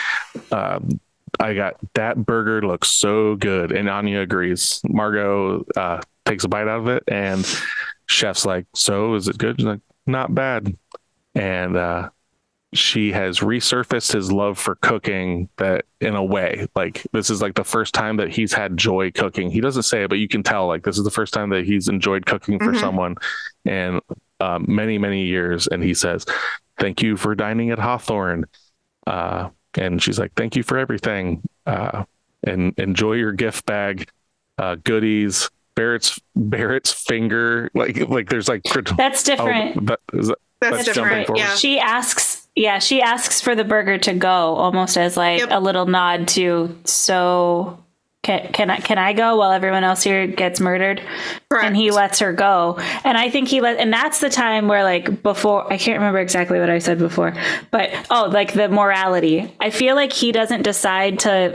um, I got that burger looks so good, and Anya agrees. Margot uh, takes a bite out of it, and chef's like, "So is it good?" She's like, "Not bad," and uh, she has resurfaced his love for cooking that in a way like this is like the first time that he's had joy cooking. He doesn't say it but you can tell like this is the first time that he's enjoyed cooking for Mhm. someone in um, many many years. And he says thank you for dining at hawthorn. Uh, and she's like thank you for everything. Uh, and enjoy your gift bag uh, goodies barrett's barrett's finger. Like like there's like That's oh, different. is that, That's, That's different. forward. Yeah. She asks, yeah, she asks for the burger to go, almost as like Yep. a little nod to. So can can I can I go while everyone else here gets murdered? Correct. And he lets her go, and I think he let, and that's the time where like before I can't remember exactly what I said before, but oh, like the morality. I feel like he doesn't decide to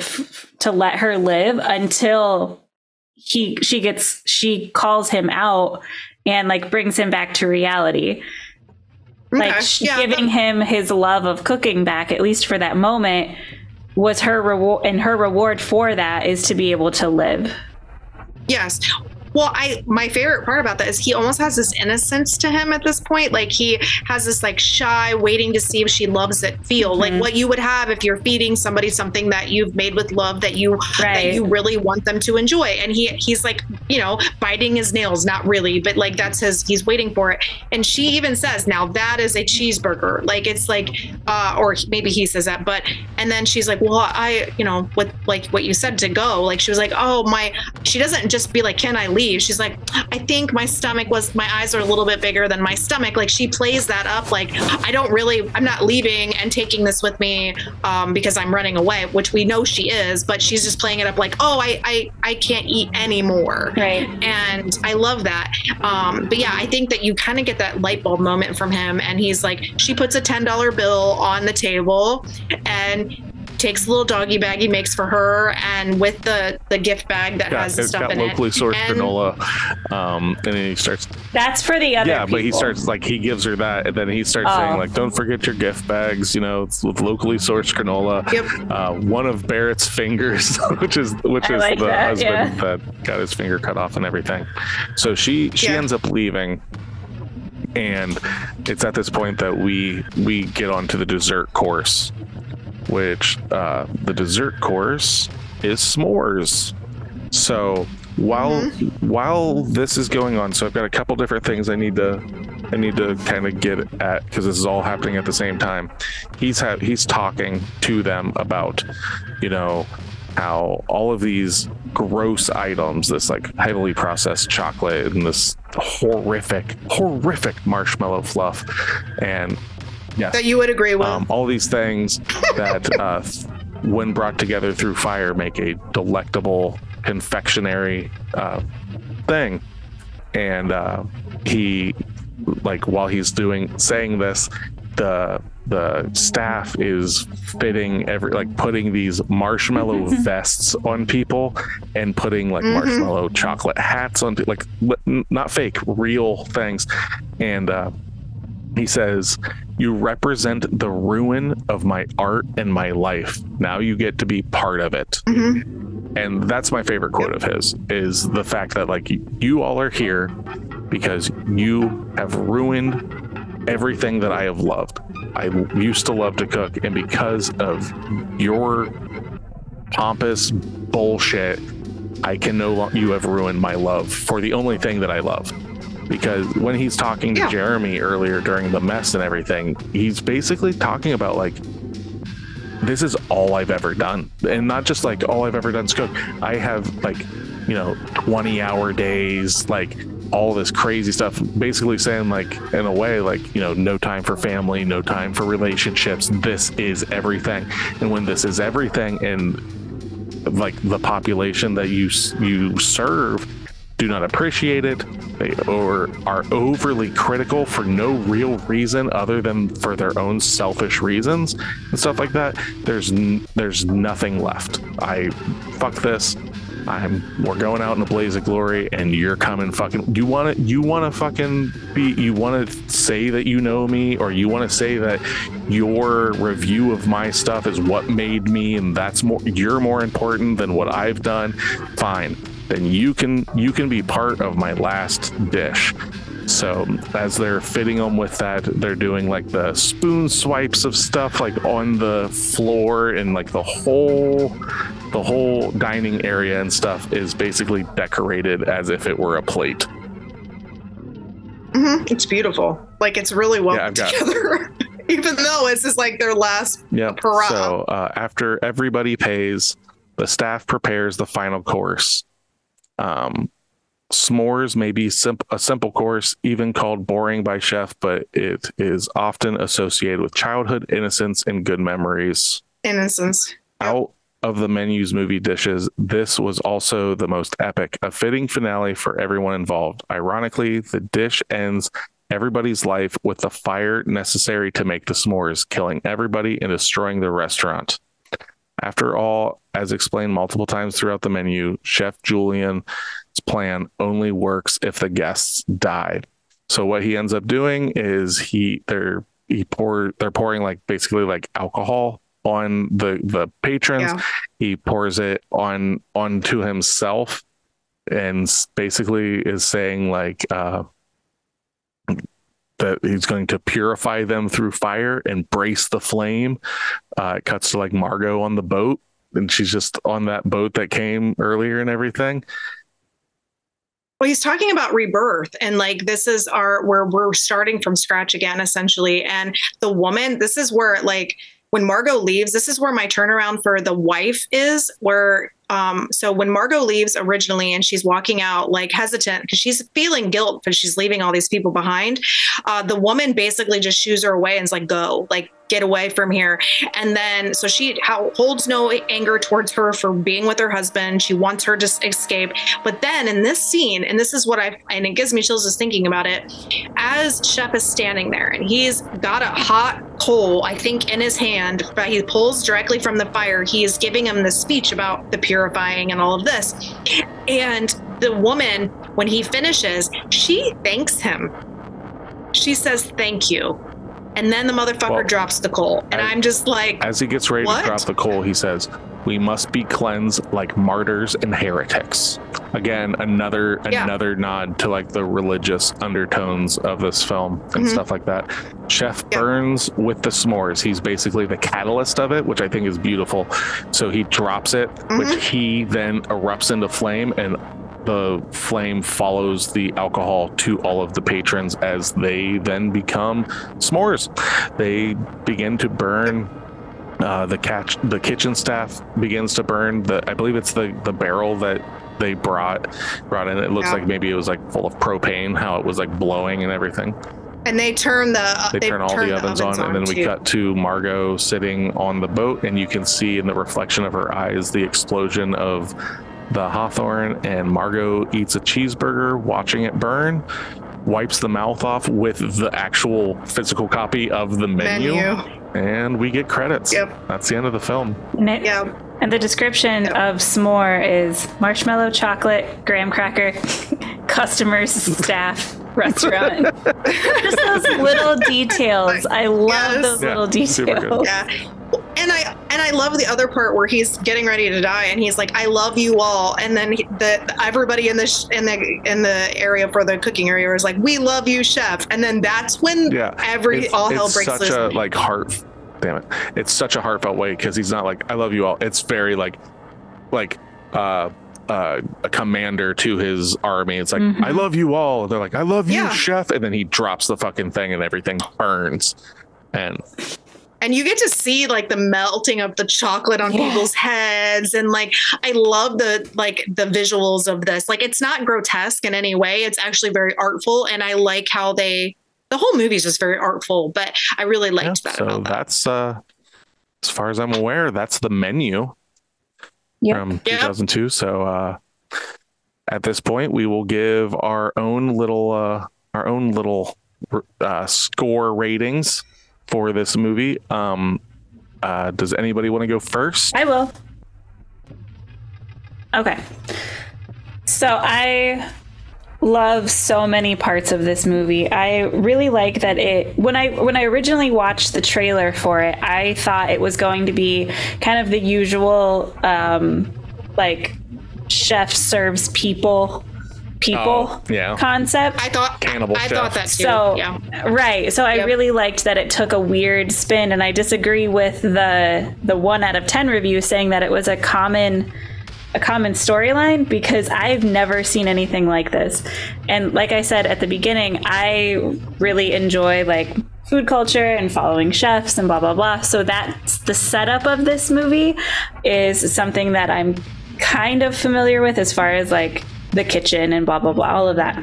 to let her live until he she gets she calls him out and like brings him back to reality like Okay. sh- Yeah, giving that- him his love of cooking back at least for that moment was her reward and her reward for that is to be able to live Yes. Well, I my favorite part about that is he almost has this innocence to him at this point. Like he has this like shy, waiting to see if she loves it feel like Mhm. what you would have if you're feeding somebody something that you've made with love that you that you really want them to enjoy. And he he's like, you know, biting his nails, not really, but like that's his he's waiting for it. And she even says, now that is a cheeseburger. Like it's like uh or maybe he says that, but and then she's like, Well, I, you know, with like what you said to go, like she was like, Oh my she doesn't just be like, Can I leave? She's like, I think my stomach was my eyes are a little bit bigger than my stomach. Like she plays that up like I don't really I'm not leaving and taking this with me um because I'm running away, which we know she is, but she's just playing it up like, Oh, I I, I can't eat anymore right and I love that. Um, but yeah, I think that you kind of get that light bulb moment from him, and he's like, she puts a ten dollar bill on the table, and takes a little doggy bag he makes for her, and with the the gift bag that got, has the stuff got in locally it. sourced and, granola um and then he starts that's for the other yeah but he starts like he gives her that and then he starts Oh. saying like don't forget your gift bags you know it's with locally sourced granola Yep. uh one of barrett's fingers which is which I is like the that, husband yeah. that got his finger cut off and everything so she she Yeah. ends up leaving and it's at this point that we we get onto the dessert course which uh the dessert course is s'mores. So while while this is going on so i've got a couple different things i need to i need to kind of get at because this is all happening at the same time. He's ha- he's talking to them about you know how all of these gross items this like heavily processed chocolate and this horrific horrific marshmallow fluff and yes that you would agree with. um, all these things that uh, when brought together through fire make a delectable confectionery uh, thing and uh, he like while he's doing saying this the the staff is fitting every like putting these marshmallow vests on people and putting like Mhm. marshmallow chocolate hats on like n- not fake real things and uh he says you represent the ruin of my art and my life now you get to be part of it Mhm. and that's my favorite quote of his is the fact that like you all are here because you have ruined everything that I have loved. I used to love to cook, and because of your pompous bullshit, I can no longer. You have ruined my love for the only thing that I love. Because when he's talking to Yeah. Jeremy earlier during the mess and everything, he's basically talking about like this is all I've ever done. And not just like all I've ever done is cook. I have like, you know, 20 hour days, like all this crazy stuff, basically saying like in a way like you know no time for family, no time for relationships. This is everything, and when this is everything, and like the population that you you serve do not appreciate it. They or are overly critical for no real reason other than for their own selfish reasons and stuff like that. There's there's nothing left. I fuck this. I'm we're going out in a blaze of glory and you're coming fucking you want to you want to fucking be you want to say that you know me or you want to say that your review of my stuff is what made me and that's more you're more important than what I've done. Fine then you can you can be part of my last dish so as they're fitting them with that, they're doing like the spoon swipes of stuff like on the floor and like the whole the whole dining area and stuff is basically decorated as if it were a plate. Mm-hmm. It's beautiful. Like it's really well Yeah, got- together. Even though it's just like their last Yeah. Hurrah. So uh, after everybody pays, the staff prepares the final course. Um, s'mores may be simp- a simple course, even called boring by chef, but it is often associated with childhood innocence and good memories. innocence. Out of the menu's movie dishes, this was also the most epic, a fitting finale for everyone involved. Ironically, the dish ends everybody's life with the fire necessary to make the s'mores, killing everybody and destroying the restaurant. After all, as explained multiple times throughout the menu, Chef Julian's plan only works if the guests died. So what he ends up doing is he they're he pour they're pouring like basically like alcohol on the the patrons. Yeah. He pours it on onto himself and basically is saying like uh that he's going to purify them through fire and brace the flame. Uh, it cuts to like Margot on the boat, and she's just on that boat that came earlier and everything. Well, he's talking about rebirth, and like this is our where we're starting from scratch again, essentially. And the woman, this is where like when Margot leaves, this is where my turnaround for the wife is. Where um, so when Margot leaves originally, and she's walking out like hesitant because she's feeling guilt because she's leaving all these people behind. Uh, the woman basically just shoos her away and is like, "Go, like get away from here." And then so she holds no anger towards her for being with her husband. She wants her to escape. But then in this scene, and this is what I and it gives me chills just thinking about it, as Shep is standing there and he's got a hot coal, I think, in his hand that he pulls directly from the fire. He is giving him the speech about the purifying and all of this. And the woman, when he finishes, she thanks him. She says, Thank you. And then the motherfucker Well, drops the coal. And I- I'm just like, As he gets ready What? to drop the coal, he says, "We must be cleansed like martyrs and heretics." Again, another Yeah. another nod to like the religious undertones of this film and Mhm. stuff like that. Chef Yeah. burns with the s'mores. He's basically the catalyst of it, which I think is beautiful. So he drops it, Mm-hmm. which he then erupts into flame and the flame follows the alcohol to all of the patrons as they then become s'mores. They begin to burn. Uh, the catch, the kitchen staff begins to burn. The I believe it's the the barrel that they brought brought in. It looks Yeah. like maybe it was like full of propane. How it was like blowing and everything. and they turn the uh, They turn all the ovens, on, and then we cut to Margot sitting on the boat, and you can see in the reflection of her eyes the explosion of the Hawthorn. And Margot eats a cheeseburger, watching it burn, wipes the mouth off with the actual physical copy of the menu, menu. and we get credits. Yep. That's the end of the film. And, it- Yeah. and the description of s'more is marshmallow, chocolate, graham cracker, customers, staff, restaurant. Just those little details. I love Yes. those Yeah, little super good. details. Yeah. And I and I love the other part where he's getting ready to die and he's like, "I love you all," and then he, the everybody in the sh- in the in the area for the cooking area is like, "We love you, chef," and then that's when Yeah. every It's- all hell it's breaks such loose. a like heart damn it it's such a heartfelt way because he's not like i love you all it's very like like uh uh, a commander to his army. It's like, Mhm. I love you all. They're like, I love you, chef. And then he drops the fucking thing and everything burns. And and you get to see like the melting of the chocolate on yeah. people's heads and like i love the like the visuals of this like it's not grotesque in any way it's actually very artful and i like how they the whole movie is just very artful but i really liked yeah, that so that's that. uh as far as i'm aware that's the menu yep. from 2002 yep. so uh at this point we will give our own little uh our own little uh, score ratings for this movie. Um, uh, does anybody want to go first? I will. Okay. So I love so many parts of this movie. I really like that it when I when I originally watched the trailer for it, I thought it was going to be kind of the usual um like chef serves people people oh, yeah. concept. I thought cannibal. I, I thought that too. So yeah. right. So yep. I really liked that it took a weird spin, and I disagree with the the one out of ten review saying that it was a common a common storyline because I've never seen anything like this. And like I said at the beginning, I really enjoy like food culture and following chefs and blah blah blah. So that's the setup of this movie is something that I'm kind of familiar with as far as like the kitchen and blah blah blah, all of that.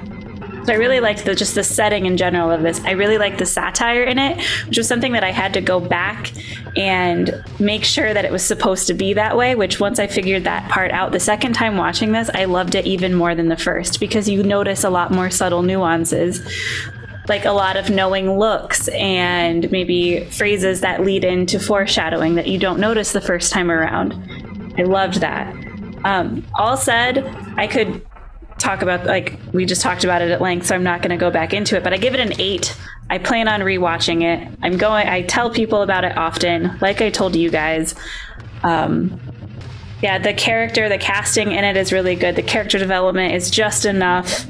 So I really liked the just the setting in general of this. I really liked the satire in it, which was something that I had to go back and make sure that it was supposed to be that way. Which once I figured that part out, the second time watching this, I loved it even more than the first because you notice a lot more subtle nuances like a lot of knowing looks and maybe phrases that lead into foreshadowing that you don't notice the first time around. I loved that. Um, all said, I could talk about like we just talked about it at length, so I'm not going to go back into it. But I give it an eight. I plan on rewatching it. I'm going. I tell people about it often, like I told you guys. Um, yeah, the character, the casting in it is really good. The character development is just enough.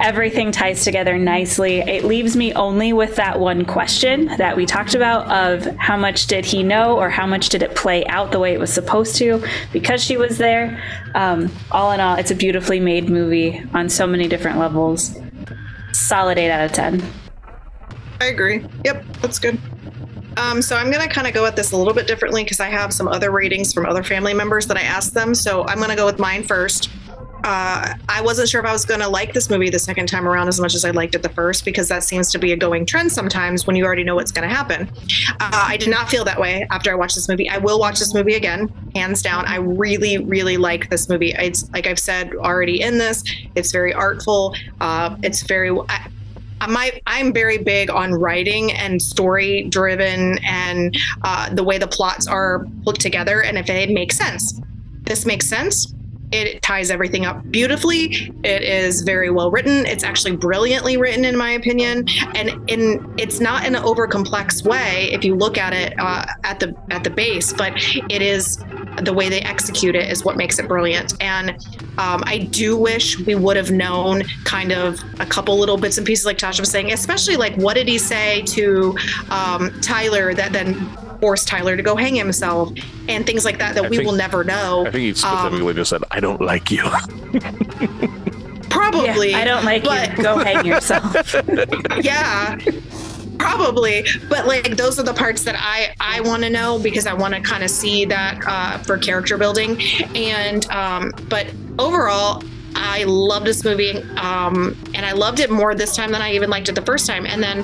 Everything ties together nicely. It leaves me only with that one question that we talked about of how much did he know or how much did it play out the way it was supposed to because she was there. Um, all in all, it's a beautifully made movie on so many different levels. Solid 8 out of 10. I agree. Yep, that's good. Um, so I'm going to kind of go at this a little bit differently because I have some other ratings from other family members that I asked them. So I'm going to go with mine first. Uh, I wasn't sure if I was going to like this movie the second time around as much as I liked it the first because that seems to be a going trend sometimes when you already know what's going to happen. Uh, I did not feel that way after I watched this movie. I will watch this movie again, hands down. I really, really like this movie. It's like I've said already in this, it's very artful. Uh, it's very. I, my I'm very big on writing and story driven and uh, the way the plots are put together and if it makes sense. This makes sense. It ties everything up beautifully. It is very well written. It's actually brilliantly written, in my opinion, and in it's not in an over complex way if you look at it uh, at the at the base, but it is the way they execute it is what makes it brilliant. And um, I do wish we would have known kind of a couple little bits and pieces, like Tasha was saying, especially like what did he say to um, Tyler that then forced Tyler to go hang himself and things like that that I we think, will never know. I think he specifically um, just said, "I don't like you." probably, yeah, I don't like but, you. Go hang yourself. yeah probably but like those are the parts that i i want to know because i want to kind of see that uh, for character building and um but overall i love this movie um and i loved it more this time than i even liked it the first time and then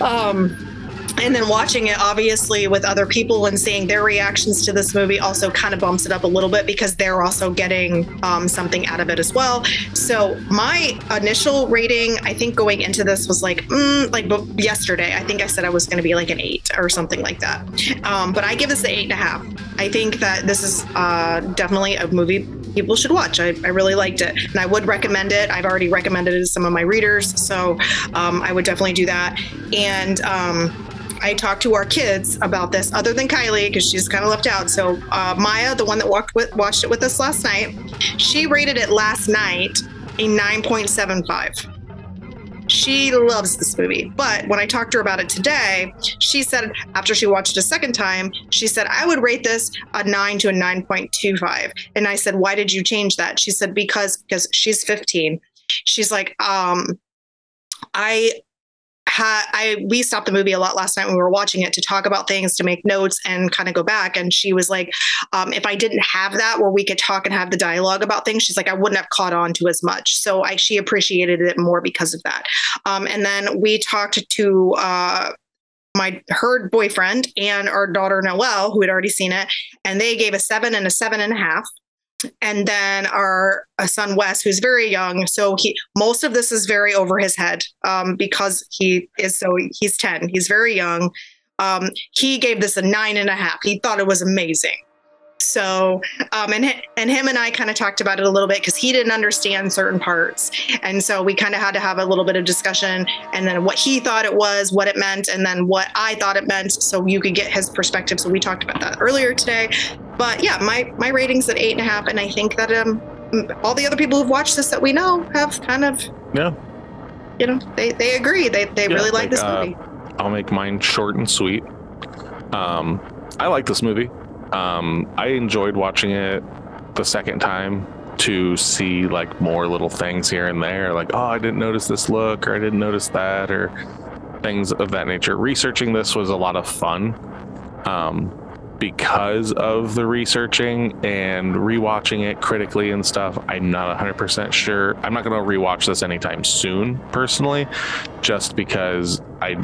um and then watching it obviously with other people and seeing their reactions to this movie also kind of bumps it up a little bit because they're also getting um, something out of it as well. So my initial rating i think going into this was like mm, like yesterday i think i said i was going to be like an eight or something like that. Um, but i give this an eight and a half. I think that this is uh, definitely a movie people should watch. I, I really liked it. And i would recommend it. I've already recommended it to some of my readers. So um, i would definitely do that. And um, I talked to our kids about this, other than Kylie, because she's kind of left out. So uh, Maya, the one that walked with, watched it with us last night, she rated it last night a 9.75 she loves this movie. But when I talked to her about it today, she said after she watched it a second time, she said, I would rate this a nine to a 9.25. And I said, Why did you change that? She said, Because because she's 15. She's like, um, I I we stopped the movie a lot last night when we were watching it to talk about things, to make notes and kind of go back. And she was like, um, if I didn't have that where we could talk and have the dialogue about things, she's like, I wouldn't have caught on to as much. So I she appreciated it more because of that. Um, and then we talked to uh, my her boyfriend and our daughter Noelle, who had already seen it, and they gave a seven and a seven and a half. And then our son Wes, who's very young, so he most of this is very over his head um, because he is so he's ten, he's very young. Um, he gave this a nine and a half. He thought it was amazing. So, um, and and him and I kind of talked about it a little bit because he didn't understand certain parts, and so we kind of had to have a little bit of discussion, and then what he thought it was, what it meant, and then what I thought it meant, so you could get his perspective. So we talked about that earlier today, but yeah, my my rating's at eight and a half, and I think that um all the other people who've watched this that we know have kind of Yeah. you know they they agree they they Yeah, really like like, this uh, movie. I'll make mine short and sweet. Um, I like this movie. Um, I enjoyed watching it the second time to see like more little things here and there, like oh, I didn't notice this look, or I didn't notice that, or things of that nature. Researching this was a lot of fun. Um, because of the researching and rewatching it critically and stuff, I'm not 100% sure. I'm not going to rewatch this anytime soon, personally, just because I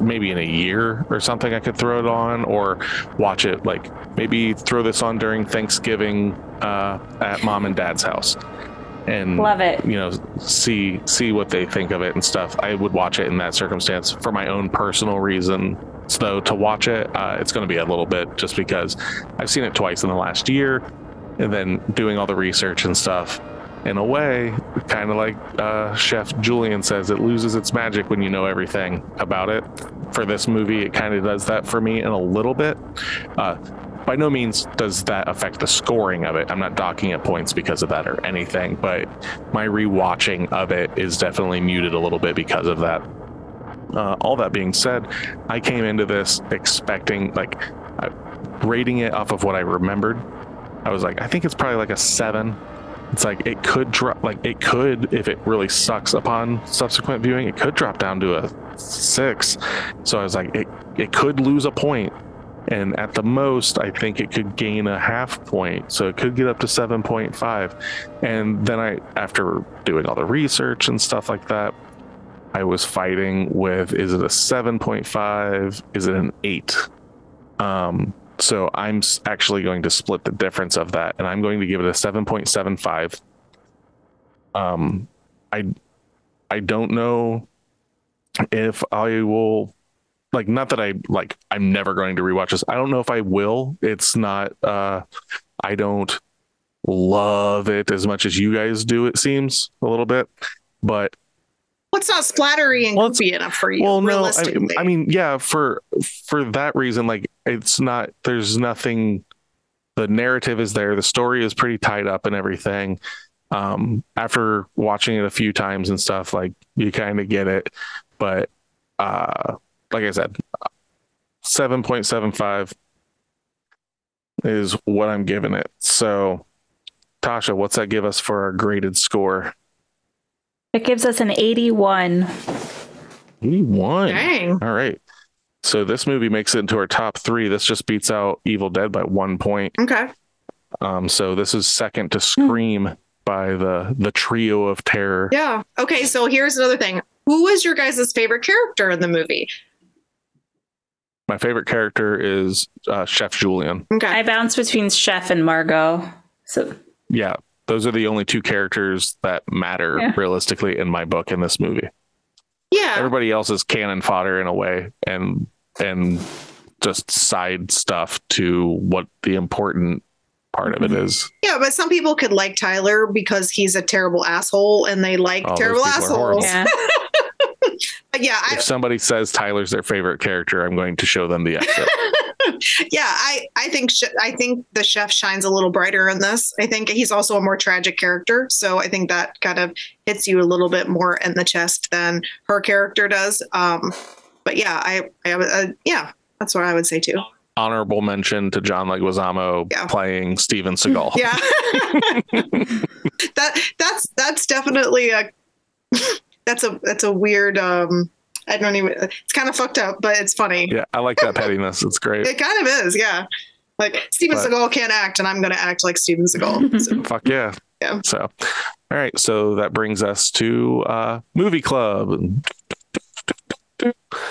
maybe in a year or something I could throw it on or watch it like maybe throw this on during Thanksgiving uh, at mom and dad's house and Love it. you know see see what they think of it and stuff i would watch it in that circumstance for my own personal reason so to watch it uh, it's going to be a little bit just because i've seen it twice in the last year and then doing all the research and stuff in a way kind of like uh, chef julian says it loses its magic when you know everything about it for this movie it kind of does that for me in a little bit uh, by no means does that affect the scoring of it. I'm not docking at points because of that or anything, but my rewatching of it is definitely muted a little bit because of that. Uh, all that being said, I came into this expecting, like, uh, rating it off of what I remembered. I was like, I think it's probably like a seven. It's like it could drop, like it could, if it really sucks upon subsequent viewing, it could drop down to a six. So I was like, it it could lose a point, and at the most i think it could gain a half point so it could get up to 7.5 and then i after doing all the research and stuff like that i was fighting with is it a 7.5 is it an 8 um so i'm actually going to split the difference of that and i'm going to give it a 7.75 um i i don't know if i will like not that I like I'm never going to rewatch this. I don't know if I will. It's not uh I don't love it as much as you guys do it seems a little bit. But What's not splattery and Well, goofy enough for you? well no I? I mean yeah for for that reason like it's not there's nothing the narrative is there the story is pretty tied up and everything um after watching it a few times and stuff like you kind of get it but uh like i said 7.75 is what i'm giving it so tasha what's that give us for our graded score It gives us an 81. 81 Dang. all right so this movie makes it into our top three this just beats out evil dead by one point Okay. um so this is second to scream by the the trio of terror Yeah. Okay. So here's another thing. Who was your guys' favorite character in the movie? my favorite character is uh, chef julian Okay. I bounce between Chef and Margot. So yeah those are the only two characters that matter Yeah. realistically in my book in this movie yeah. everybody else is cannon fodder in a way and and just side stuff to what the important part of it Mm-hmm. Yeah, but some people could like Tyler because he's a terrible asshole and they like Oh, terrible people are horrible. assholes. yeah. Yeah, I, if somebody says tyler's their favorite character i'm going to show them the exit yeah, I I think sh- I think the chef shines a little brighter in this. I think he's also a more tragic character, so I think that kind of hits you a little bit more in the chest than her character does. Um, but yeah, I, I uh, yeah, that's what I would say too. honorable mention to john leguizamo Yeah. playing steven seagal Yeah, that that's that's definitely a that's a that's a weird um I don't even. It's kind of fucked up, but it's funny. Yeah, I like that pettiness. It's great. It kind of is, yeah. Like Steven But- Seagal can't act, and I'm gonna act like Steven Seagal. So, Fuck yeah. Yeah. So, all right. So that brings us to uh, movie club.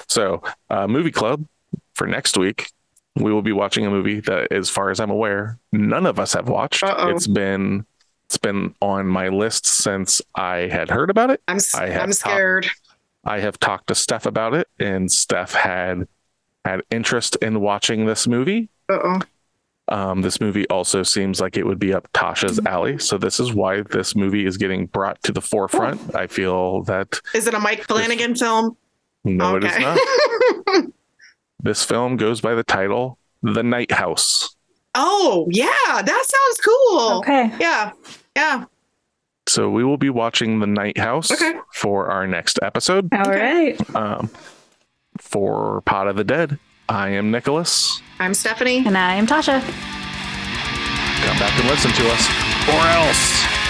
So, uh, movie club for next week. We will be watching a movie that, as far as I'm aware, none of us have watched. Uh-oh. It's been it's been on my list since I had heard about it. I'm s- I I'm top- scared. I have talked to Steph about it, and Steph had had interest in watching this movie. Uh oh. Um, this movie also seems like it would be up Tasha's alley. So this is why this movie is getting brought to the forefront. I feel that Is it a Mike Flanagan film? no, it is not. This film goes by the title The Night House. oh yeah, that sounds cool. Okay. Yeah, yeah. So we will be watching The Night House Okay. for our next episode. All right. Um, for Pod of the Dead, I am Nicholas. I'm Stephanie. And I am Tasha. Come back and listen to us, or else.